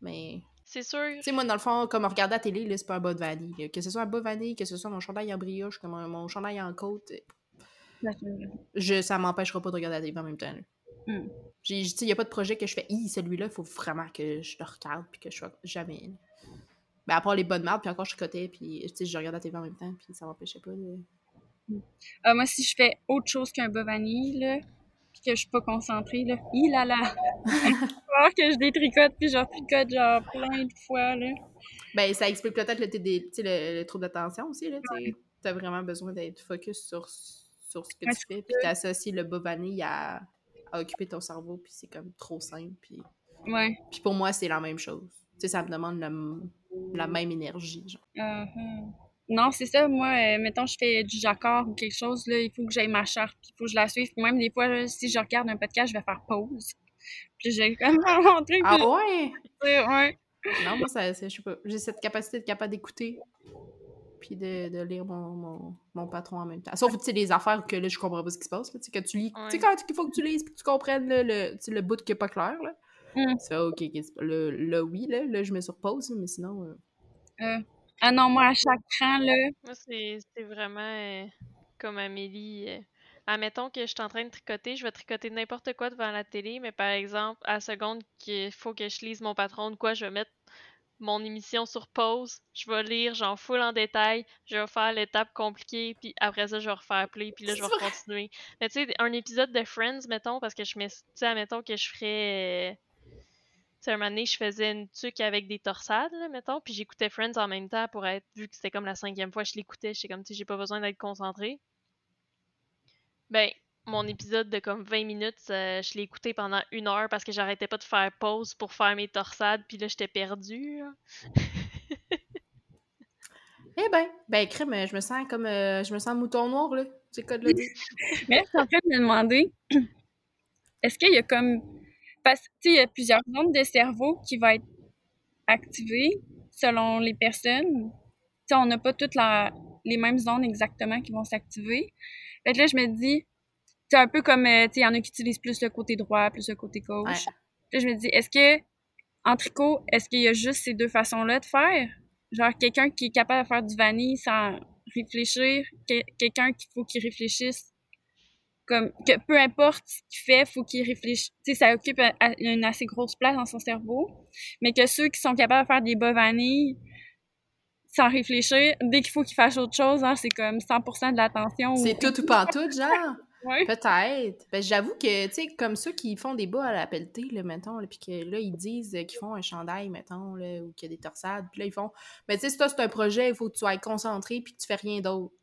Speaker 1: Mais.
Speaker 2: C'est sûr.
Speaker 1: Tu sais, moi, dans le fond, comme regarder à la télé, là, c'est pas un bas de vanille. Que ce soit un bas vanille, que ce soit mon chandail en brioche, comme mon chandail en côte, euh,
Speaker 3: je-
Speaker 1: ça m'empêchera pas de regarder la télé en même temps.
Speaker 3: Hmm.
Speaker 1: J'ai, tu sais, y a pas de projet que je fais, Hi, celui-là, il faut vraiment que je le regarde, puis que je sois jamais. Ben, à part les bonnes marques, puis encore je tricotais, puis tu sais, je regarde la télé en même temps, puis ça m'empêchait pas de.
Speaker 3: Ah, moi, si je fais autre chose qu'un bas vanille, là, puis que je suis pas concentrée, là, hi là là! Que je détricote, puis je retricote, genre, plein de fois, là.
Speaker 1: Ben, ça explique peut-être le, le, le trouble d'attention aussi, là, tu sais. T'as vraiment besoin d'être focus sur, sur ce que
Speaker 3: Ouais,
Speaker 1: tu fais, puis t'associes le bas vanille à, à occuper ton cerveau, puis c'est comme trop simple, puis...
Speaker 3: Ouais.
Speaker 1: Puis pour moi, c'est la même chose. Tu sais, ça me demande le- la même énergie, genre.
Speaker 3: Uh-huh. Non, c'est ça, moi, euh, mettons, je fais du jacquard ou quelque chose, là, il faut que j'aille ma charte, puis il faut que je la suive. Puis même des fois, là, si je regarde un podcast, je vais faire pause. Puis j'ai comme mon truc,
Speaker 1: Ah ouais?
Speaker 3: ouais.
Speaker 1: Non, moi, ça, je sais pas. J'ai cette capacité d'être capable d'écouter puis de, de lire mon, mon, mon patron en même temps. Sauf, tu sais, les affaires que là, je comprends pas ce qui se passe, là, tu sais, que tu lis. Tu sais, quand il faut que tu lises puis que tu comprennes là, le, le bout qui est pas clair, là.
Speaker 3: Mm.
Speaker 1: Fais, OK, ok, c'est pas- le, le oui, là, là, je me surpose, mais sinon... euh,
Speaker 3: Euh, ah non, moi, à chaque cran, là,
Speaker 2: Moi, c'est c'est vraiment euh, comme Amélie. Admettons que je suis en train de tricoter, je vais tricoter n'importe quoi devant la télé, mais par exemple, à la seconde qu'il faut que je lise mon patron de quoi, je vais mettre mon émission sur pause, je vais lire, j'en full en détail, je vais faire l'étape compliquée, puis après ça, je vais refaire play, puis là, je vais continuer. Mais tu sais, un épisode de Friends, mettons, parce que je mets, tu sais, admettons que je ferais... Tu sais, un moment donné, je faisais une tuque avec des torsades, là, mettons, puis j'écoutais Friends en même temps pour être, vu que c'était comme la cinquième fois que je l'écoutais, j'étais comme, tu sais, j'ai pas besoin d'être concentré. Ben, mon épisode de comme 20 minutes, euh, je l'ai écouté pendant une heure parce que j'arrêtais pas de faire pause pour faire mes torsades, puis là, j'étais perdue.
Speaker 1: Eh ben, ben, crème, je me sens comme... euh, je me sens mouton noir, là. C'est quoi de le dire?
Speaker 3: Mais je suis en train de me demander, est-ce qu'il y a comme. Parce que, tu sais, il y a plusieurs zones de cerveau qui vont être activées selon les personnes. Tu sais, on n'a pas toutes la, les mêmes zones exactement qui vont s'activer. Fait que là, je me dis, c'est un peu comme, euh, tu sais, il y en a qui utilisent plus le côté droit, plus le côté gauche.
Speaker 1: Ouais.
Speaker 3: Là, je me dis, est-ce que, en tricot, est-ce qu'il y a juste ces deux façons-là de faire? Genre, quelqu'un qui est capable de faire du vanille sans réfléchir, que- quelqu'un qu'il faut qu'il réfléchisse comme que peu importe ce qu'il fait, faut qu'il réfléchisse. Tu sais, ça occupe un- un- une assez grosse place dans son cerveau, mais que ceux qui sont capables de faire des bas vanilles sans réfléchir, dès qu'il faut qu'ils fassent autre chose, hein, c'est comme 100% de l'attention. ou-
Speaker 1: C'est tout ou pas tout, genre?
Speaker 3: Ouais.
Speaker 1: Peut-être. Ben, j'avoue que, tu sais, comme ceux qui font des bas à la pelletée, là, mettons, là, puis que là, ils disent qu'ils font un chandail, mettons, là, ou qu'il y a des torsades, puis là, ils font, ben, tu sais, si toi, c'est un projet, il faut que tu sois concentré, puis que tu fais rien d'autre.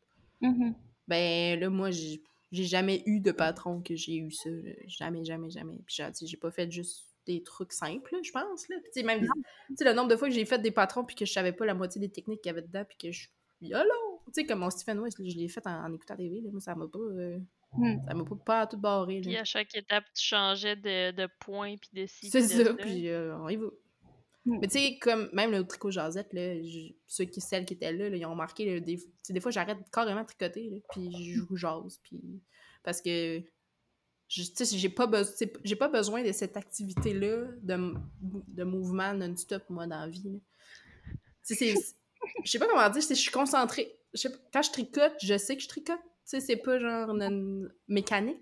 Speaker 3: Mhm.
Speaker 1: Ben, là, moi, j'ai j'ai jamais eu de patron que j'ai eu ça. Jamais, jamais, jamais. Puis, j'ai pas fait juste des trucs simples, je pense, là. Puis, même, tu sais, le nombre de fois que j'ai fait des patrons, puis que je savais pas la moitié des techniques qu'il y avait dedans, puis que je YOLO! Tu sais, comme mon Stephen West, je l'ai fait en, en écoutant TV, là. Moi, ça m'a pas... euh,
Speaker 3: Hmm.
Speaker 1: Ça m'a pas, pas tout barré,
Speaker 2: Puis à chaque étape, tu changeais de, de point puis de ci.
Speaker 1: C'est ça, puis euh, on y va.
Speaker 3: Mm.
Speaker 1: Mais tu sais, comme même le tricot jasette, là, je- ceux qui, celles qui étaient là, là, ils ont marqué, là, des, tu sais, des fois j'arrête carrément de tricoter, là, puis je joue jase, puis parce que j'ai pas, besoin j'ai pas besoin de cette activité-là de, de mouvement non-stop, moi, dans la vie. je sais pas comment dire, je suis concentrée. Quand je tricote, je sais que je tricote. C'est pas genre une mécanique.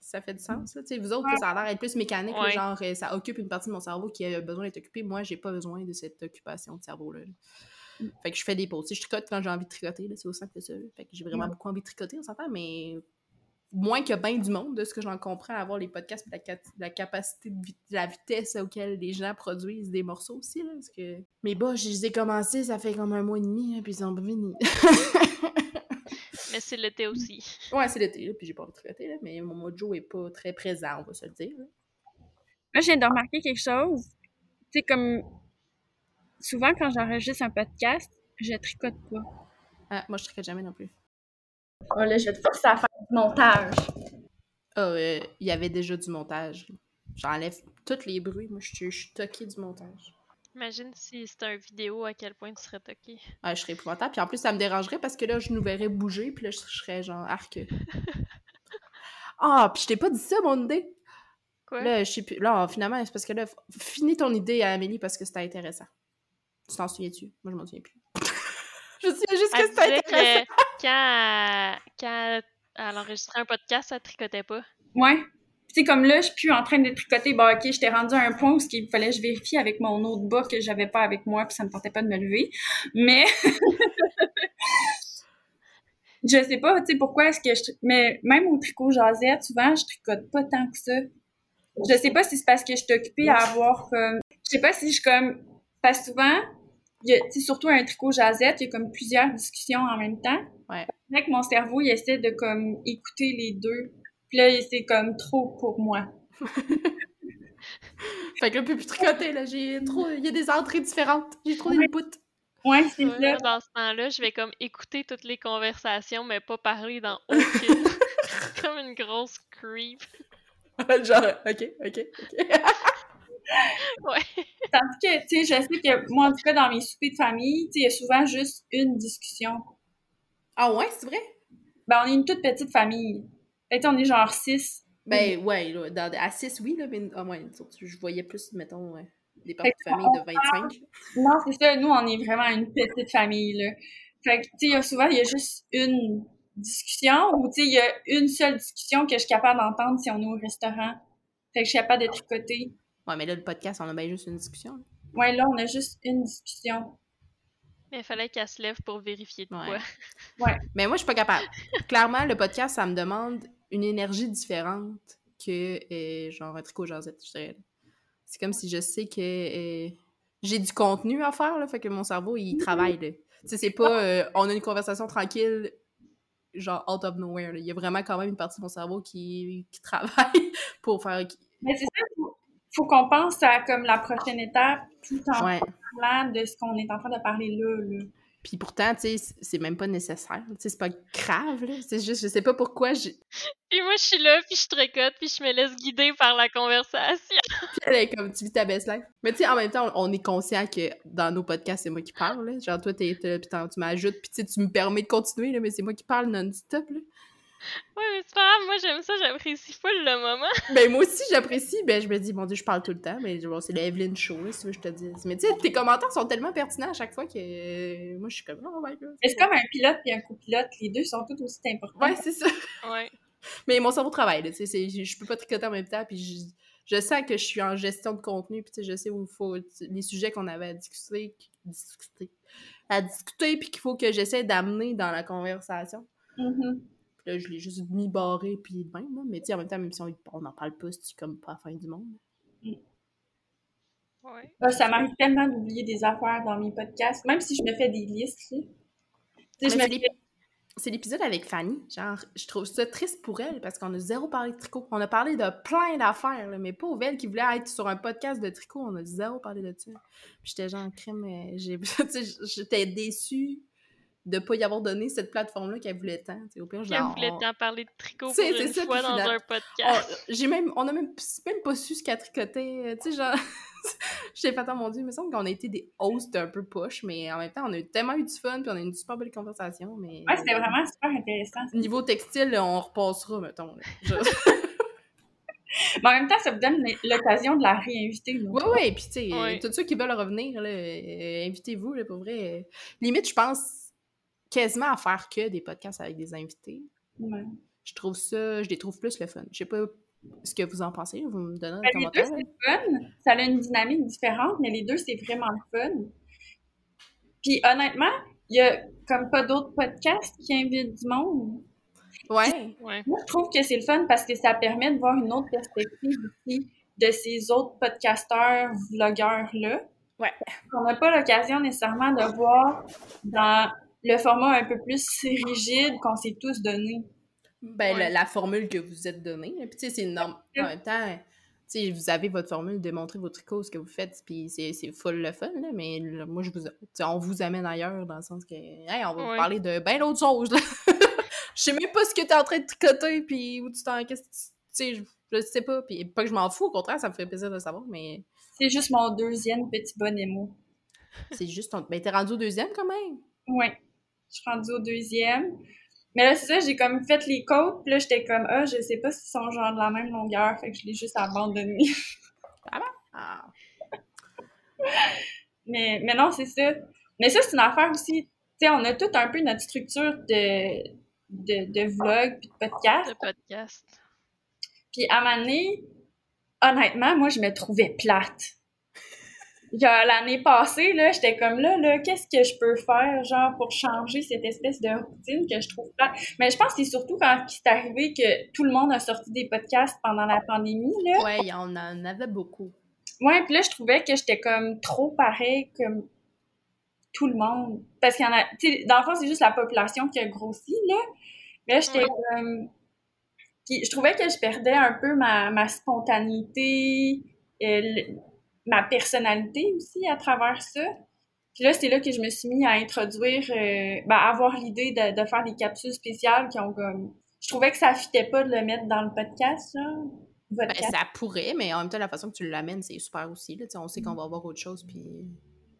Speaker 1: Ça fait du sens, vous autres, ça a l'air d'être plus mécanique,
Speaker 2: Ouais.
Speaker 1: genre, euh, ça occupe une partie de mon cerveau qui a besoin d'être occupée. Moi, j'ai pas besoin de cette occupation de cerveau-là. là. Fait que je fais des pauses. Je tricote quand j'ai envie de tricoter, c'est aussi simple que ça. Fait que j'ai vraiment
Speaker 3: Ouais.
Speaker 1: beaucoup envie de tricoter, on s'entend, mais moins que bien du monde, de ce que j'en comprends, à avoir les podcasts et la, la capacité, de, la vitesse auquel les gens produisent des morceaux aussi, là, parce que mes bas, je les ai commencés, ça fait comme un mois et demi, hein, puis ils sont pas finis.
Speaker 2: Mais c'est l'été aussi.
Speaker 1: ouais, c'est l'été, là, puis j'ai pas envie de là, mais mon mojo est pas très présent, on va se le dire. là.
Speaker 3: Moi, je viens de remarquer quelque chose. Tu sais, comme souvent quand j'enregistre un podcast, je tricote pas.
Speaker 1: Ah, moi, je tricote jamais non plus.
Speaker 3: Oh là, je vais te forcer à faire montage.
Speaker 1: Ah, euh, il y avait déjà du montage. J'enlève tous les bruits. Moi, je suis- je suis toquée du montage.
Speaker 2: Imagine si c'était un vidéo, à quel point tu serais toqué.
Speaker 1: Ah, je serais épouvantable. Puis en plus, ça me dérangerait parce que là, je nous verrais bouger. Puis là, je serais genre arc. Ah, puis je t'ai pas dit ça, mon idée.
Speaker 2: Quoi?
Speaker 1: Là, je sais plus. Là, finalement, c'est parce que là, finis ton idée à Amélie parce que c'était intéressant. Tu t'en souviens-tu? Moi, je m'en souviens plus. je sais juste que c'était intéressant.
Speaker 2: que quand, elle- quand elle enregistrait un podcast, elle tricotait pas.
Speaker 3: Ouais. Sais, comme là, je suis plus en train de tricoter. Bah, ok, j'étais rendue à un point où il fallait que je vérifie avec mon autre bas que j'avais pas avec moi, puis ça me tentait pas de me lever. Mais. je sais pas, tu sais, pourquoi est-ce que je. Mais même au tricot jasette, souvent, je tricote pas tant que ça. Je sais pas si c'est parce que je suis occupée à avoir comme. Je sais pas si je comme. Parce souvent, il y a, tu sais, surtout un tricot jasette, il y a comme plusieurs discussions en même temps.
Speaker 1: Ouais.
Speaker 3: C'est que mon cerveau, il essaie de comme écouter les deux. Puis là, c'est comme trop pour moi.
Speaker 1: Fait que là, je peux plus tricoter, là. J'ai trop. Il y a des entrées différentes. J'ai trop d'input.
Speaker 3: Ouais, c'est
Speaker 2: Ouais,
Speaker 3: ça.
Speaker 2: dans ce temps-là, je vais comme écouter toutes les conversations, mais pas parler dans aucune. comme une grosse creep.
Speaker 1: genre, ok, ok, ok.
Speaker 2: Ouais.
Speaker 3: Tandis que, tu sais, je sais que moi, en tout cas, dans mes soupers de famille, tu sais, il y a souvent juste une discussion.
Speaker 1: Ah ouais, c'est vrai?
Speaker 3: Ben, on est une toute petite famille. Fait que, on est genre six.
Speaker 1: Ben ouais, là, dans, à 6, oui, là, mais ah, ouais, je voyais plus, mettons, ouais, des parents
Speaker 3: Fait
Speaker 1: de famille de 25.
Speaker 3: Non, c'est ça. Nous, on est vraiment une petite famille, là. Fait que, tu sais, il y a souvent, il y a juste une discussion ou, tu sais, il y a une seule discussion que je suis capable d'entendre si on est au restaurant. Fait que je suis capable de tricoter.
Speaker 1: Ouais, mais là, le podcast, on a bien juste une discussion. là.
Speaker 3: Ouais, là, on a juste une discussion.
Speaker 2: Mais il fallait qu'elle se lève pour vérifier de
Speaker 1: Ouais.
Speaker 2: quoi.
Speaker 1: Mais moi, je suis pas capable. Clairement, le podcast, ça me demande une énergie différente que, euh, genre, un tricot jasette, je dirais. C'est comme si je sais que euh, j'ai du contenu à faire, là, fait que mon cerveau, il travaille, là. Tu sais, c'est pas, euh, on a une conversation tranquille, genre, out of nowhere, là. Il y a vraiment quand même une partie de mon cerveau qui, qui travaille pour faire...
Speaker 3: Mais c'est ça, faut, faut qu'on pense à comme la prochaine étape tout en
Speaker 1: Ouais.
Speaker 3: parlant de ce qu'on est en train de parler là. là.
Speaker 1: Puis pourtant, tu sais, c'est même pas nécessaire. Tu sais, c'est pas grave, là. C'est juste, je sais pas pourquoi. je-
Speaker 2: Puis moi, je suis là, puis je tricote, puis je me laisse guider par la conversation.
Speaker 1: Puis elle est comme, tu vis ta best life. Mais tu sais, en même temps, on on est conscient que dans nos podcasts, c'est moi qui parle, là. Genre, toi, t'es, t'es- puis tu m'ajoutes, puis tu me permets de continuer, là, mais c'est moi qui parle non-stop, là.
Speaker 2: Ouais, mais c'est pas grave, moi j'aime ça, j'apprécie full le moment.
Speaker 1: Ben, moi aussi, j'apprécie. Ben, je me dis, mon Dieu, je parle tout le temps, mais bon, c'est la Evelyn Show, si tu veux, je te dis. Mais tu sais, tes commentaires sont tellement pertinents à chaque fois que euh, moi, je suis comme, oh my god.
Speaker 3: Mais c'est comme un pilote et un copilote. Les deux sont tout aussi importants.
Speaker 1: Ouais, c'est ça.
Speaker 2: Ouais.
Speaker 1: Mais mon cerveau travaille, tu sais, c'est- je peux pas tricoter en même temps, puis je, je sens que je suis en gestion de contenu, puis tu sais, je sais où il faut, les sujets qu'on avait à discuter, discuter, à discuter, puis qu'il faut que j'essaie d'amener dans la conversation. Puis là, je l'ai juste mis barré, puis de même, là. mais tu sais, en même temps, même si on n'en parle pas, c'est comme pas la fin du monde?
Speaker 2: Ouais.
Speaker 3: Ah, ça m'arrive tellement d'oublier des affaires dans mes podcasts, même si je me fais des listes. Tu sais, me
Speaker 1: c'est
Speaker 3: fais-
Speaker 1: l'ép- C'est l'épisode avec Fanny. Genre, je trouve ça triste pour elle parce qu'on a zéro parlé de tricot. On a parlé de plein d'affaires, mais pauvre elle qui voulait être sur un podcast de tricot, on a zéro parlé de ça. Puis j'étais genre, crème, euh, j'étais déçue de pas y avoir donné cette plateforme-là qu'elle voulait tant. Au pire,
Speaker 2: Qu'elle
Speaker 1: la-
Speaker 2: voulait
Speaker 1: on-
Speaker 2: t'en parler de tricot pour
Speaker 1: C'est-
Speaker 2: une
Speaker 1: ça,
Speaker 2: fois dans un podcast.
Speaker 1: on, j'ai même, on a même, même pas su ce qu'elle tricotait. euh, Tu sais, genre, j'ai fait, oh mon Dieu, il me semble qu'on a été des hosts un peu poche, mais en même temps, on a tellement eu du fun, puis on a eu une super belle conversation. Mais
Speaker 3: Ouais, c'était vraiment super intéressant.
Speaker 1: Niveau textile, là, on repassera, mettons. là. Genre-
Speaker 3: Mais en même temps, ça vous donne l'occasion de la réinviter. là.
Speaker 1: Ouais, ouais, puis tu sais,
Speaker 2: Ouais.
Speaker 1: tous ceux qui veulent revenir, euh, invitez-vous, là, pour vrai. euh, limite, je pense quasiment à faire que des podcasts avec des invités.
Speaker 3: Ouais.
Speaker 1: Je trouve ça, je les trouve plus le fun. Je sais pas ce que vous en pensez, vous me donnez un
Speaker 3: Ben, les deux,
Speaker 1: commentaire.
Speaker 3: c'est fun. Ça a une dynamique différente, mais les deux, c'est vraiment le fun. Puis honnêtement, il y a comme pas d'autres podcasts qui invitent du monde.
Speaker 1: Ouais,
Speaker 2: Ouais.
Speaker 3: Moi, je trouve que c'est le fun parce que ça permet de voir une autre perspective aussi de ces autres podcasteurs, vlogueurs-là.
Speaker 1: Ouais.
Speaker 3: Qu'on n'a pas l'occasion nécessairement de voir dans le format un peu plus rigide qu'on s'est tous donné.
Speaker 1: ben
Speaker 2: Ouais.
Speaker 1: la, la formule que vous êtes donnée. Puis tu sais, c'est normal. En même temps, tu sais, vous avez votre formule de montrer vos tricots, ce que vous faites, puis c'est c'est full le fun, là, mais là, moi, je vous, tu sais, on vous amène ailleurs dans le sens que, hey, on va vous parler de ben d'autres choses, là. Je sais même pas ce que t'es en train de tricoter, puis où tu t'en... qu'est-ce que tu- sais, je, je sais pas, puis pas que je m'en fous, au contraire, ça me fait plaisir de le savoir, mais
Speaker 3: C'est juste mon deuxième petit bon émo.
Speaker 1: c'est juste... ton- Ben, t'es rendu au deuxième, quand même!
Speaker 3: Ouais. Je suis rendue au deuxième. Mais là, c'est ça, j'ai comme fait les côtes, puis là, j'étais comme, ah, je sais pas s'ils sont genre de la même longueur, fait que je l'ai juste abandonné.
Speaker 1: Ah.
Speaker 3: mais, mais non, c'est ça. Mais ça, c'est une affaire aussi. Tu sais, on a tout un peu notre structure de, de, de vlog puis de podcast.
Speaker 2: Le podcast.
Speaker 3: Puis à un moment donné, honnêtement, moi, je me trouvais plate. Genre, l'année passée, là, j'étais comme là, là, qu'est-ce que je peux faire, genre, pour changer cette espèce de routine que je trouve plate? Mais je pense que c'est surtout quand c'est arrivé que tout le monde a sorti des podcasts pendant la pandémie, là.
Speaker 1: Ouais, y en avait beaucoup.
Speaker 3: Ouais, puis là, je trouvais que j'étais comme trop pareil comme tout le monde. Parce qu'il y en a, tu sais, dans le fond, c'est juste la population qui a grossi, là. Mais j'étais
Speaker 2: Ouais.
Speaker 3: comme... Puis je trouvais que je perdais un peu ma, ma spontanéité, euh, le- ma personnalité aussi à travers ça. Puis là, c'est là que je me suis mis à introduire, euh, ben, à avoir l'idée de, de faire des capsules spéciales qui ont comme... Je trouvais que ça fitait pas de le mettre dans le podcast, là.
Speaker 1: Ben, ça pourrait, mais en même temps, la façon que tu l'amènes, c'est super aussi, là. Tu sais, on sait qu'on va avoir autre chose, puis...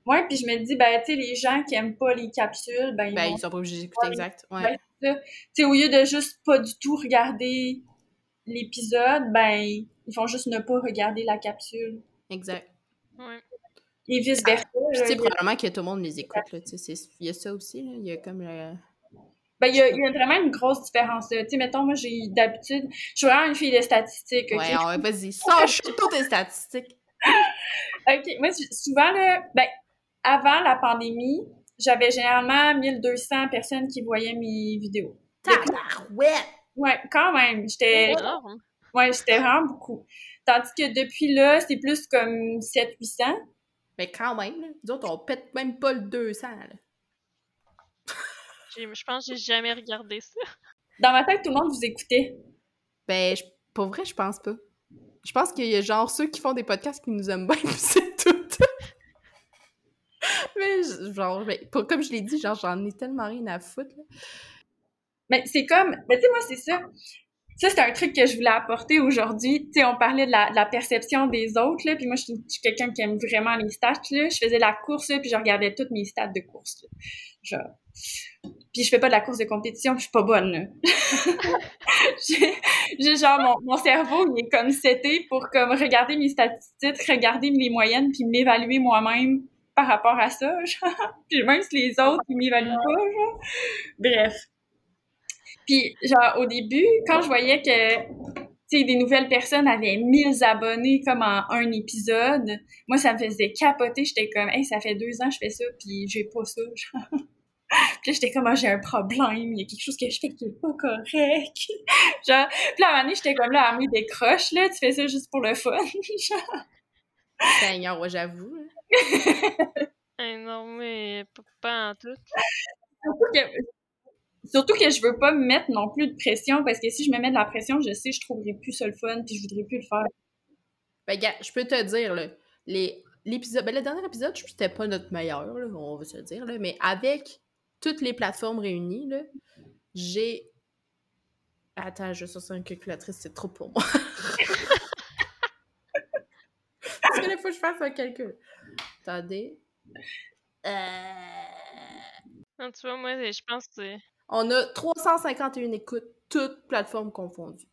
Speaker 3: Ouais, puis je me dis, ben, tu sais, les gens qui aiment pas les capsules, ben, ils
Speaker 1: Ben,
Speaker 3: vont...
Speaker 1: ils sont pas obligés d'écouter
Speaker 3: Ouais.
Speaker 1: exact. Ouais.
Speaker 3: Ouais. Tu sais, au lieu de juste pas du tout regarder l'épisode, ben, ils font juste ne pas regarder la capsule.
Speaker 1: Exact.
Speaker 2: Ouais.
Speaker 3: Et vice-versa.
Speaker 1: Puis, tu
Speaker 3: là,
Speaker 1: sais,
Speaker 3: il y a-
Speaker 1: probablement que tout le monde les écoute, c'est- il y a ça aussi, là. Il y a comme le...
Speaker 3: Ben, il y, a, il y a vraiment une grosse différence. Tu sais, mettons, moi, j'ai d'habitude... Je suis vraiment une fille de statistiques, OK?
Speaker 1: Ouais, ouais, vas-y. Sache toutes tes statistiques.
Speaker 3: OK, moi, souvent, là, ben, avant la pandémie, j'avais généralement 1200 personnes qui voyaient mes vidéos.
Speaker 1: Tabarouette!
Speaker 3: Ouais, quand même. J'étais... Ouais, c'était vraiment beaucoup. Tandis que depuis là, c'est plus comme 700-800.
Speaker 1: Mais quand même, là. Nous autres, on pète même pas le 200, là.
Speaker 2: J'ai- Je pense que j'ai jamais regardé ça.
Speaker 3: Dans ma tête, tout le monde vous écoutait.
Speaker 1: Ben, je- pour vrai, je pense pas. Je pense qu'il y a genre ceux qui font des podcasts qui nous aiment bien, c'est tout. Mais genre, ben, pas- comme je l'ai dit, genre, j'en ai tellement rien à foutre. là.
Speaker 3: Mais c'est comme, mais tu sais, moi, c'est ça. Ça, c'est un truc que je voulais apporter aujourd'hui. Tu sais, on parlait de la, de la perception des autres, là, puis moi, je suis, quelqu'un qui aime vraiment les stats, là. Je faisais la course, là, puis je regardais toutes mes stats de course, là. Genre... Puis je fais pas de la course de compétition, puis je suis pas bonne, là. j'ai, genre, mon, mon cerveau, il est comme seté pour comme regarder mes statistiques, regarder les moyennes, puis m'évaluer moi-même par rapport à ça, genre. Puis même si les autres, ils m'évaluent pas, genre. Bref. Puis, genre, au début, quand je voyais que, tu sais, des nouvelles personnes avaient 1000 abonnés comme en un épisode, moi, ça me faisait capoter. J'étais comme, hey, ça fait deux ans que je fais ça, puis j'ai pas ça, genre. Puis là, j'étais comme, ah, j'ai un problème, il y a quelque chose que je fais qui est pas correct. genre, puis là, à un moment donné, j'étais comme là, à me décroche, là, tu fais ça juste pour le fun. genre.
Speaker 1: Seigneur, ouais, j'avoue.
Speaker 2: Eh non, mais pas, pas en tout.
Speaker 3: Surtout que, je veux pas me mettre non plus de pression, parce que si je me mets de la pression, je sais, je trouverai plus ça le fun, puis je voudrais plus le faire.
Speaker 1: Ben, gars, je peux te dire, là, les, l'épisode, ben, le dernier épisode, c'était pas notre meilleur, là, on va se le dire, là, mais avec toutes les plateformes réunies, là, j'ai. Attends, je suis sur une calculatrice, c'est trop pour moi. Parce que là, il faut que je fasse un calcul. Attendez. Euh...
Speaker 2: Non, tu vois, moi, je pense que c'est.
Speaker 1: On a 351 écoutes, toutes plateformes confondues.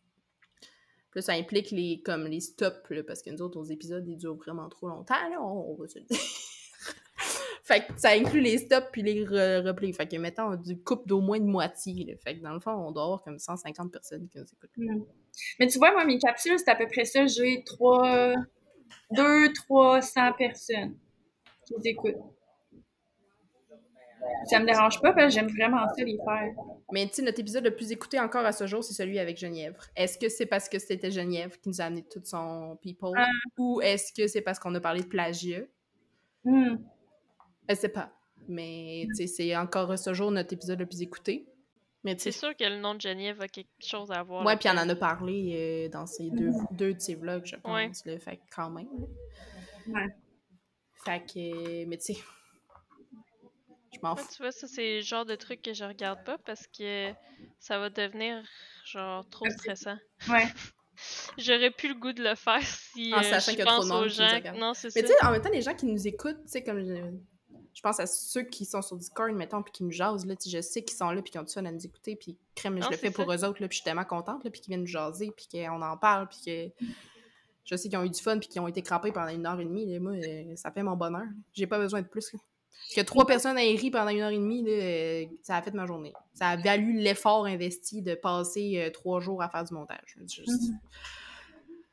Speaker 1: Puis ça implique les, comme les stops, parce que nous autres, nos épisodes, ils durent vraiment trop longtemps, là, on, on va se le dire. fait que ça inclut les stops puis les re- replays. Fait que, mettons, du couple d'au moins de moitié. Fait que, dans le fond, on doit avoir comme 150 personnes qui nous écoutent.
Speaker 3: Mais tu vois, moi, mes capsules, c'est à peu près ça. J'ai trois, deux, trois cents personnes qui les écoutent. Ça me dérange pas parce que j'aime vraiment ça les faire.
Speaker 1: Mais tu sais, notre épisode le plus écouté encore à ce jour, c'est celui avec Genièvre. Est-ce que c'est parce que c'était Genièvre qui nous a amené tout son people?
Speaker 3: Ah.
Speaker 1: Ou est-ce que c'est parce qu'on a parlé de plagiat?
Speaker 3: Hmm.
Speaker 1: Je sais pas. Mais tu sais, c'est encore à ce jour notre épisode le plus écouté. Mais tu
Speaker 2: C'est sûr que le nom de Geneviève a quelque chose à voir.
Speaker 1: ouais, puis on en a parlé euh, dans ces deux, deux de ses vlogs, je
Speaker 2: Ouais.
Speaker 1: pense. Là, fait que quand même.
Speaker 3: Ouais.
Speaker 1: Fait que, mais tu sais, je m'en
Speaker 2: Ouais,
Speaker 1: fous.
Speaker 2: tu vois, ça, c'est le genre de truc que je regarde pas parce que ça va devenir, genre, trop stressant.
Speaker 3: Ouais.
Speaker 2: J'aurais plus le goût de le faire si
Speaker 1: En
Speaker 2: euh,
Speaker 1: sachant
Speaker 2: je
Speaker 1: qu'il y a trop
Speaker 2: pense
Speaker 1: de monde
Speaker 2: aux
Speaker 1: qui
Speaker 2: gens. Non, c'est
Speaker 1: Mais tu sais, en même temps, les gens qui nous écoutent, tu sais, comme je, je pense à ceux qui sont sur Discord, mettons, puis qui nous jasent, là, je sais qu'ils sont là, puis qu'ils ont du fun à nous écouter, puis crème, je
Speaker 2: Non,
Speaker 1: le fais pour eux autres, là, puis je suis tellement contente, là, puis qu'ils viennent nous jaser, puis qu'on en parle, puis que je sais qu'ils ont eu du fun, puis qu'ils ont été crampés pendant une heure et demie, là, moi, euh, ça fait mon bonheur. J'ai pas besoin de plus, là. Que trois personnes aient ri pendant une heure et demie, là, euh, ça a fait ma journée. Ça a valu l'effort investi de passer euh, trois jours à faire du montage. Je-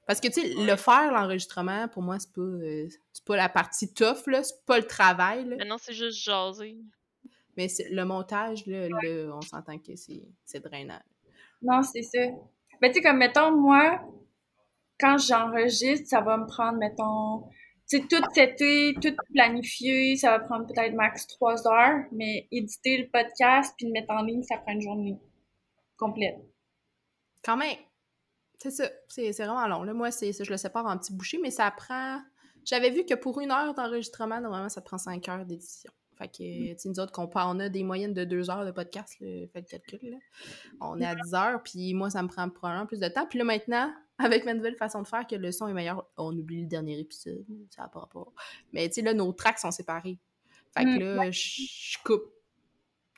Speaker 1: Parce que, tu sais, le faire, l'enregistrement, pour moi, c'est pas, euh, c'est pas la partie tough, là. C'est pas le travail, là.
Speaker 2: Mais non, c'est juste jaser.
Speaker 1: Mais c'est- le montage, là, là, on s'entend que c'est c'est drainant.
Speaker 3: Non, c'est ça. Ben, tu sais, comme, mettons, moi, quand j'enregistre, ça va me prendre, mettons, sais, tout seté, tout planifié, ça va prendre peut-être max trois heures, mais éditer le podcast puis le mettre en ligne, ça prend une journée complète.
Speaker 1: Quand même, c'est ça. C'est vraiment long. Là, moi, c'est je le sépare en petits bouchées, mais ça prend... J'avais vu que pour une heure d'enregistrement, normalement, ça te prend cinq heures d'édition. Fait que, tu sais, nous autres, qu'on on a des moyennes de deux heures de podcast, là, faites le calcul, là. On est à 10 heures, puis moi, ça me prend probablement plus de temps. Puis là, maintenant, avec ma nouvelle façon de faire, que le son est meilleur, on oublie le dernier épisode, ça n'a pas rapport. Mais tu sais, là, nos tracks sont séparés. Fait que
Speaker 3: Mm,
Speaker 1: là, je je coupe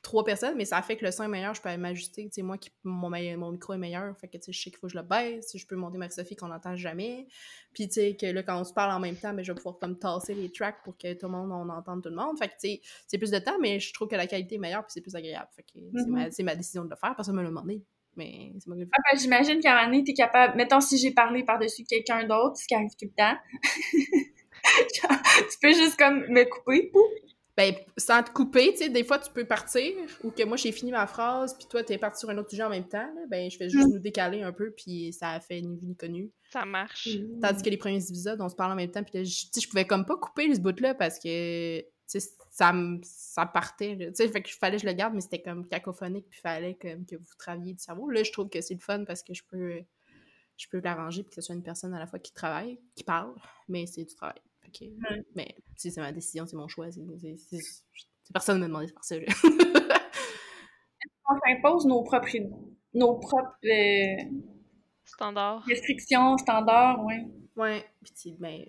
Speaker 1: trois personnes, mais ça fait que le son est meilleur, je peux m'ajuster. Tu sais, moi, qui, mon, micro est meilleur, fait que tu sais, je sais qu'il faut que je le baisse, je peux monter Marie-Sophie qu'on n'entend jamais. Puis tu sais, que là, quand on se parle en même temps, ben, je vais pouvoir comme tasser les tracks pour que tout le monde, on entende tout le monde. Fait que tu sais, c'est plus de temps, mais je trouve que la qualité est meilleure puis c'est plus agréable. Fait que c'est
Speaker 3: Mhm.
Speaker 1: ma, c'est ma décision de le faire, personne me l'a demandé. Mais c'est moi qui le fais.
Speaker 3: Ah, ben, j'imagine qu'à un moment donné, t'es capable, mettons, si j'ai parlé par-dessus quelqu'un d'autre, ce qui arrive tout le temps, tu peux juste comme me couper.
Speaker 1: Ben, sans te couper, tu sais, des fois, tu peux partir, ou que moi, j'ai fini ma phrase, puis toi, t'es parti sur un autre sujet en même temps, là, ben, je fais juste nous décaler un peu, puis ça a fait ni vu ni connu.
Speaker 2: Ça marche.
Speaker 1: Tandis que les premiers épisodes, on se parle en même temps, puis là, je, je pouvais comme pas couper ce bout-là, parce que, ça, me- ça partait, tu sais, fait que fallait que je le garde, mais c'était comme cacophonique, puis fallait comme que vous travailliez du cerveau. Là, je trouve que c'est le fun, parce que je peux, je peux l'arranger, puis que ce soit une personne à la fois qui travaille, qui parle, mais c'est du travail. Mais si c'est ma décision, c'est mon choix. C'est, c'est, c'est- c'est- personne ne m'a demandé de faire ça. Là.
Speaker 3: On s'impose nos propres, nos propres euh,
Speaker 2: Standard.
Speaker 3: restrictions, standards, ouais.
Speaker 1: ouais, puis tu sais, ben...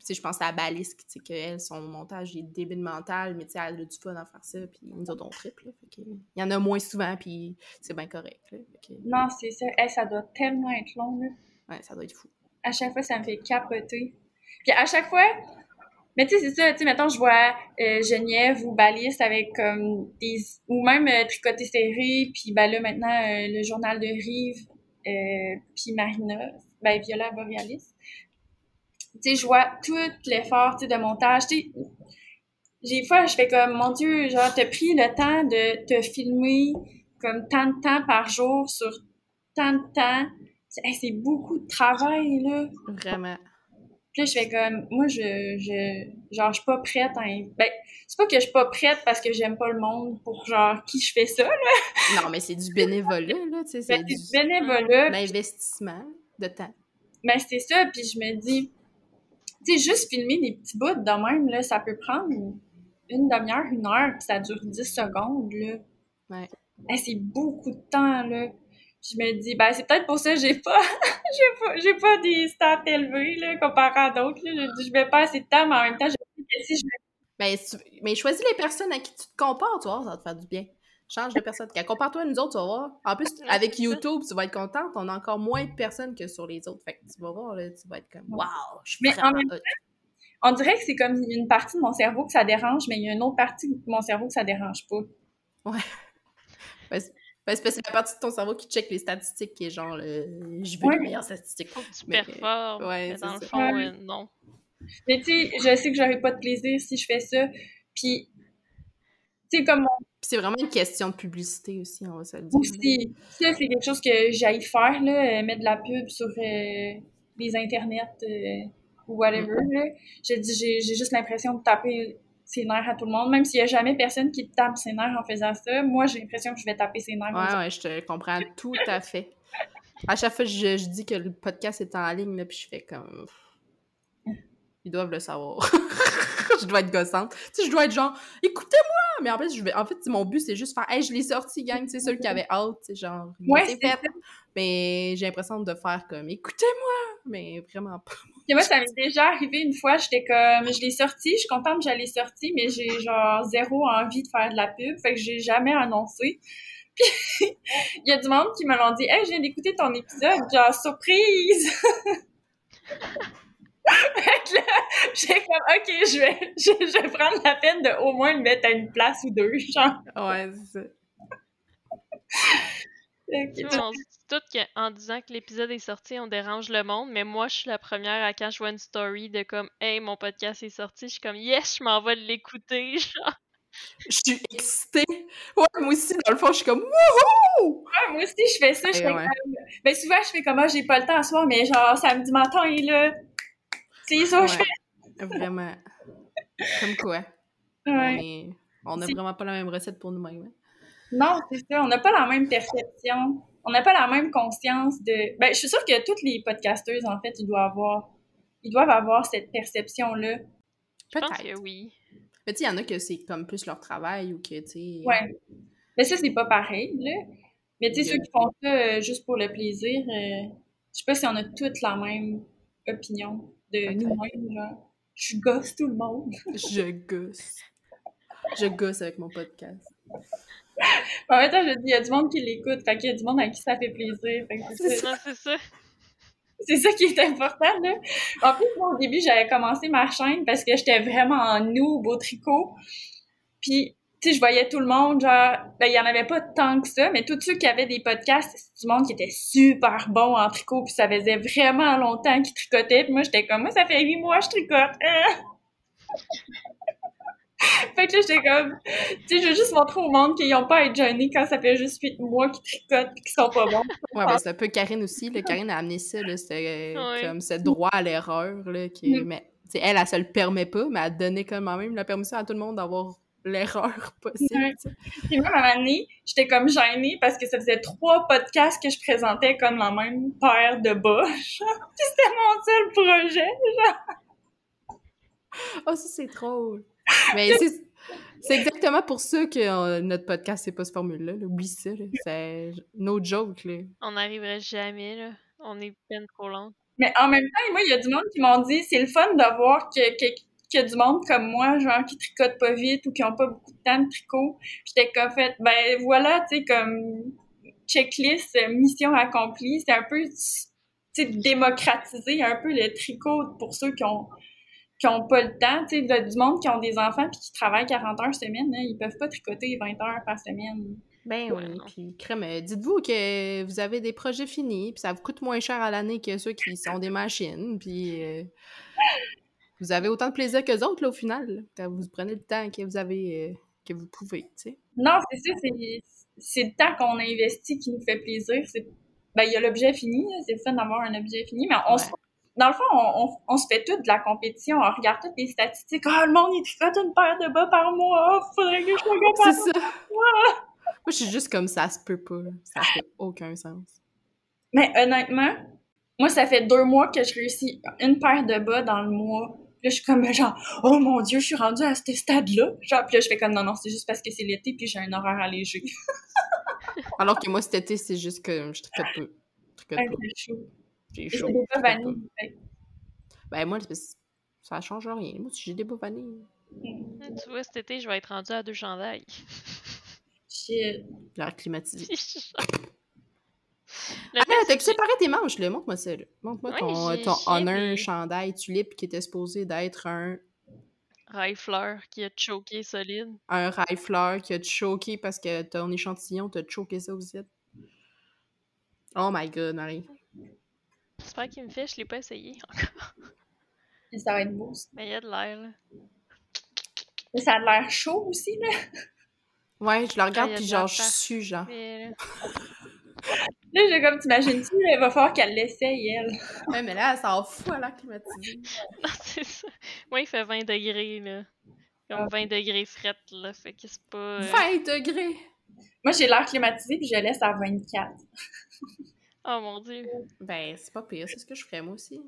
Speaker 1: Sais, je pense à Balisque, tu sais, qu'elle, son montage est débile mental, mais tu sais, elle a du fun à faire ça, puis nous autres, on triple, il y en a moins souvent, puis c'est bien correct, là. Fait que,
Speaker 3: Non, c'est ça. Hey, ça doit tellement être long, là.
Speaker 1: ouais, ça doit être fou.
Speaker 3: À chaque fois, ça me fait capoter. Puis à chaque fois, mais tu sais, c'est ça, tu sais, mettons, je vois euh, Geneviève ou Baliste avec comme des. ou même euh, Tricoté Serré, puis ben là, maintenant, euh, le journal de Rive, euh, puis Marina, ben Viola Borealis. Tu sais, je vois tout l'effort, de montage, tu sais. Des fois, je fais comme, mon Dieu, genre, t'as pris le temps de te filmer comme tant de temps par jour sur tant de temps. C'est hey, c'est beaucoup de travail, là.
Speaker 1: Vraiment.
Speaker 3: Puis là, je fais comme, moi, je, je, genre, je suis pas prête à, ben, c'est pas que je suis pas prête parce que j'aime pas le monde pour, genre, qui je fais ça, là.
Speaker 1: Non, mais c'est du bénévolat, là, tu sais, c'est
Speaker 3: Ben,
Speaker 1: du...
Speaker 3: c'est du bénévolat.
Speaker 1: l'investissement de temps.
Speaker 3: Ben, c'est ça, puis je me dis, tu sais, juste filmer des petits bouts de même, là, ça peut prendre une, demi-heure, une heure, puis ça dure 10 secondes, là.
Speaker 1: Ouais.
Speaker 3: C'est beaucoup de temps, là. Je me dis, ben, c'est peut-être pour ça que j'ai pas, j'ai pas, pas des stats élevés, là, comparé à d'autres, là. Je dis, je vais pas assez de temps, mais en même temps, je me dis que si je
Speaker 1: Ben, mais choisis les personnes à qui tu te compares, tu ça va te faire du bien. Change de personne. Quand compare-toi à nous autres, tu vas voir. En plus,
Speaker 2: Ouais,
Speaker 1: avec. YouTube, tu vas être contente. On a encore moins de personnes que sur les autres. Fait que tu vas voir, là, tu vas être comme, waouh, je suis
Speaker 3: Mais en même on dirait que c'est comme une partie de mon cerveau que ça dérange, mais il y a une autre partie de mon cerveau que ça dérange pas.
Speaker 1: Ben, c'est ben, c'est parce que c'est la partie de ton cerveau qui check les statistiques qui est genre, le... je veux
Speaker 3: Ouais.
Speaker 1: les meilleures statistiques.
Speaker 2: Faut que tu
Speaker 1: Mais-
Speaker 2: performes.
Speaker 1: ouais,
Speaker 2: mais dans le
Speaker 1: ça.
Speaker 2: fond,
Speaker 3: Ouais.
Speaker 2: euh, non.
Speaker 3: Mais tu sais, je sais que j'aurai pas de plaisir si je fais ça. Puis, tu sais, comme mon
Speaker 1: c'est vraiment une question de publicité aussi, on va se le dire.
Speaker 3: aussi, ça, c'est quelque chose que j'aille faire, là, euh, mettre de la pub sur euh, les internets euh, ou whatever, là. J'ai j'ai j'ai juste l'impression de taper ses nerfs à tout le monde, même s'il y a jamais personne qui tape ses nerfs en faisant ça. Moi, j'ai l'impression que je vais taper ses nerfs.
Speaker 1: Ouais, ouais, je te comprends tout à fait. À chaque fois, je, je dis que le podcast est en ligne, là, puis je fais comme. Ils doivent le savoir. je dois être gossante. Tu sais, je dois être genre, écoutez-moi! Mais en fait, je vais, en fait, mon but, c'est juste faire, hey, je l'ai sorti, gang, sais, ceux qui avaient hâte, tu sais, genre,
Speaker 3: Ouais,
Speaker 1: c'est
Speaker 3: c'est
Speaker 1: fait. Mais j'ai l'impression de faire comme, écoutez-moi! Mais vraiment pas.
Speaker 3: Puis moi, ça m'est déjà arrivé une fois, j'étais comme, je l'ai sorti, je suis contente que je l'ai sorti, mais j'ai genre zéro envie de faire de la pub, fait que j'ai jamais annoncé. Puis, il y a du monde qui me l'ont dit, hey, je viens d'écouter ton épisode, genre, surprise! fait que là, j'ai comme, ok, je vais, je, je vais prendre la peine de au moins le mettre à une place ou deux, genre.
Speaker 1: Ouais, c'est ça.
Speaker 2: On se dit tout qu'en disant que l'épisode est sorti, on dérange le monde, mais moi, je suis la première à quand je vois une story de comme, hey, mon podcast est sorti, je suis comme, yes, je m'en vais l'écouter, genre.
Speaker 1: Je suis excitée. Ouais, moi aussi, dans le fond, je suis comme, wouhou!
Speaker 3: Ouais, moi aussi, je fais ça, je
Speaker 1: Eh
Speaker 3: fais
Speaker 1: ouais.
Speaker 3: comme, ben souvent, je fais comme, ah, j'ai pas le temps ce soir, mais genre, samedi matin, là, c'est ça que je
Speaker 1: Ouais,
Speaker 3: fais.
Speaker 1: vraiment. Comme quoi. On
Speaker 3: Ouais.
Speaker 1: est- On n'a vraiment pas la même recette pour nous-mêmes. hein.
Speaker 3: Non, c'est ça. On n'a pas la même perception. On n'a pas la même conscience de. Ben, je suis sûre que toutes les podcasteuses, en fait, ils doivent avoir, ils doivent avoir cette perception-là.
Speaker 2: Je pense
Speaker 1: Peut-être.
Speaker 2: que oui.
Speaker 1: Mais tu sais, il y en a que c'est comme plus leur travail ou que, tu sais...
Speaker 3: Ouais. Mais ça, c'est pas pareil, là. Mais tu sais, ceux qui font ça euh, juste pour le plaisir, euh, je sais pas si on a toutes la même opinion de nous-mêmes, genre. Je gosse tout le monde.
Speaker 1: Je gosse. Je gosse avec mon podcast.
Speaker 3: En même temps, je dis, il y a du monde qui l'écoute, fait qu'il y a du monde à qui ça fait plaisir. C'est ça.
Speaker 2: C'est ça.
Speaker 3: C'est ça qui est important, là. En plus, moi, au début, j'avais commencé ma chaîne parce que j'étais vraiment en noob au tricot. Puis, tu sais, je voyais tout le monde, genre, ben, il y en avait pas tant que ça, mais tous ceux qui avaient des podcasts, c'est du monde qui était super bon en tricot, puis ça faisait vraiment longtemps qu'ils tricotaient. Puis moi, j'étais comme, moi, ça fait huit mois que je tricote. Hein? fait que là, j'étais comme, tu sais, je veux juste montrer au monde qu'ils ont pas à être gênés quand ça fait juste huit mois qu'ils tricotent puis qu'ils sont pas bons.
Speaker 1: Ouais, ben c'est un peu Karine aussi. Là. Karine a amené ça, là, c'était euh,
Speaker 2: Ouais.
Speaker 1: comme ce droit à l'erreur. Là, qui,
Speaker 3: Mm.
Speaker 1: mais, tu sais, elle, elle se le permet pas, mais elle donnait quand même la permission à tout le monde d'avoir l'erreur possible.
Speaker 3: Ouais. Puis même à un moment donné, j'étais comme gênée parce que ça faisait trois podcasts que je présentais comme la même paire de bas. genre. Puis c'était mon seul projet.
Speaker 1: Oh, ça, c'est drôle. Mais c'est, c'est exactement pour ça que euh, notre podcast, c'est pas ce formule-là. là. Oublie ça. là. C'est no joke. Là.
Speaker 2: On n'arriverait jamais, là. On est peine trop long.
Speaker 3: Mais en même temps, moi, il y a du monde qui m'ont dit c'est le fun de voir que, que, qu'il y a du monde comme moi, genre, qui tricote pas vite ou qui ont pas beaucoup de temps de tricot. Puis J'étais comme fait, ben voilà, tu sais, comme checklist, euh, mission accomplie. C'est un peu, tu sais, démocratiser un peu le tricot pour ceux qui ont qui ont pas le temps, tu sais, de- du monde qui ont des enfants puis qui travaillent 40 heures semaine, là, ils peuvent pas tricoter 20 heures par semaine.
Speaker 1: Ben oui. Puis, crème, euh, dites-vous que vous avez des projets finis, puis ça vous coûte moins cher à l'année que ceux qui sont des machines, puis euh, vous avez autant de plaisir que autres, là, au final, là, quand vous prenez le temps que vous avez, euh, que vous pouvez, tu sais.
Speaker 3: Non, c'est ça, c'est, c'est le temps qu'on a investi qui nous fait plaisir. Ben, il y a l'objet fini, c'est le fun d'avoir un objet fini, mais on
Speaker 1: Ouais.
Speaker 3: se, dans le fond, on, on, on se fait tout de la compétition, on regarde toutes les statistiques. Ah, le monde, il tricote une paire de bas par mois, Ah, faudrait que je
Speaker 1: C'est
Speaker 3: capable.
Speaker 1: ça. Moi, je suis juste comme ça, se peut pas, là. Ça fait aucun sens.
Speaker 3: Mais honnêtement, moi, ça fait deux mois que je réussis une paire de bas dans le mois. Puis là, je suis comme genre, oh mon dieu, je suis rendue à ce stade-là. Genre, puis là, je fais comme non, non, c'est juste parce que c'est l'été puis j'ai un horaire allégé.
Speaker 1: Alors que moi, cet été, c'est juste que je tricote peu. Je tricote
Speaker 3: Ouais, c'est chaud.
Speaker 1: J'ai
Speaker 3: J'ai
Speaker 1: chaud.
Speaker 3: des bas vanille.
Speaker 1: Ben, moi, ça change rien. Moi, si j'ai des beaux vanilles,
Speaker 3: hmm,
Speaker 2: Hein, Tu vois, cet été, je vais être rendue à deux chandails.
Speaker 3: shit.
Speaker 1: l'air climatisé.
Speaker 2: Le
Speaker 1: Ah, t'as
Speaker 2: que
Speaker 1: séparé tes manches, là? Montre-moi ça, là. Montre-moi
Speaker 2: Ouais,
Speaker 1: ton, ton honor chandail tulipe qui était supposé d'être un,
Speaker 2: Rifleur qui a choqué solide.
Speaker 1: un rifleur qui a choqué parce que ton échantillon t'a choqué ça aussi. Oh my god, Marie.
Speaker 2: J'espère qu'il me fait, je l'ai pas essayé encore.
Speaker 3: Ça va être beau. ça.
Speaker 2: Mais il y a de l'air, là.
Speaker 3: Mais ça a l'air chaud aussi, là.
Speaker 1: Ouais, je le regarde
Speaker 2: Ah, a
Speaker 1: puis genre, je suis genre.
Speaker 2: Mais, là,
Speaker 3: Là, j'ai comme, t'imagines-tu, il va falloir qu'elle l'essaye, elle.
Speaker 1: Ouais, mais là, ça en fout à l'air climatisé.
Speaker 2: non, c'est ça. Moi, il fait 20 degrés, là. Comme
Speaker 3: Ah.
Speaker 2: 20 degrés fret, là. Fait que c'est pas. euh,
Speaker 1: 20 degrés!
Speaker 3: Moi, j'ai l'air climatisé puis je laisse à 24.
Speaker 2: Oh mon dieu.
Speaker 1: Ben, c'est pas pire, c'est ce que je ferais moi aussi.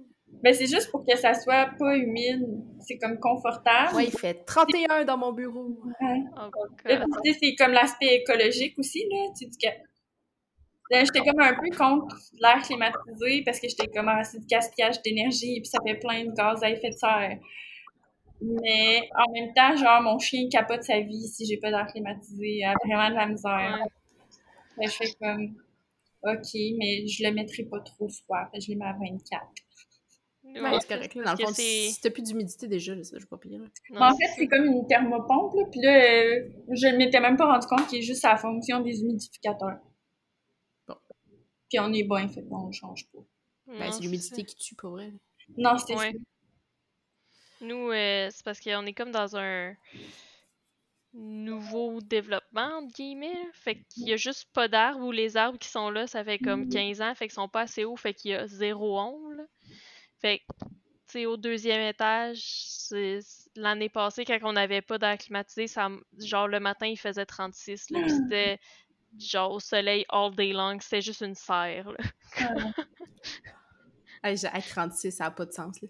Speaker 3: Ben, c'est juste pour que ça soit pas humide. C'est comme confortable.
Speaker 1: Ouais, il fait 31 dans mon bureau.
Speaker 2: Oh
Speaker 3: tu sais, c'est comme l'aspect écologique aussi, là. Tu ga- Là, j'étais comme un peu contre l'air climatisé parce que j'étais comme, ah, c'est du gaspillage d'énergie et puis ça fait plein de gaz à effet de serre. Mais en même temps, genre, mon chien capote sa vie si j'ai pas d'air climatisé. Il a vraiment de la misère. Fait je fais comme, OK, mais je le mettrai pas trop froid. Fait je le mets à 24.
Speaker 1: Ouais,
Speaker 2: Ouais,
Speaker 1: c'est correct. Dans le fond, si t'as plus d'humidité déjà, là, ça, je vais pas pire.
Speaker 3: Mais en fait, c'est comme une thermopompe, là. Puis là, euh, je ne m'étais même pas rendu compte qu'il est juste à la fonction des humidificateurs. Puis on est bien, fait qu'on ne change pas.
Speaker 1: Ben, c'est l'humidité qui tue pour vrai.
Speaker 3: Non, c'était
Speaker 2: Ouais. Nous, euh, c'est parce qu'on est comme dans un nouveau développement, entre guillemets. Fait qu'il y a juste pas d'arbres ou les arbres qui sont là, ça fait comme
Speaker 3: Mhm.
Speaker 2: 15 ans, fait qu'ils sont pas assez hauts, fait qu'il y a zéro ombre. Fait que, tu sais, au deuxième étage, l'année passée, quand on n'avait pas d'air climatisé, ça, genre le matin, il faisait 36, là, c'était genre au soleil all day long, c'était juste une serre. là.
Speaker 1: Hey, 36, ça n'a pas de sens. Là.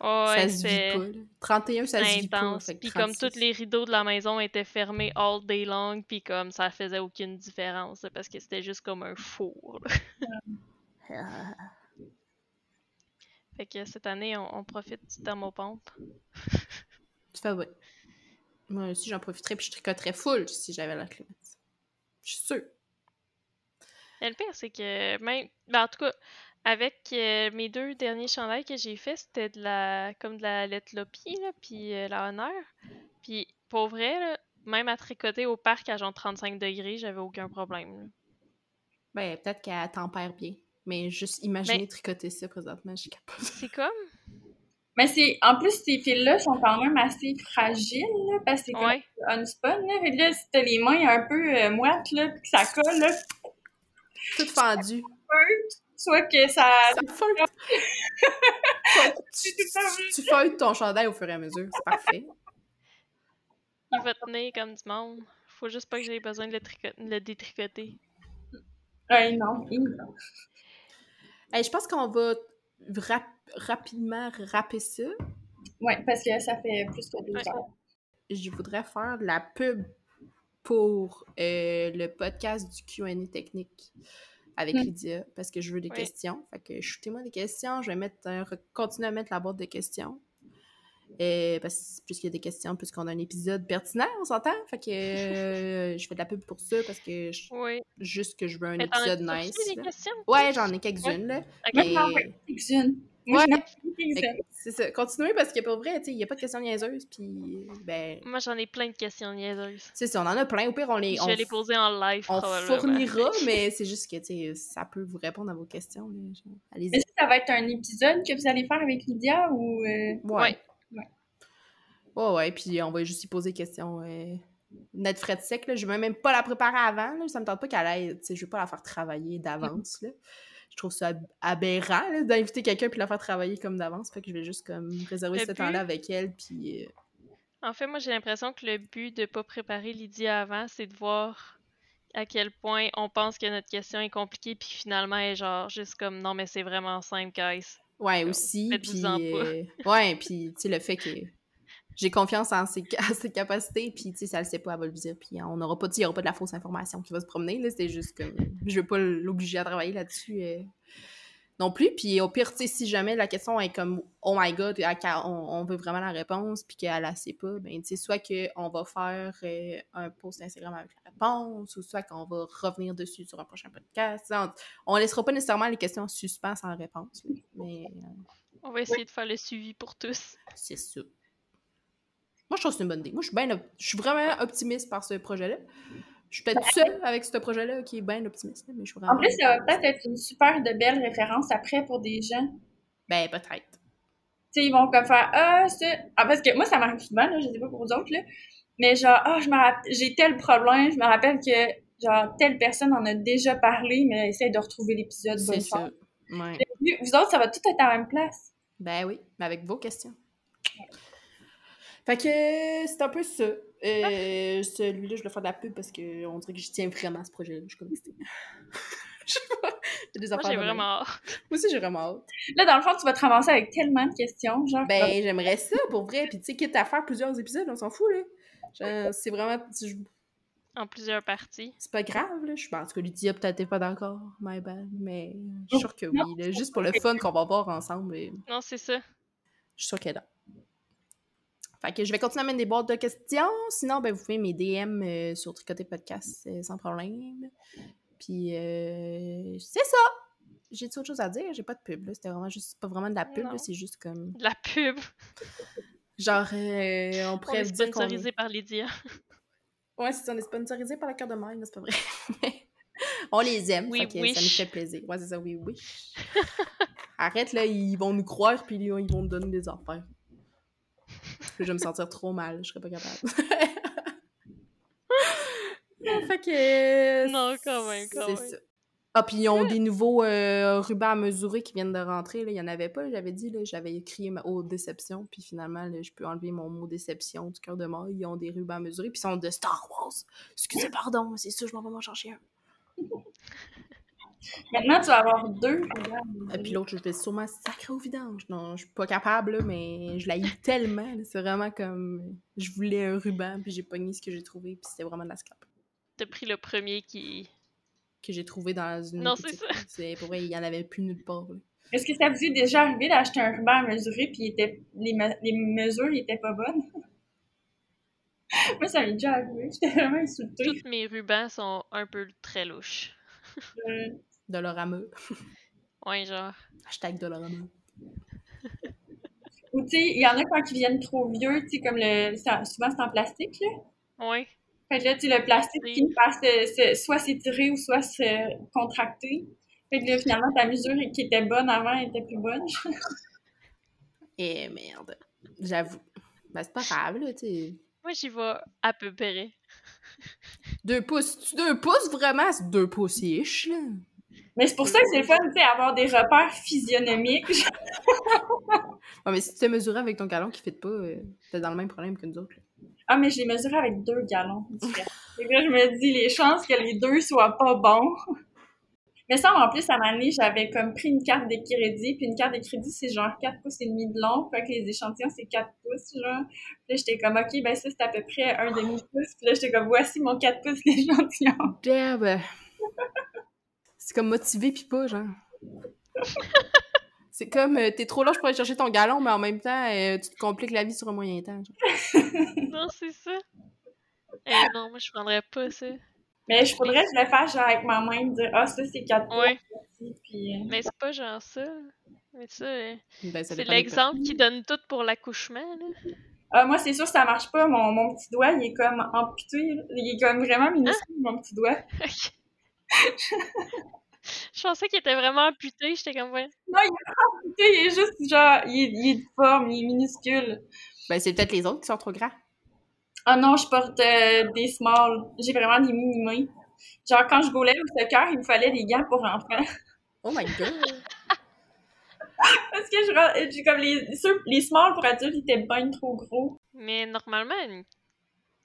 Speaker 2: Oh, ouais,
Speaker 1: ça se vit pas. Là. 31, ça se vit pas.
Speaker 2: intense. Puis comme
Speaker 1: 36.
Speaker 2: tous les rideaux de la maison étaient fermés all day long, puis comme ça faisait aucune différence là, parce que c'était juste comme un four. Fait que cette année, on, on profite du thermopompe.
Speaker 1: Tu fais ouais. Moi aussi, j'en profiterais puis je tricoterais full si j'avais la climatisée. Je suis sûre.
Speaker 2: Et le pire, c'est que même. ben, en tout cas, avec euh, mes deux derniers chandails que j'ai fait, c'était de la comme de la Letlopie, là, puis euh, la Honneur. Puis pour vrai, là, même à tricoter au parc à genre 35 degrés, j'avais aucun problème. là.
Speaker 1: Ben, peut-être qu'elle tempère bien. Mais juste imaginer
Speaker 2: Ben-
Speaker 1: tricoter ça présentement, je suis capable.
Speaker 2: C'est comme.
Speaker 3: Mais c'est, en plus, ces fils-là sont quand même assez fragiles, là, parce que c'est comme
Speaker 2: Ouais.
Speaker 3: un spun, là. Que là, si t'as les mains un peu euh, moites, là, puis que ça colle, là,
Speaker 1: Tout fendu.
Speaker 3: soit que ça...
Speaker 1: Ça feuille. tu, tu, tu feuilles ton chandail au fur et à mesure. C'est parfait.
Speaker 2: Il va tenir comme du monde. Faut juste pas que j'ai besoin de le, trico- de le détricoter.
Speaker 3: Ouais, non. hi, non.
Speaker 1: Hey, je pense qu'on va rap- rapidement rapper ça?
Speaker 3: Ouais, parce que ça fait plus que deux
Speaker 2: Ouais.
Speaker 3: heures.
Speaker 1: Je voudrais faire de la pub pour euh, le podcast du Q&A technique avec
Speaker 3: Mm.
Speaker 1: Lydia, parce que je veux des
Speaker 2: Oui.
Speaker 1: questions. Fait que shootez-moi des questions, je vais mettre, euh, continuer à mettre la boîte de questions. Et parce que puisqu'il y a des questions, puisqu'on a un épisode pertinent, on s'entend? Fait que euh, je fais de la pub pour ça parce que je-
Speaker 2: Oui.
Speaker 1: juste que je veux un
Speaker 2: Mais
Speaker 1: épisode nice.
Speaker 2: des questions?
Speaker 1: Ouais, j'en ai quelques-unes, là.
Speaker 3: Quelques-unes.
Speaker 1: Ouais. C'est ça. Continuez parce que pour vrai, il n'y a pas de questions niaiseuses, puis ben,
Speaker 2: Moi, j'en ai plein de questions niaiseuses.
Speaker 1: c'est ça, on en a plein. Au pire, on les.
Speaker 2: Je
Speaker 1: on
Speaker 2: vais les poser en live,
Speaker 1: on fournira, mais c'est juste que, ça peut vous répondre à vos questions. Allez-y.
Speaker 3: Est-ce que ça va être un épisode que vous allez faire avec Lydia ou... euh,
Speaker 1: Ouais.
Speaker 2: Ouais.
Speaker 3: Ouais.
Speaker 1: Ouais, ouais, puis on va juste y poser des questions. Euh... Net frais de sec, là. Je vais même pas la préparer avant, là. Ça me tente pas qu'elle aille, tu sais, je vais pas la faire travailler d'avance, là. Je trouve ça ab- aberrant, là, d'inviter quelqu'un puis la faire travailler comme d'avance. Fait que je vais juste, comme, réserver
Speaker 2: Le
Speaker 1: ce
Speaker 2: but-
Speaker 1: temps-là avec elle, puis... euh,
Speaker 2: En fait, moi, j'ai l'impression que le but de pas préparer Lydia avant, c'est de voir à quel point on pense que notre question est compliquée, puis finalement, elle est genre juste comme non, mais c'est vraiment simple, guys.
Speaker 1: Ouais, aussi. Puis, euh, ouais, puis, tu sais, le fait que j'ai confiance en ses, capacités, puis, tu sais, ça le sait pas, elle va le dire, puis on n'aura pas, il y aura pas de la fausse information qui va se promener, là, c'était juste comme, je veux pas l'obliger à travailler là-dessus euh, non plus, puis au pire, tu sais, si jamais la question est comme, oh my god, on, on veut vraiment la réponse, puis qu'elle la sait pas, ben, tu sais, soit qu'on va faire euh, un post Instagram avec la réponse, ou soit qu'on va revenir dessus sur un prochain podcast, on, on laissera pas nécessairement les questions en suspens sans réponse, mais... euh,
Speaker 2: On va essayer de faire le suivi pour tous.
Speaker 1: c'est ça. Moi, je trouve que c'est une bonne idée. Moi, je suis, ben op- je suis vraiment optimiste par ce projet-là. Je suis peut-être seule avec ce projet-là qui est bien optimiste, mais je suis vraiment...
Speaker 3: En plus, ça va peut-être être une super de belle référence après pour des gens.
Speaker 1: Ben, peut-être.
Speaker 3: Tu sais, ils vont comme faire Ah, c'est. Ah, parce que moi, ça m'arrive souvent, là, je sais pas pour vous autres, là. Mais genre, ah, je me rapp- j'ai tel problème, je me rappelle que, genre, telle personne en a déjà parlé, mais essaye de retrouver l'épisode.
Speaker 1: C'est ça. Ouais.
Speaker 3: Vous autres, ça va tout être à la même place.
Speaker 1: Ben oui, mais avec vos questions. Fait que euh, c'est un peu ça. Euh, Celui-là, je vais faire de la pub parce que on dirait que je tiens vraiment à ce projet-là. Je suis comme a des
Speaker 2: Moi, j'ai vraiment hâte.
Speaker 1: Moi aussi, j'ai vraiment hâte.
Speaker 3: Là, dans le fond, tu vas te ramasser avec tellement de questions, genre.
Speaker 1: Ben, j'aimerais ça pour vrai. Puis, tu sais, quitte à faire plusieurs épisodes, on s'en fout, là. Genre, C'est vraiment. je-
Speaker 2: En plusieurs parties.
Speaker 1: C'est pas grave, là. Je pense que Lydia peut-être pas d'accord, my bad. Mais je suis sûre que oui, là. Juste pour le fun qu'on va voir ensemble. et
Speaker 2: Non, c'est ça.
Speaker 1: Je suis sûre qu'elle. Fait que je vais continuer à mettre des boîtes de questions. Sinon, ben, vous pouvez mes DM euh, sur Tricoter Podcast euh, sans problème. Puis, euh, c'est ça! J'ai autre chose à dire? J'ai pas de pub. C'était vraiment juste... pas vraiment de la pub. C'est juste comme...
Speaker 2: De la pub.
Speaker 1: Genre, on
Speaker 2: On
Speaker 1: pourrait
Speaker 2: est
Speaker 1: dire
Speaker 2: sponsorisé par Lydia.
Speaker 1: Ouais, c'est on est sponsorisé par la cœur de Maille, c'est pas vrai. On les aime,
Speaker 2: Oui,
Speaker 1: fait que ça nous fait plaisir. Ouais, c'est ça, oui, oui. Arrête, là, ils vont nous croire, puis ils vont nous donner des affaires. Je vais me sentir trop mal, je serais pas capable. fait que...
Speaker 2: Non, quand même, quand
Speaker 1: c'est
Speaker 2: même.
Speaker 1: ça. Ah, puis ils ont des nouveaux euh, rubans à mesurer qui viennent de rentrer. Là. Il n'y en avait pas, j'avais dit. là, J'avais écrit ma haute déception. Puis finalement, là, je peux enlever mon mot déception du cœur de mort. Ils ont des rubans à mesurer. Puis ils sont de Star Wars. Excusez, pardon, c'est ça, je m'en vais m'en chercher un.
Speaker 3: Maintenant, tu vas avoir deux.
Speaker 1: Et puis l'autre, je vais sûrement sacrer au vidange. Non, je suis pas capable, là, mais je l'ai tellement. C'est vraiment comme. Je voulais un ruban, puis j'ai pogné ce que j'ai trouvé. Puis c'était vraiment de la scrap.
Speaker 2: T'as pris le premier qui.
Speaker 1: Que j'ai trouvé dans une.
Speaker 2: Non, c'est ça.
Speaker 1: C'est pour vrai, il y en avait plus nulle part. là.
Speaker 3: Est-ce que ça vous est déjà arrivé d'acheter un ruban à mesurer puis était, les, me- les mesures n'étaient pas bonnes? Moi, ça m'est déjà arrivé. J'étais vraiment insultée.
Speaker 2: Tous mes rubans sont un peu très louches.
Speaker 3: Euh,
Speaker 1: Dolorama.
Speaker 2: Ouais, genre.
Speaker 1: Hashtag Dolorama.
Speaker 3: Ou tu sais, il y en a quand ils viennent trop vieux, tu sais, comme le. ça- souvent c'est en plastique, là.
Speaker 2: Ouais.
Speaker 3: Fait que là, tu sais, le plastique
Speaker 2: Oui.
Speaker 3: finit par se, se- soit s'étirer ou soit se contracter. Fait que là, finalement, ta mesure qui était bonne avant était plus bonne.
Speaker 1: Eh merde. J'avoue. Ben, c'est pas grave, là, tu sais.
Speaker 2: Moi, j'y vais à peu près.
Speaker 1: Deux pouces. Deux pouces, vraiment? C'est deux pouces ish, là.
Speaker 3: Mais c'est pour ça que c'est le fun, tu sais, avoir des repères physionomiques.
Speaker 1: Ouais, mais si tu te mesuré avec ton galon qui fit pas, euh, t'es dans le même problème que nous autres. là.
Speaker 3: Ah, mais je l'ai mesuré avec deux galons différents. Que là, je me dis, les chances que les deux soient pas bons. Mais ça, en plus, à ma année, j'avais comme pris une carte de crédit, puis une carte de crédit, c'est genre 4 pouces et demi de long, fait que les échantillons, c'est 4 pouces, genre. Puis là, j'étais comme, OK, ben ça, c'est à peu près un demi-pouce. Puis là, j'étais comme, voici mon 4 pouces d'échantillon.
Speaker 1: Damn! C'est comme motivé pis pas, genre. C'est comme, euh, t'es trop large pour aller chercher ton galon, mais en même temps, euh, tu te compliques la vie sur un moyen temps. genre.
Speaker 2: Non, c'est ça. Eh non, moi, je prendrais pas ça.
Speaker 3: Mais je faudrait que je le fasse, genre, avec ma main, me dire, ah, ça, c'est 4 pouces.
Speaker 2: Ouais.
Speaker 3: Puis, euh,
Speaker 2: Mais c'est pas genre ça. Mais ça, euh,
Speaker 1: Ben, ça
Speaker 2: c'est l'exemple qui donne tout pour l'accouchement, là.
Speaker 3: Ah, moi, c'est sûr que ça marche pas. Mon, mon petit doigt, il est comme amputé. Il est comme vraiment minuscule, mon petit doigt.
Speaker 2: Je pensais qu'il était vraiment amputé. J'étais comme, ouais.
Speaker 3: Non, il est pas amputé, il est juste, genre, il est, il est de forme, il est minuscule.
Speaker 1: Ben, c'est peut-être les autres qui sont trop grands.
Speaker 3: Ah non, je porte euh, des smalls. J'ai vraiment des mini-mains. Genre, quand je gaulais au soccer, il me fallait des gants pour enfants.
Speaker 1: Oh my god!
Speaker 3: Parce que je, j'ai comme les, ceux, les smalls pour adultes, ils étaient bien trop gros.
Speaker 2: Mais normalement, une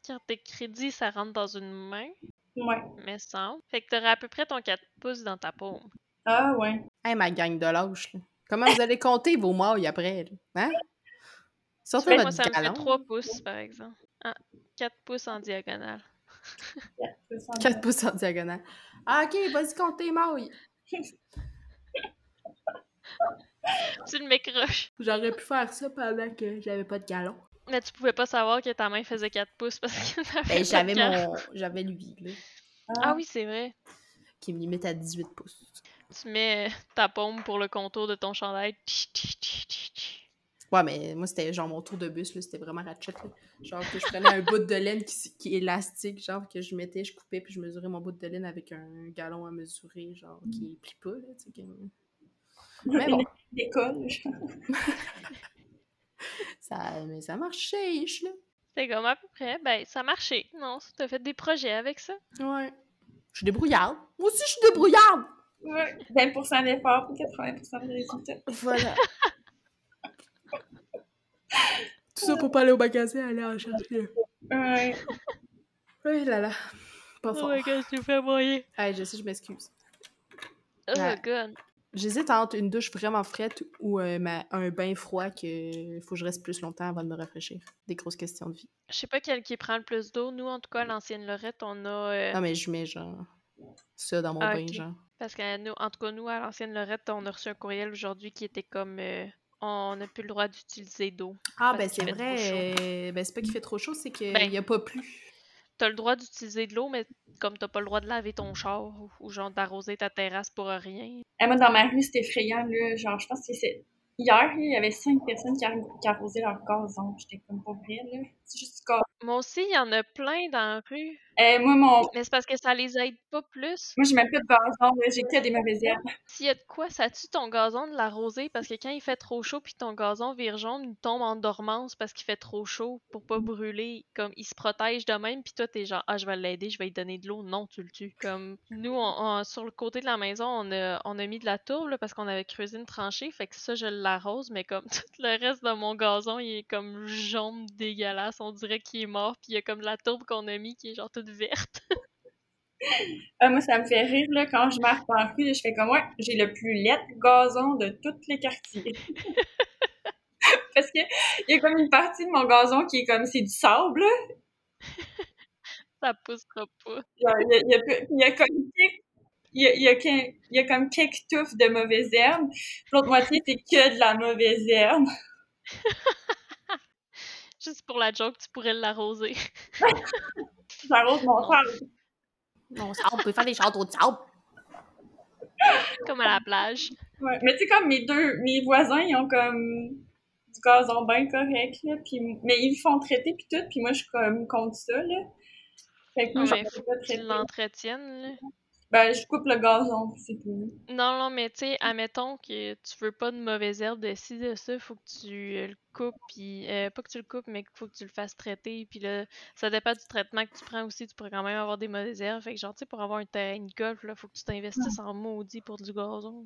Speaker 2: carte de crédit, ça rentre dans une main,
Speaker 3: Ouais.
Speaker 2: mais semble. Fait que t'aurais à peu près ton 4 pouces dans ta paume.
Speaker 3: Ah ouais.
Speaker 1: Hey, ma gang de lâches, là. Comment vous allez compter vos mailles après, là? Hein?
Speaker 2: Fait que moi,
Speaker 1: votre
Speaker 2: ça me fait
Speaker 1: galon.
Speaker 2: 3 pouces, par exemple. Ah, 4 pouces en diagonale.
Speaker 1: 4 pouces en diagonale. Ah, ok, vas-y, compte tes mailles.
Speaker 2: Tu le m'écroches.
Speaker 1: J'aurais pu faire ça pendant que j'avais pas de galon.
Speaker 2: Mais tu pouvais pas savoir que ta main faisait 4 pouces parce que
Speaker 1: Ben,
Speaker 2: de
Speaker 1: j'avais mon. J'avais lui, là,
Speaker 2: Ah oui, c'est vrai.
Speaker 1: qui me limite à 18 pouces.
Speaker 2: Tu mets ta paume pour le contour de ton chandail. Tch, tch, tch, tch, tch.
Speaker 1: Ouais, mais moi, c'était genre mon tour de bus, là. C'était vraiment ratchet, là. Genre que je prenais un bout de laine qui, qui est élastique, genre que je mettais, je coupais, puis je mesurais mon bout de laine avec un galon à mesurer, genre qui plie pas, là, tu sais. que- Mais bon,
Speaker 3: L'école.
Speaker 1: ça, mais ça marchait, là.
Speaker 2: C'est comme à peu près. Ben, ça marchait. Non, t'as fait des projets avec ça.
Speaker 1: Ouais. Je suis débrouillarde. Moi aussi, je suis débrouillarde!
Speaker 3: Ouais. 20% d'effort pour 80% de résultats.
Speaker 1: Voilà. Tout ça pour pas aller au magasin, aller en chercher.
Speaker 3: Ouais.
Speaker 1: Oui là là. Pas fort.
Speaker 2: Oh my god, tu me fais moyen.
Speaker 1: Hey, je sais, je m'excuse.
Speaker 2: Oh
Speaker 1: Ouais.
Speaker 2: god.
Speaker 1: J'hésite entre une douche vraiment frette ou euh, ma- un bain froid que faut que je reste plus longtemps avant de me rafraîchir. Des grosses questions de vie.
Speaker 2: Je sais pas quel qui prend le plus d'eau. Nous, en tout cas, à l'ancienne Lorette, on a. euh,
Speaker 1: Non, mais je mets genre ça dans mon
Speaker 2: Ah,
Speaker 1: bain, genre.
Speaker 2: Parce que nous, en tout cas, nous, à l'ancienne Lorette, on a reçu un courriel aujourd'hui qui était comme. euh, on n'a plus le droit d'utiliser d'eau.
Speaker 1: Ah, ben c'est vrai. ben c'est pas qu'il fait trop chaud, c'est qu'il
Speaker 2: Ben,
Speaker 1: y a pas plu.
Speaker 2: T'as le droit d'utiliser de l'eau, mais comme t'as pas le droit de laver ton char ou, genre d'arroser ta terrasse pour rien.
Speaker 3: Eh, moi, dans ma rue, c'était effrayant, là. Genre, je pense que c'est... Hier, il y avait cinq personnes qui arrosaient leur gazon. J'étais comme pas vrai, là. C'est juste gazon.
Speaker 2: Moi aussi, il y en a plein dans la rue.
Speaker 3: Eh, moi, mon...
Speaker 2: Mais c'est parce que ça les aide pas plus.
Speaker 3: Moi, j'ai même pas de gazon. J'ai que des mauvaises herbes.
Speaker 2: S'il y a de quoi, ça tue ton gazon de l'arroser? Parce que quand il fait trop chaud puis ton gazon vire jaune, il tombe en dormance parce qu'il fait trop chaud pour pas brûler. Comme il se protège de même puis toi t'es genre ah je vais l'aider, je vais lui donner de l'eau. Non, tu le tues. Comme nous on, on- sur le côté de la maison, on a, on a mis de la tourbe là, parce qu'on avait creusé une tranchée, fait que ça je l'arrose, mais comme tout le reste de mon gazon, il est comme jaune dégueulasse, on dirait qu'il est mort puis il y a comme la tourbe qu'on a mis qui est genre toute verte.
Speaker 3: Ah, moi, ça me fait rire, là. Quand je marche dans la rue, je fais comme, ouais, j'ai le plus laid gazon de tous les quartiers. Parce que il y a comme une partie de mon gazon qui est comme, c'est du sable,
Speaker 2: ça poussera pas.
Speaker 3: Il y a, y y comme quelques- il y a, il y a qu'un- il y a comme quelques touffes de mauvaises herbes. L'autre moitié, c'est que de la mauvaise herbe.
Speaker 2: Juste pour la joke, tu pourrais l'arroser.
Speaker 3: J'arrose mon sable.
Speaker 1: Non, ça, on peut faire des châteaux de sable.
Speaker 2: Comme à la plage.
Speaker 3: Ouais. Mais tu sais, comme mes deux, mes voisins, ils ont comme du gazon bien correct, là. Puis, mais ils le font traiter, puis tout. Puis moi, je suis comme contre ça, là. Fait que moi,
Speaker 2: Ouais, faut
Speaker 3: pas
Speaker 2: que
Speaker 3: Ben, je coupe le gazon, c'est tout.
Speaker 2: Non, non, mais tu sais, admettons que tu veux pas de mauvaises herbes de ci, de ça, faut que tu le coupes, puis euh, pas que tu le coupes, mais qu'il faut que tu le fasses traiter, puis là, ça dépend du traitement que tu prends aussi, tu pourrais quand même avoir des mauvaises herbes, fait que genre, tu sais, pour avoir un terrain de golf, là, faut que tu t'investisses en maudit pour du gazon.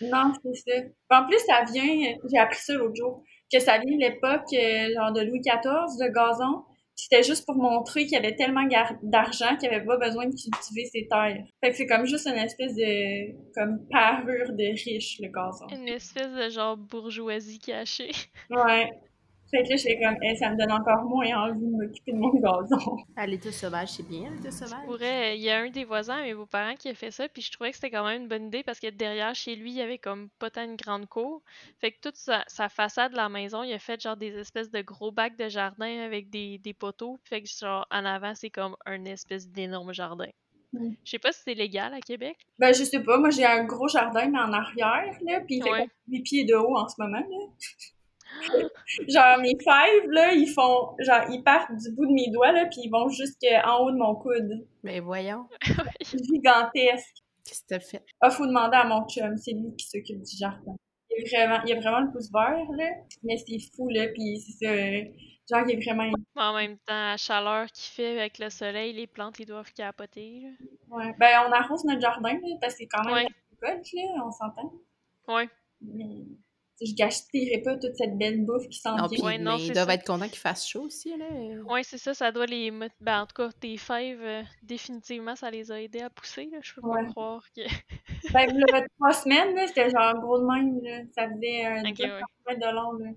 Speaker 3: Non, c'est ça. En plus, ça vient, j'ai appris ça l'autre jour, que ça vient de l'époque, euh, genre de Louis XIV, le gazon. C'était juste pour montrer qu'il y avait tellement d'argent qu'il n'y avait pas besoin de cultiver ses terres. Fait que c'est comme juste une espèce de comme parure de riche, le gazon.
Speaker 2: Une espèce de genre bourgeoisie cachée.
Speaker 3: Ouais. Fait que là, j'étais comme, Eh, ça me donne encore moins envie de m'occuper de mon gazon.
Speaker 1: À l'état sauvage, c'est bien, l'état sauvage.
Speaker 2: pourrais, il y a un des voisins mes beaux-parents qui a fait ça, puis je trouvais que c'était quand même une bonne idée parce que derrière chez lui, il y avait comme pas tant une grande cour. Fait que toute sa, sa façade de la maison, il a fait genre des espèces de gros bacs de jardin avec des, des poteaux. Fait que genre en avant, c'est comme un espèce d'énorme jardin.
Speaker 3: Mm.
Speaker 2: Je sais pas si c'est légal à Québec.
Speaker 3: Ben, je sais pas, moi, j'ai un gros jardin, mais en arrière, là, pis il fait
Speaker 2: Ouais.
Speaker 3: comme des pieds de haut en ce moment, là. Genre, mes fèves, là, ils font, genre, ils partent du bout de mes doigts, là, puis ils vont jusqu'en haut de mon coude.
Speaker 1: Mais voyons,
Speaker 3: Gigantesque.
Speaker 1: qu'est-ce que t'as fait?
Speaker 3: Ah, faut demander à mon chum, c'est lui qui s'occupe du jardin. Il, est vraiment, il a vraiment le pouce vert, là, mais c'est fou, là, puis c'est ça, euh, genre, il est vraiment...
Speaker 2: Mais en même temps, la chaleur qu'il fait avec le soleil, les plantes, ils doivent capoter. là.
Speaker 3: Ouais. Ben, on arrose notre jardin, là, parce que c'est quand même
Speaker 2: Ouais.
Speaker 3: là, on s'entend.
Speaker 2: Ouais.
Speaker 3: Mais je gaspillerai pas toute cette belle bouffe qui s'en vient.
Speaker 1: puis
Speaker 2: Ouais, non,
Speaker 1: mais ils doivent
Speaker 2: ça.
Speaker 1: être contents qu'il fasse chaud aussi, là.
Speaker 2: Ouais, c'est ça, ça doit les. Ben, en tout cas, tes fèves, euh, définitivement, ça les a aidés à pousser, là. Je peux
Speaker 3: Ouais.
Speaker 2: pas croire que.
Speaker 3: Ben, il y a trois semaines, là, c'était genre gros de même, là. Ça faisait un
Speaker 2: Ok,
Speaker 3: 2
Speaker 2: ouais.
Speaker 3: de long, là.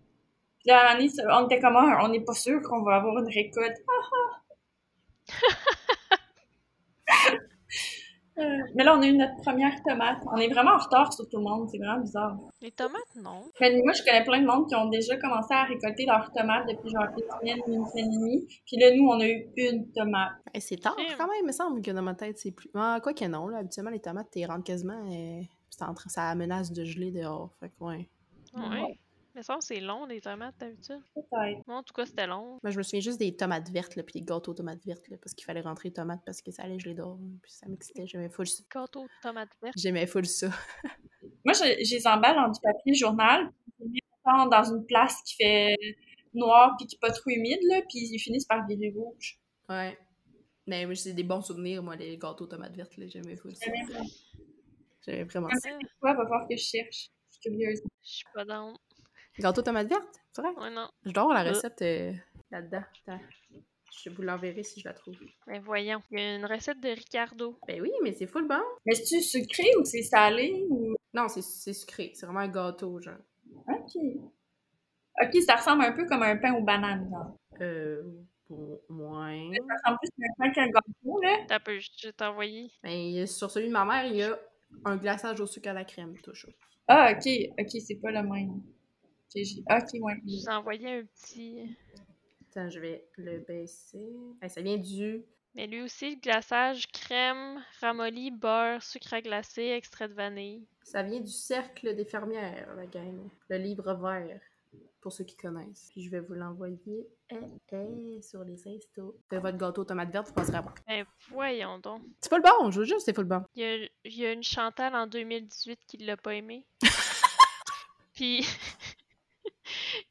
Speaker 3: Puis là, à on était comme, Ah, on n'est pas sûr qu'on va avoir une récolte. Euh, mais là, on a eu notre première tomate. On est vraiment en retard sur tout le monde, c'est vraiment bizarre.
Speaker 2: Les tomates, non.
Speaker 3: Mais moi, je connais plein de monde qui ont déjà commencé à récolter leurs tomates depuis genre une semaine, une semaine et demie. Puis là, nous, on a eu une tomate.
Speaker 1: Ben, c'est tard
Speaker 2: Crème.
Speaker 1: quand même, il me semble que dans ma tête, c'est plus. Ah, quoi que non, là. Habituellement, les tomates, t'es rentres quasiment. euh, en train- ça menace de geler dehors. Fait que, ouais.
Speaker 2: Ouais. Mais ça, c'est long, les tomates, d'habitude.
Speaker 3: Peut-être.
Speaker 2: Moi, en tout cas, c'était long.
Speaker 1: Moi, je me souviens juste des tomates vertes, là, puis des gâteaux aux tomates vertes, là, parce qu'il fallait rentrer les tomates parce que ça allait geler là, Puis ça m'excitait, j'aimais full ça.
Speaker 2: Gâteau de tomates vertes.
Speaker 1: J'aimais full ça.
Speaker 3: Moi, je, je les emballe dans du papier journal, puis dans une place qui fait noir puis qui est pas trop humide, là, puis ils finissent par virer rouge.
Speaker 1: Ouais. Mais moi, j'ai des bons souvenirs, moi, les gâteaux aux tomates vertes, là. J'aimais full ça.
Speaker 3: J'aimais vraiment.
Speaker 1: J'aimais vraiment
Speaker 3: Comme
Speaker 1: ça.
Speaker 2: Ah,
Speaker 3: Toi, va voir que je cherche. Je suis curieuse.
Speaker 2: Je suis pas dans.
Speaker 1: Gâteaux aux tomates vertes, c'est vrai?
Speaker 2: Ouais, non.
Speaker 1: Je dois avoir la
Speaker 2: Euh.
Speaker 1: recette euh, là-dedans. Je vous l'enverrai si je la trouve.
Speaker 2: Mais voyons. Il y a une recette de Ricardo.
Speaker 1: Ben oui, mais c'est full bon.
Speaker 3: Mais c'est-tu sucré ou c'est salé ou?
Speaker 1: Non, c'est c'est sucré. C'est vraiment un gâteau, genre.
Speaker 3: Ok. Ok, ça ressemble un peu comme un pain aux bananes, genre.
Speaker 1: Euh. Moins.
Speaker 3: Ça ressemble plus à un pain qu'un gâteau, là.
Speaker 2: T'as peu, je vais t'envoyer.
Speaker 1: Mais sur celui de ma mère, il y a un glaçage au sucre à la crème, toujours.
Speaker 3: Ah, ok. Ok, c'est pas le même. Ok, j'ai- ok, ouais.
Speaker 2: Je vous ai envoyé un petit.
Speaker 1: Attends, je vais le baisser. Hey, ça vient du.
Speaker 2: Mais lui aussi, le glaçage, crème, ramolli, beurre, sucre à glacer, extrait de vanille.
Speaker 1: Ça vient du cercle des fermières, la gang. Le livre vert, pour ceux qui connaissent. Puis je vais vous l'envoyer eh, eh, sur les instos. Faites votre gâteau aux tomates vertes, vous passerez à moi.
Speaker 2: Ben voyons donc.
Speaker 1: C'est pas le bon, je vous jure, c'est pas le bon.
Speaker 2: Il y a, il y a une Chantal en 2018 qui l'a pas aimé. Puis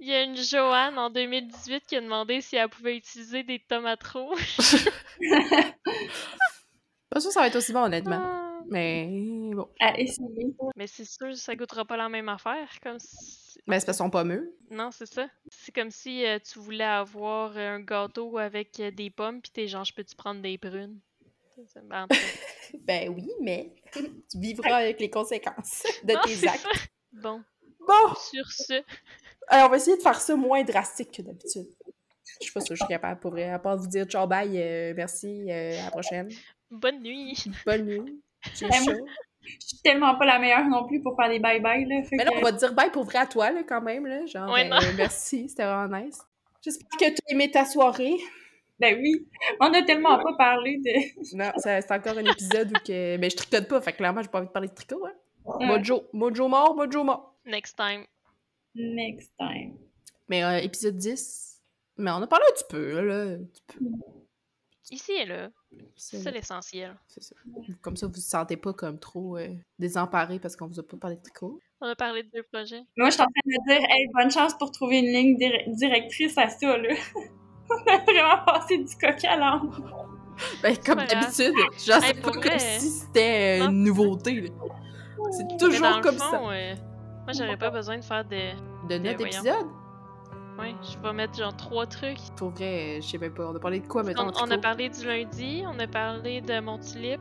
Speaker 2: il y a une Joanne en 2018 qui a demandé si elle pouvait utiliser des tomates rouges.
Speaker 1: Pas sûr que ça va être aussi bon, honnêtement.
Speaker 2: Ah.
Speaker 1: Mais bon.
Speaker 3: À essayer.
Speaker 2: Mais c'est sûr, ça goûtera pas la même affaire. Comme si...
Speaker 1: Mais c'est parce qu'ils sont pas mûrs.
Speaker 2: Non, c'est ça. C'est comme si euh, tu voulais avoir un gâteau avec euh, des pommes, puis t'es genre, je peux-tu prendre des prunes? Ben.
Speaker 1: Ben oui, mais tu vivras avec les conséquences de
Speaker 2: Non,
Speaker 1: tes actes.
Speaker 2: ça. Bon,
Speaker 1: Bon,
Speaker 2: sur ce,
Speaker 1: alors on va essayer de faire ça moins drastique que d'habitude. Je sais pas si je suis capable, pour vrai. À part vous dire ciao, bye, euh, merci, euh, à la prochaine.
Speaker 2: bonne nuit.
Speaker 1: Bonne nuit. J'ai
Speaker 3: Ben,
Speaker 1: chaud.
Speaker 3: Je suis tellement pas la meilleure non plus pour faire des bye-bye, là. Fait
Speaker 1: Mais là,
Speaker 3: que-
Speaker 1: on va te dire bye pour vrai à toi, là, quand même. Là. Genre,
Speaker 2: Ouais,
Speaker 1: euh,
Speaker 2: non.
Speaker 1: merci, c'était vraiment nice. J'espère que tu as aimé ta soirée.
Speaker 3: Ben oui. On a tellement pas parlé de.
Speaker 1: Non, c'est encore un épisode où que... Ben, je tricote pas, fait que clairement, j'ai pas envie de parler de tricot. Hein.
Speaker 3: Ouais.
Speaker 1: Mojo, Mojo mort, Mojo mort.
Speaker 2: Next time.
Speaker 3: Next time.
Speaker 1: Mais euh, épisode 10, mais on a parlé un petit peu, là. Un petit peu.
Speaker 2: Ici et là.
Speaker 1: C'est
Speaker 2: C'est l'essentiel.
Speaker 1: c'est ça. Comme ça, vous vous sentez pas comme trop euh, désemparé parce qu'on vous a pas parlé de tricot.
Speaker 2: On a parlé de deux projets.
Speaker 3: Moi, je suis en train de me dire, hey, bonne chance pour trouver une ligne dir- directrice à ça, là. On a vraiment passé du coq à l'âne.
Speaker 1: Ben, comme d'habitude, genre,
Speaker 2: Hey,
Speaker 1: c'est pas
Speaker 2: vrai,
Speaker 1: comme si c'était une nouveauté, là. C'est toujours comme
Speaker 2: fond,
Speaker 1: ça.
Speaker 2: euh, moi, j'aurais pas besoin de faire de.
Speaker 1: De neuf
Speaker 2: voyons.
Speaker 1: épisodes?
Speaker 2: Ouais, je vais mettre genre trois trucs.
Speaker 1: Pour vrai, je sais même pas. On a parlé de quoi,
Speaker 2: On,
Speaker 1: mettons, en
Speaker 2: on a parlé du lundi, on a parlé de mon tulipe,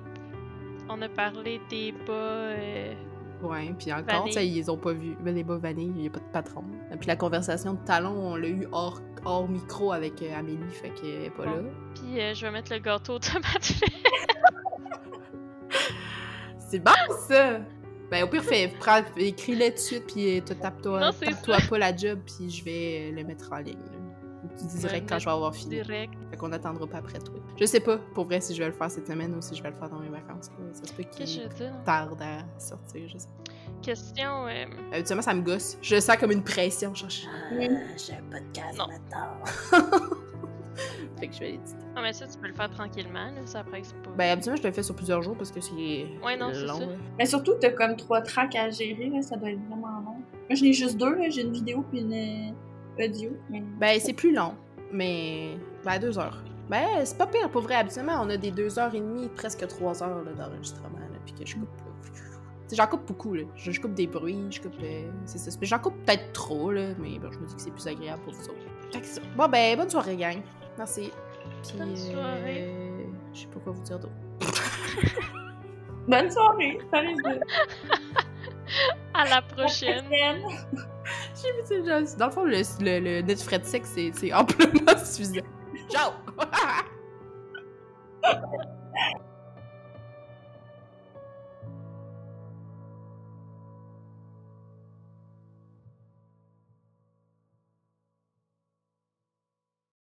Speaker 2: on a parlé des bas. euh,
Speaker 1: Ouais, puis encore, sais, ils ont pas vu. Mais les bas vanille, il a pas de patron. Et puis la conversation de talon, on l'a eu hors, hors micro avec euh, Amélie, fait qu'elle est pas là.
Speaker 2: Puis euh, je vais mettre le gâteau tomate.
Speaker 1: C'est bon, ça! Ben, au pire, fais, prends, écris-le tout de suite, puis euh, te tape-toi tape-toi pas la job, puis je vais euh, le mettre en ligne.
Speaker 2: Ouais,
Speaker 1: quand je vais avoir fini.
Speaker 2: direct.
Speaker 1: Fait qu'on attendra pas après toi. Je sais pas, pour vrai, si je vais le faire cette semaine ou si je vais le faire dans mes vacances. là. Ça se peut
Speaker 2: Qu'est-ce que je
Speaker 1: qu'il tarde à sortir, je sais pas.
Speaker 2: Question. euh,
Speaker 1: Habituellement, ça me gosse. Je le sens comme une pression. Je-
Speaker 3: Oui.
Speaker 1: j'ai un podcast
Speaker 2: Non.
Speaker 1: maintenant. fait que je vais l'éditer.
Speaker 2: Ah, mais ça, tu peux le faire tranquillement, là. Ça après, c'est pas.
Speaker 1: Ben, habituellement, je le fais sur plusieurs jours parce que c'est
Speaker 2: Ouais, non, c'est
Speaker 1: long.
Speaker 2: ça.
Speaker 3: Mais surtout, t'as comme trois tracks à gérer, là, ça doit être vraiment long. Moi, j'en ai juste deux, là. J'ai une vidéo puis une euh, audio. Mais...
Speaker 1: Ben, c'est plus long, mais. Ben, deux heures. Ben, c'est pas pire, pour vrai. Habituellement, on a des deux heures et demie, presque trois heures là, d'enregistrement, là, puis que je coupe. Tu sais, J'en coupe beaucoup, là. Je, je coupe des bruits, je coupe. euh, c'est ça. Mais J'en coupe peut-être trop, là, mais bon, je me dis que c'est plus agréable pour vous autres. Fait que ça. Bon, ben, bonne soirée, gang. Merci. Puis,
Speaker 2: Bonne soirée.
Speaker 1: euh, je sais pas quoi vous dire d'autre.
Speaker 3: Bonne soirée! Salut!
Speaker 2: À la prochaine.
Speaker 1: J'ai vu, juste- Dans le fond, le, le, le net frais de sexe, c'est c'est amplement suffisant. Ciao!